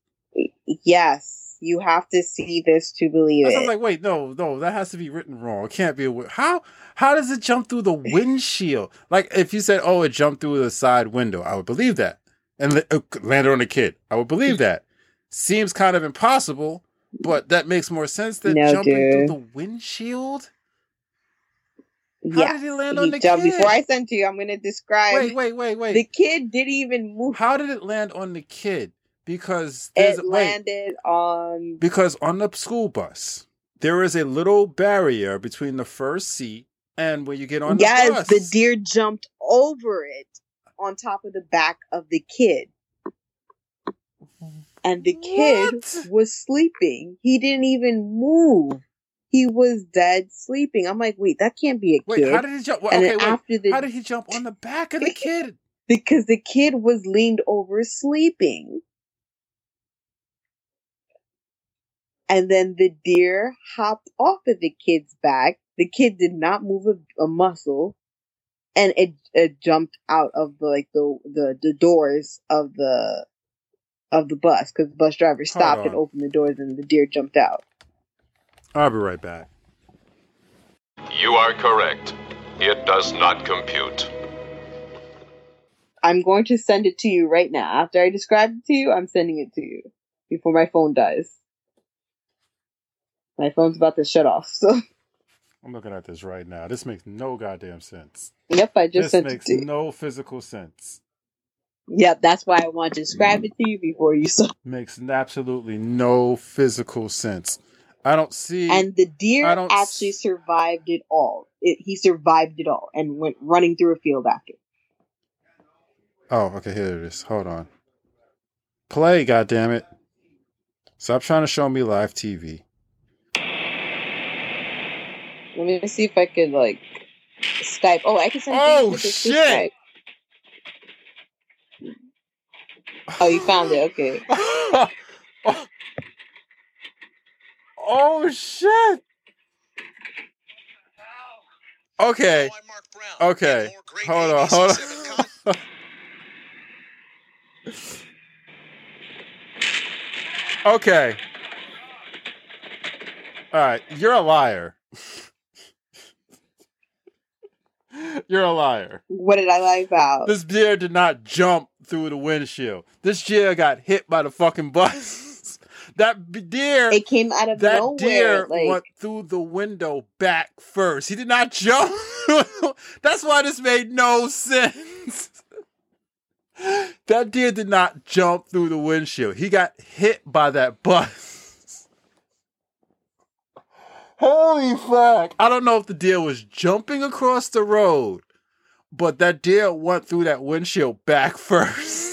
Yes, you have to see this to believe I it. I was like, wait, no, no, that has to be written wrong. It can't be a how. How does it jump through the *laughs* windshield? Like if you said, "Oh, it jumped through the side window," I would believe that, and la- uh, landed on a kid. I would believe that. Seems kind of impossible, but that makes more sense than No, jumping dude. through the windshield. How yeah, did he land on the kid? Before I send to you, I'm going to describe. Wait, wait, wait, wait. The kid didn't even move. How did it land on the kid? Because there's It wait, landed on. because on the school bus there is a little barrier between the first seat and where you get on the yes, bus. the deer jumped over it on top of the back of the kid. And the kid was sleeping. He didn't even move. He was dead sleeping. I'm like, wait, that can't be a kid. Wait, kid. how did he jump? Well, and okay, wait. after the How did he jump on the back of the *laughs* kid? because the kid was leaned over sleeping. And then the deer hopped off of the kid's back. The kid did not move a, a muscle, and it, it jumped out of the like the, the the doors of the of the bus because the bus driver stopped and opened the doors, and the deer jumped out. I'll be right back. You are correct. It does not compute. I'm going to send it to you right now. After I describe it to you, I'm sending it to you before my phone dies. My phone's about to shut off, so. I'm looking at this right now. This makes no goddamn sense. Yep, I just this sent it makes to you. no physical sense. Yep, that's why I want to describe it to you before you saw. Makes absolutely no physical sense. I don't see. And the deer don't s- actually survived it all. It, he survived it all and went running through a field after. Oh, okay. Here it is. Hold on. Play, goddammit. Stop trying to show me live TV. Let me see if I could like Skype. Oh, I can send Oh, shit! Oh, you found it. Okay. *laughs* *laughs* Oh shit! Okay. Okay. Hold on. Hold on. *laughs* okay. All right. You're a liar. *laughs* You're a liar. What did I lie about? This deer did not jump through the windshield. This deer got hit by the fucking bus. *laughs* That deer. It came out of that nowhere. deer like, went through the window back first. He did not jump. *laughs* That's why this made no sense. *laughs* that deer did not jump through the windshield. He got hit by that bus. *laughs* Holy fuck. I don't know if the deer was jumping across the road, but that deer went through that windshield back first.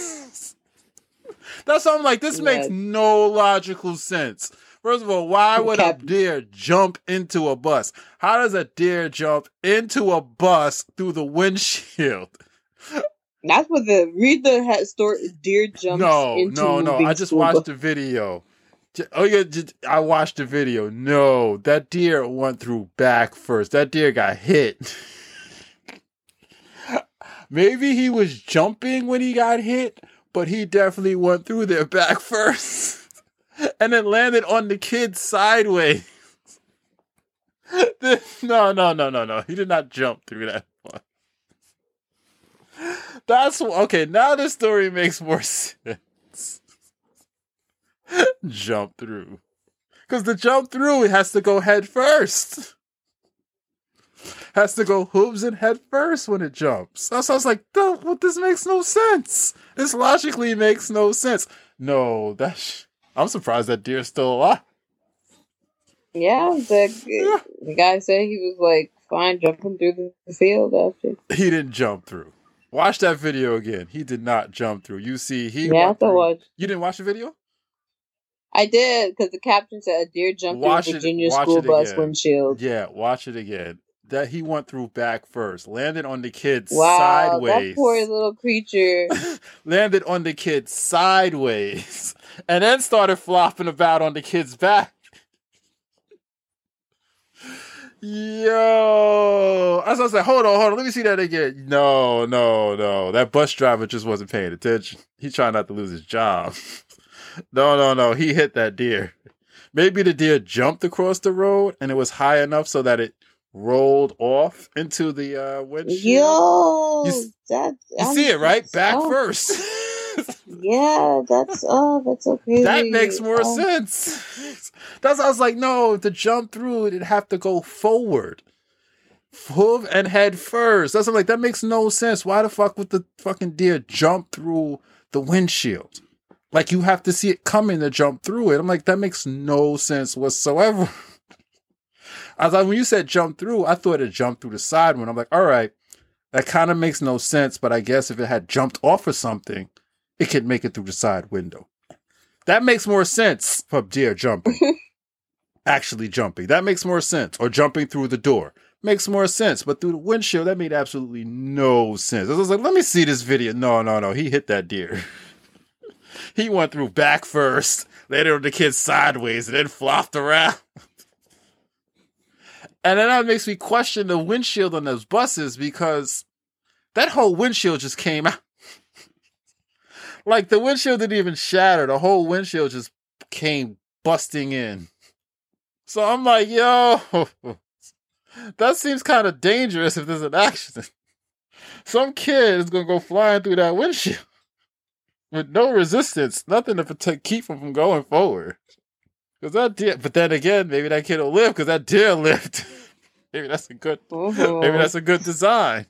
That's something like this makes no logical sense. First of all, why would a deer jump into a bus? How does a deer jump into a bus through the windshield? *laughs* that's what the read the story. Deer jumps No, into no, no. I just watched bus. the video. Oh yeah, I watched the video. No, that deer went through back first. That deer got hit. *laughs* Maybe he was jumping when he got hit, but he definitely went through there back *laughs* first. and then landed on the kid sideways. *laughs* no, no, no, no, no. He did not jump through that one. That's okay. Now the story makes more *laughs* sense. jump through, because the jump through has to go head first. Has to go hooves and head first when it jumps. So I was like, "No, well, this makes no sense. This logically makes no sense. No, that's. I'm surprised that deer's still alive. Yeah, the the guy said he was like fine jumping through the field after. He didn't jump through. Watch that video again. He did not jump through. You see, he Yeah, I have to through- watch. You didn't watch the video? I did because the caption said a deer jumped Watch through it. a Virginia Watch school it bus again. windshield. Yeah, watch it again. That he went through back first, landed on the kid Wow, sideways, that poor little creature. *laughs* landed on the kid sideways, *laughs* and then started flopping about on the kid's back. Yo, as I was gonna hold on, hold on, let me see that again. No, no, no, that bus driver just wasn't paying attention. He trying not to lose his job. *laughs* no, no, no, he hit that deer. Maybe the deer jumped across the road and it was high enough so that it rolled off into the uh, windshield. Yo, You that You see it, right? Back oh, first. *laughs* *laughs* Yeah, that's oh, that's so crazy. That makes more Oh, sense. That's I was like, no, to jump through it'd have to go forward. Hoof and head first. That's I'm like, that makes no sense. Why the fuck would the fucking deer jump through the windshield? Like you have to see it coming to jump through it. I'm like, that makes no sense whatsoever. *laughs* I was like, when you said jump through, I thought it jumped through the side one. I'm like, all right, that kind of makes no sense, but I guess if it had jumped off or something, it could make it through the side window. That makes more sense for deer jumping. *laughs* Actually jumping. That makes more sense. Or jumping through the door. Makes more sense. But through the windshield, that made absolutely no sense. I was like, let me see this video. No, no, no. He hit that deer. *laughs* he went through back first, later on the kid sideways, and then flopped around. *laughs* and then that makes me question the windshield on those buses because that whole windshield just came out. *laughs* Like the windshield didn't even shatter. The whole windshield just came busting in. So I'm like, yo, *laughs* that seems kind of dangerous if there's an accident. *laughs* Some kid is gonna go flying through that windshield with no resistance, nothing to protect, keep him from going forward. Cause that deer, but then again, maybe that kid will live because that deer lived. *laughs* maybe that's a good, maybe that's a good design.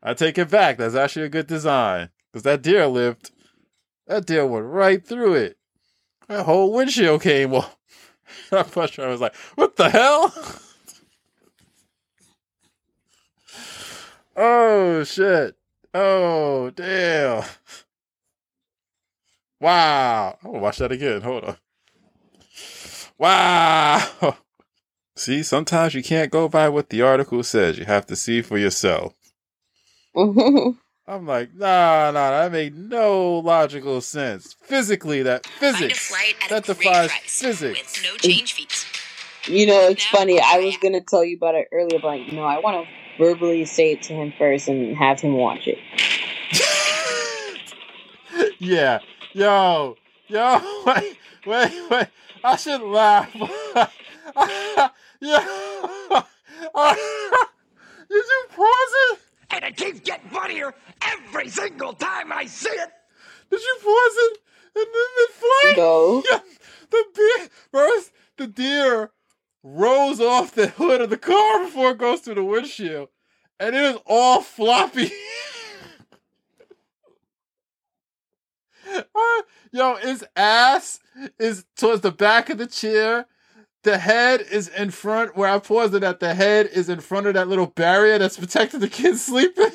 I take it back. That's actually a good design because that deer lived. That deer went right through it. That whole windshield came off. *laughs* That bus driver was like, "What the hell?" *laughs* oh shit! Oh damn! Wow! I'm gonna watch that again. Hold on. Wow! *laughs* See, sometimes you can't go by what the article says. You have to see for yourself. *laughs* I'm like, nah, nah, that made no logical sense. Physically, that physics that defies physics. No change fees. You know, it's funny. I was gonna tell you about it earlier, but you know, I want to verbally say it to him first and have him watch it. *laughs* Yeah, yo, yo, wait, wait, wait. I should laugh. *laughs* yeah. *laughs* Did you pause it? And it keeps getting funnier every single time I see it. Did you pause it? And then the flying. No. *laughs* Yeah, the deer first the deer rolls off the hood of the car before it goes through the windshield, and it is all floppy. Uh, *laughs* Yo, his ass is towards the back of the chair. The head is in front where I paused it at. The head is in front of that little barrier that's protecting the kid *laughs* sleeping.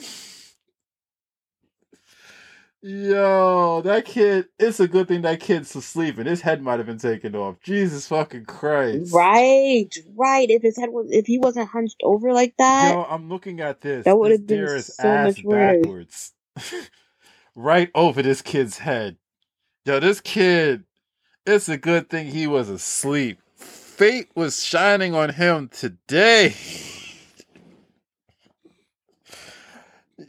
Yo, that kid, it's a good thing that kid's asleep and his head might have been taken off. Jesus fucking Christ. Right, right. If his head was, if he wasn't hunched over like that, Yo, I'm looking at this. That would have been so much worse. *laughs* right over this kid's head. Yo, this kid, it's a good thing he was asleep. Fate was shining on him today. *laughs*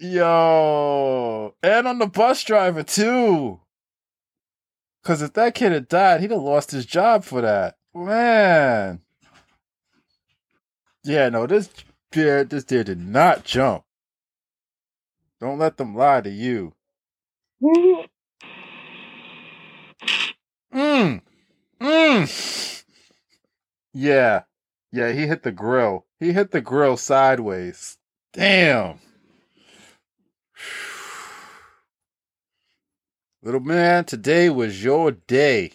Yo, and on the bus driver too. Cause if that kid had died, he'd have lost his job for that. Man. Yeah, no, this deer, this deer did not jump. Don't let them lie to you. Mm. Mm. Yeah. Yeah, he hit the grill. He hit the grill sideways. Damn. *sighs* Little man, today was your day.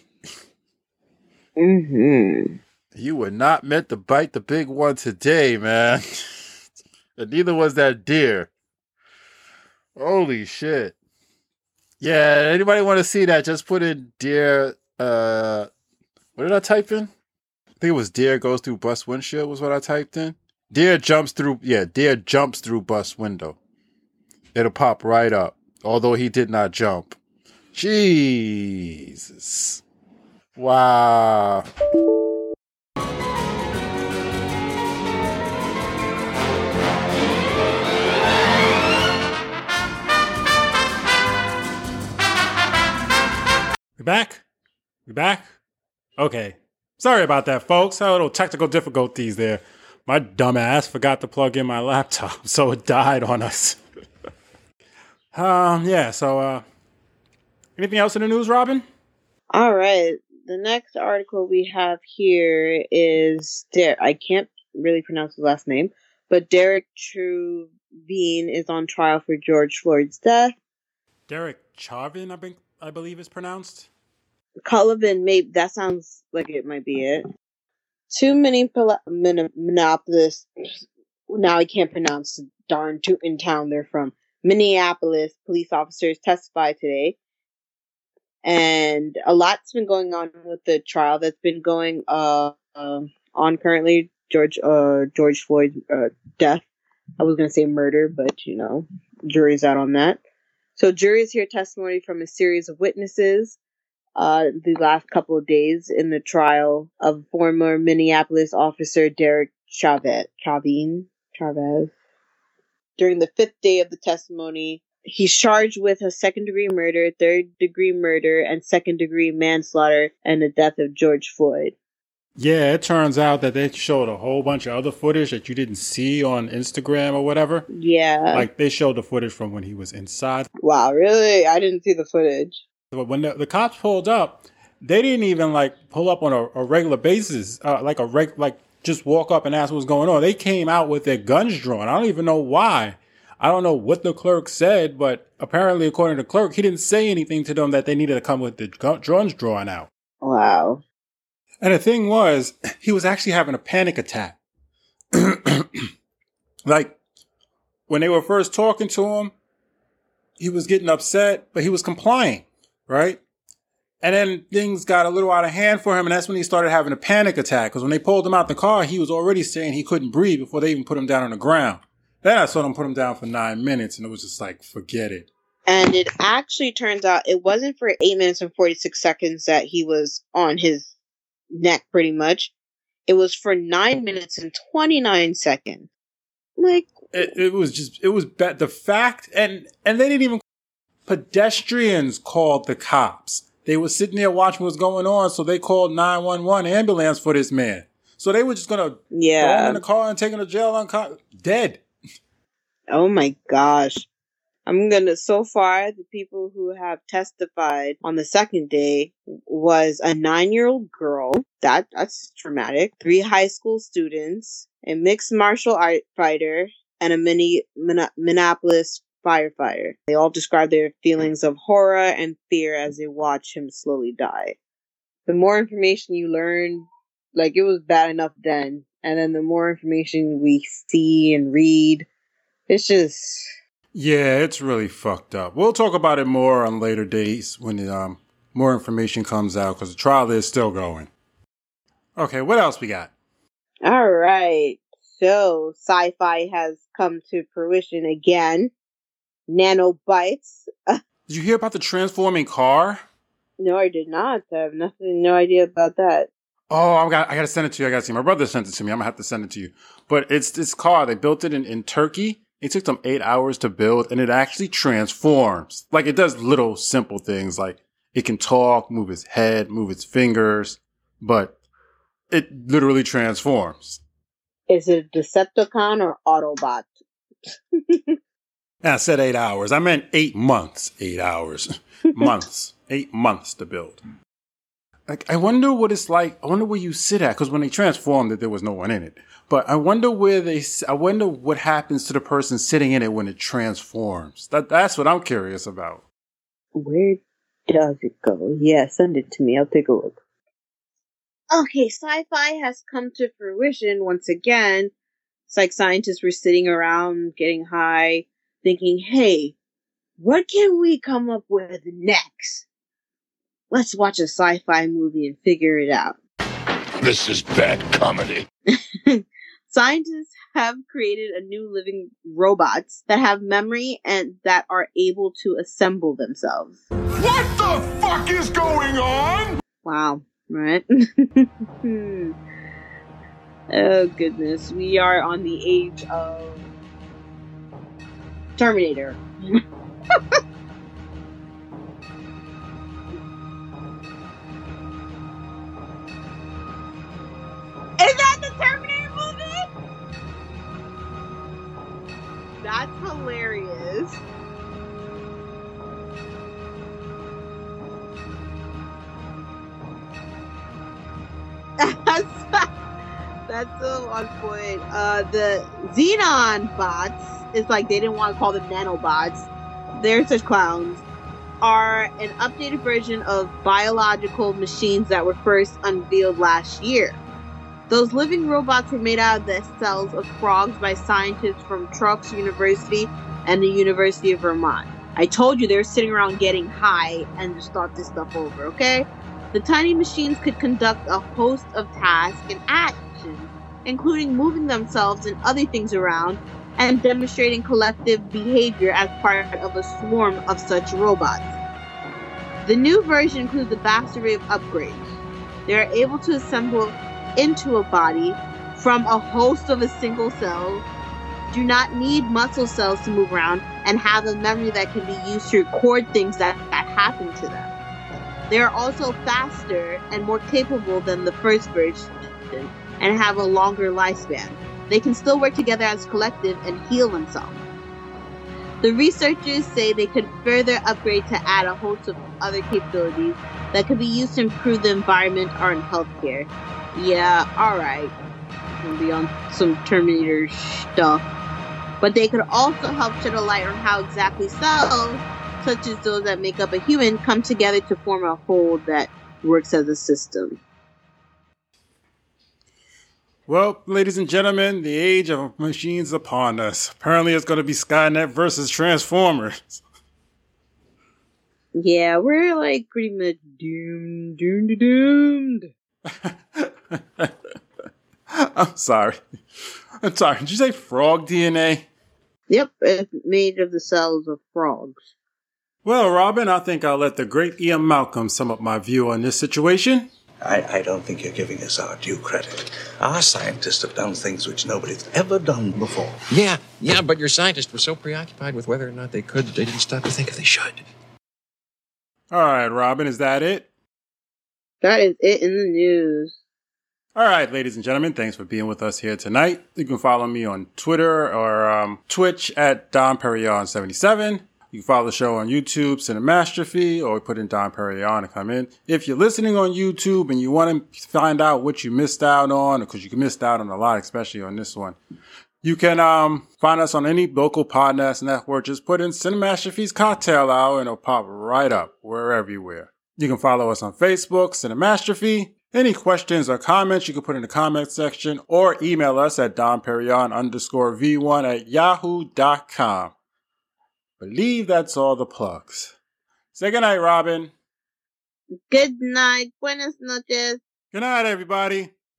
Mm-hmm. You were not meant to bite the big one today, man. *laughs* and neither was that deer. Holy shit. Yeah, anybody want to see that? Just put in deer. Uh, what did I type in? I think it was deer goes through bus windshield, was what I typed in. Deer jumps through, yeah, deer jumps through bus window. It'll pop right up, although he did not jump. Jesus. Wow. We back? We back? Okay. Sorry about that, folks. A little technical difficulties there. My dumb ass forgot to plug in my laptop, *laughs* so it died on us. *laughs* um, yeah, so uh anything else in the news, Robin? All right. The next article we have here is Der- I can't really pronounce his last name, but Derek Truvine is on trial for George Floyd's death. Derek Charvin, I think I believe is pronounced. Cullivan, maybe that sounds like it might be it. Too many pol- mon- monopolists. Now I can't pronounce the darn Tootin town they're from. Minneapolis police officers testified today, and a lot's been going on with the trial that's been going uh, um on currently. George uh, George Floyd's uh, death. I was gonna say murder, but you know, jury's out on that. So juries hear testimony from a series of witnesses uh, the last couple of days in the trial of former Minneapolis officer Derek Chavez. Chavin? Chavez. During the fifth day of the testimony, he's charged with a second degree murder, third degree murder, and second degree manslaughter and the death of George Floyd. Yeah, it turns out that they showed a whole bunch of other footage that you didn't see on Instagram or whatever. Yeah. Like they showed the footage from when he was inside. wow, really? I didn't see the footage. But when the, the cops pulled up, they didn't even like pull up on a, a regular basis, uh, like a reg, like just walk up and ask what's going on. They came out with their guns drawn. I don't even know why. I don't know what the clerk said, but apparently, according to the clerk, he didn't say anything to them that they needed to come with the guns drawn out. Wow. And the thing was, he was actually having a panic attack. *clears throat* like when they were first talking to him, he was getting upset, but he was complying, right? And then things got a little out of hand for him, and that's when he started having a panic attack. Because when they pulled him out the car, he was already saying he couldn't breathe before they even put him down on the ground. Then I saw them put him down for nine minutes, and it was just like, forget it. And it actually turns out it wasn't for 8 minutes and 46 seconds that he was on his neck, pretty much. It was for 9 minutes and 29 seconds. Like, it, it was just it was bad. The fact and and they didn't even pedestrians called the cops. They were sitting there watching what's going on, so they called nine one one ambulance for this man. So they were just gonna throw Yeah. him in the car and take him to jail unco- dead. oh my gosh. I'm gonna. So far, the people who have testified on the second day was a nine-year-old girl. That that's traumatic. Three high school students, a mixed martial art fighter, and a mini Minneapolis firefighter. They all describe their feelings of horror and fear as they watch him slowly die. The more information you learn, like it was bad enough then, and then the more information we see and read, it's just Yeah, it's really fucked up. We'll talk about it more on later days when um, more information comes out because the trial is still going. Okay, what else we got? All right. So sci-fi has come to fruition again. Nanobots. *laughs* Did you hear about the transforming car? no, I did not. I have nothing, no idea about that. Oh, I got I got to send it to you. I got to see. My brother sent it to me. I'm gonna have to send it to you. But it's this car. They built it in, in Turkey. It took them eight hours to build, and it actually transforms. Like it does little simple things, like it can talk, move its head, move its fingers, but it literally transforms. Is it Decepticon or Autobot? I said eight hours. I meant eight months. Eight hours. *laughs* months. Eight months to build. Like, I wonder what it's like. I wonder where you sit at. Cause when they transformed it, there was no one in it. But I wonder where they, s- I wonder what happens to the person sitting in it when it transforms. That, that's what I'm curious about. Where does it go? Yeah, send it to me. I'll take a look. Okay, sci-fi has come to fruition once again. It's like scientists were sitting around getting high, thinking, hey, what can we come up with next? Let's watch a sci-fi movie and figure it out. This is bad comedy. *laughs* Scientists have created a new living robots that have memory and that are able to assemble themselves. What the fuck is going on? Wow, right? *laughs* oh goodness, we are on the age of Terminator. *laughs* Is that the Terminator That's hilarious. *laughs* That's so on point. Uh, the Xenobots is like they didn't want to call them nanobots. They're such clowns. Are an updated version of biological machines that were first unveiled last year. Those living robots were made out of the cells of frogs by scientists from Tufts University and the University of Vermont. I told you they were sitting around getting high and just thought this stuff over, okay? The tiny machines could conduct a host of tasks and actions, including moving themselves and other things around and demonstrating collective behavior as part of a swarm of such robots. The new version includes a vast array of upgrades. They are able to assemble into a body from a host of a single cell, do not need muscle cells to move around, and have a memory that can be used to record things that, that happen to them. They are also faster and more capable than the first version and have a longer lifespan. They can still work together as a collective and heal themselves. The researchers say they could further upgrade to add a host of other capabilities that could be used to improve the environment or in healthcare. Yeah, alright. Gonna be on some Terminator stuff. But they could also help shed a light on how exactly cells, such as those that make up a human, come together to form a whole that works as a system. Well, ladies and gentlemen, the age of machines upon us. Apparently, it's going to be Skynet versus Transformers. Yeah, we're like pretty much doomed, doomed, doomed. *laughs* *laughs* I'm sorry. I'm sorry. Did you say frog DNA? Yep, it's made of the cells of frogs. Well, Robin, I think I'll let the great Ian Malcolm sum up my view on this situation. I, I don't think you're giving us our due credit. Our scientists have done things which nobody's ever done before. Yeah, yeah, but your scientists were so preoccupied with whether or not they could, that they didn't stop to think if they should. All right, Robin, is that it? That is it in the news. All right, ladies and gentlemen, thanks for being with us here tonight. You can follow me on Twitter or um, Twitch at Don Perignon77. You can follow the show on YouTube, Cinemastrophe, or put in Don Perignon to come in. If you're listening on YouTube and you want to find out what you missed out on, because you missed out on a lot, especially on this one, you can um, find us on any local podcast network. Just put in Cinemastrophe's Cocktail Hour and it'll pop right up. We're everywhere. You can follow us on Facebook, Cinemastrophe. Any questions or comments you can put in the comment section or email us at donperignon underscore v1 at yahoo.com. Believe that's all the plugs. Say goodnight, Robin. Good night. Buenas noches. Good night, everybody.